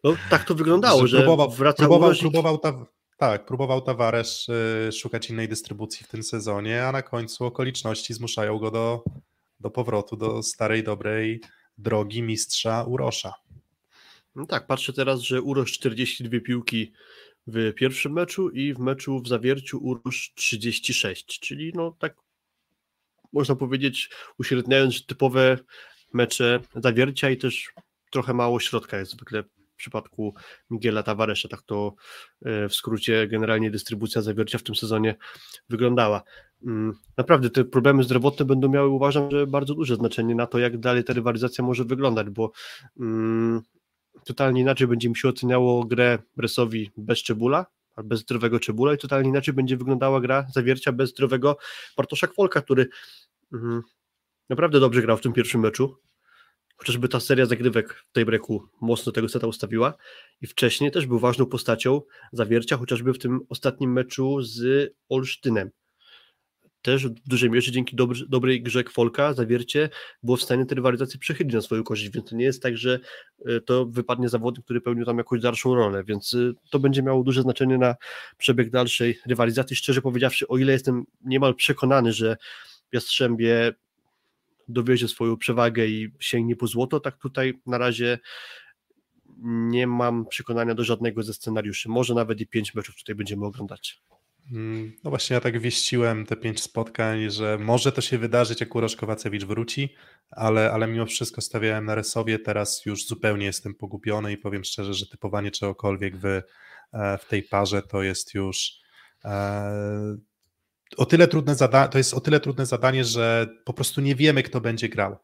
No tak to wyglądało, że, próbował, wraca próbował, próbował ta, tak, próbował Tavares y, szukać innej dystrybucji w tym sezonie, a na końcu okoliczności zmuszają go do, do powrotu do starej, dobrej drogi mistrza Urosza. No tak, patrzę teraz, że Urosz 42 piłki w pierwszym meczu i w meczu w zawierciu Urusz 36, czyli no tak można powiedzieć uśredniając typowe mecze zawiercia i też trochę mało środka jest zwykle w przypadku Miguela Tavaresza, tak to e, w skrócie generalnie dystrybucja zawiercia w tym sezonie wyglądała. Mm, naprawdę te problemy zdrowotne będą miały uważam, że bardzo duże znaczenie na to, jak dalej ta rywalizacja może wyglądać, bo mm, totalnie inaczej będzie mi się oceniało grę Bresowi bez Czebula, bez zdrowego Czebula i totalnie inaczej będzie wyglądała gra zawiercia bez zdrowego Bartosza Kwolka, który mm, naprawdę dobrze grał w tym pierwszym meczu. Chociażby ta seria zagrywek w tej breaku mocno tego seta ustawiła i wcześniej też był ważną postacią zawiercia, chociażby w tym ostatnim meczu z Olsztynem też w dużej mierze dzięki dobry, dobrej grze Kwolka zawiercie było w stanie tę rywalizację przechylić na swoją korzyść, więc to nie jest tak, że e, to wypadnie zawodnik, który pełnił tam jakąś dalszą rolę, więc e, to będzie miało duże znaczenie na przebieg dalszej rywalizacji. Szczerze powiedziawszy, o ile jestem niemal przekonany, że Jastrzębie dowiezie swoją przewagę i sięgnie po złoto, tak tutaj na razie nie mam przekonania do żadnego ze scenariuszy. Może nawet i pięć meczów tutaj będziemy oglądać. Mm, no właśnie, ja tak wieściłem te pięć spotkań, że może to się wydarzyć, jak Urosz Kowacewicz wróci, ale, ale mimo wszystko stawiałem na Resowie, teraz już zupełnie jestem pogubiony i powiem szczerze, że typowanie czegokolwiek w, e, w tej parze to jest już e, o tyle trudne zadanie, to jest o tyle trudne zadanie, że po prostu nie wiemy, kto będzie grał.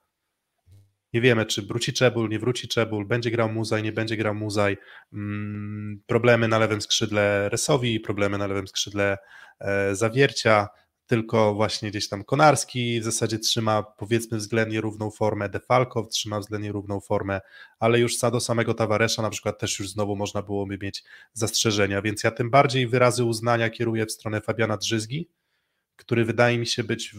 Nie wiemy, czy wróci Czebul, nie wróci Czebul, będzie grał Muzaj, nie będzie grał Muzaj. Mm, problemy na lewym skrzydle Resowi, problemy na lewym skrzydle e, Zawiercia, tylko właśnie gdzieś tam Konarski w zasadzie trzyma powiedzmy względnie równą formę, Defalkow trzyma względnie równą formę, ale już do samego Tawaresza na przykład też już znowu można byłoby mieć zastrzeżenia, więc ja tym bardziej wyrazy uznania kieruję w stronę Fabiana Drzyzgi, który wydaje mi się być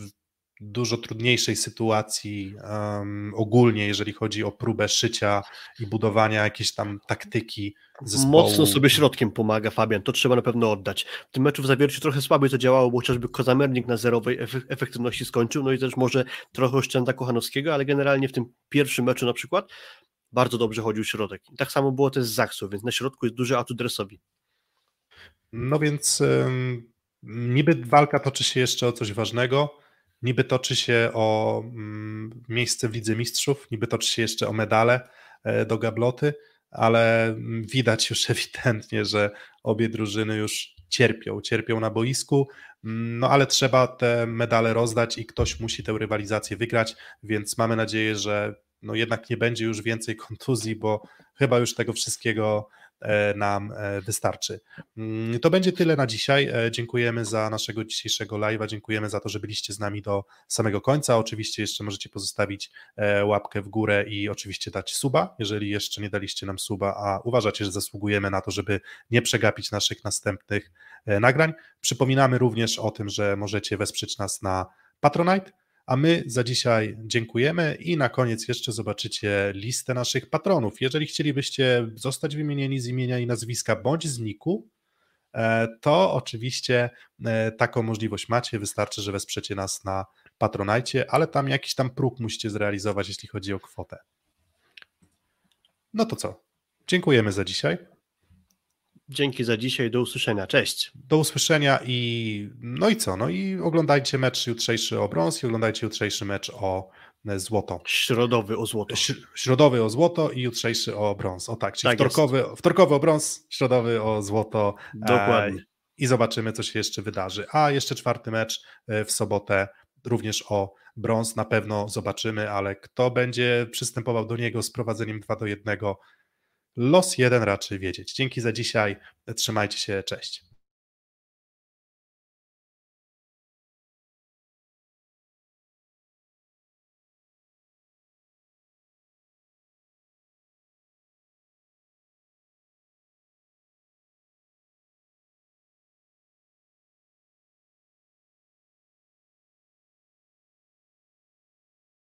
dużo trudniejszej sytuacji um, ogólnie, jeżeli chodzi o próbę szycia i budowania jakiejś tam taktyki zespołu. Mocno sobie środkiem pomaga Fabian, to trzeba na pewno oddać. W tym meczu w zawierciu trochę słabiej to działało, bo chociażby Kozamernik na zerowej efektywności skończył, no i też może trochę oszczędza Kochanowskiego, ale generalnie w tym pierwszym meczu na przykład bardzo dobrze chodził środek. I tak samo było też z Zaksu, więc na środku jest duży atut dresowi. No więc um, niby walka toczy się jeszcze o coś ważnego, Niby toczy się o mm, miejsce w Lidze Mistrzów, niby toczy się jeszcze o medale e, do gabloty, ale widać już ewidentnie, że obie drużyny już cierpią, cierpią na boisku, mm, no ale trzeba te medale rozdać i ktoś musi tę rywalizację wygrać, więc mamy nadzieję, że no jednak nie będzie już więcej kontuzji, bo chyba już tego wszystkiego nam e, wystarczy. Mm, to będzie tyle na dzisiaj. E, dziękujemy za naszego dzisiejszego live'a, dziękujemy za to, że byliście z nami do samego końca. Oczywiście jeszcze możecie pozostawić łapkę w górę i oczywiście dać suba, jeżeli jeszcze nie daliście nam suba, a uważacie, że zasługujemy na to, żeby nie przegapić naszych następnych nagrań. Przypominamy również o tym, że możecie wesprzeć nas na Patronite. A my za dzisiaj dziękujemy i na koniec jeszcze zobaczycie listę naszych patronów. Jeżeli chcielibyście zostać wymienieni z imienia i nazwiska bądź z e, to oczywiście e, taką możliwość macie. Wystarczy, że wesprzecie nas na Patronajcie, ale tam jakiś tam próg musicie zrealizować, jeśli chodzi o kwotę. No to co? Dziękujemy za dzisiaj. Dzięki za dzisiaj, do usłyszenia, cześć. Do usłyszenia i no i co? No i oglądajcie mecz jutrzejszy o brąz i oglądajcie jutrzejszy mecz o e, złoto. Środowy o złoto. Środowy o złoto i jutrzejszy o brąz. O tak, czyli tak wtorkowy, wtorkowy o brąz, środowy o złoto. Dokładnie. E, I zobaczymy, co się jeszcze wydarzy. A jeszcze czwarty mecz e, w sobotę, również o brąz na pewno zobaczymy, ale kto będzie przystępował do niego z prowadzeniem 2 do 1 los jeden raczej wiedzieć. Dzięki za dzisiaj, trzymajcie się, cześć.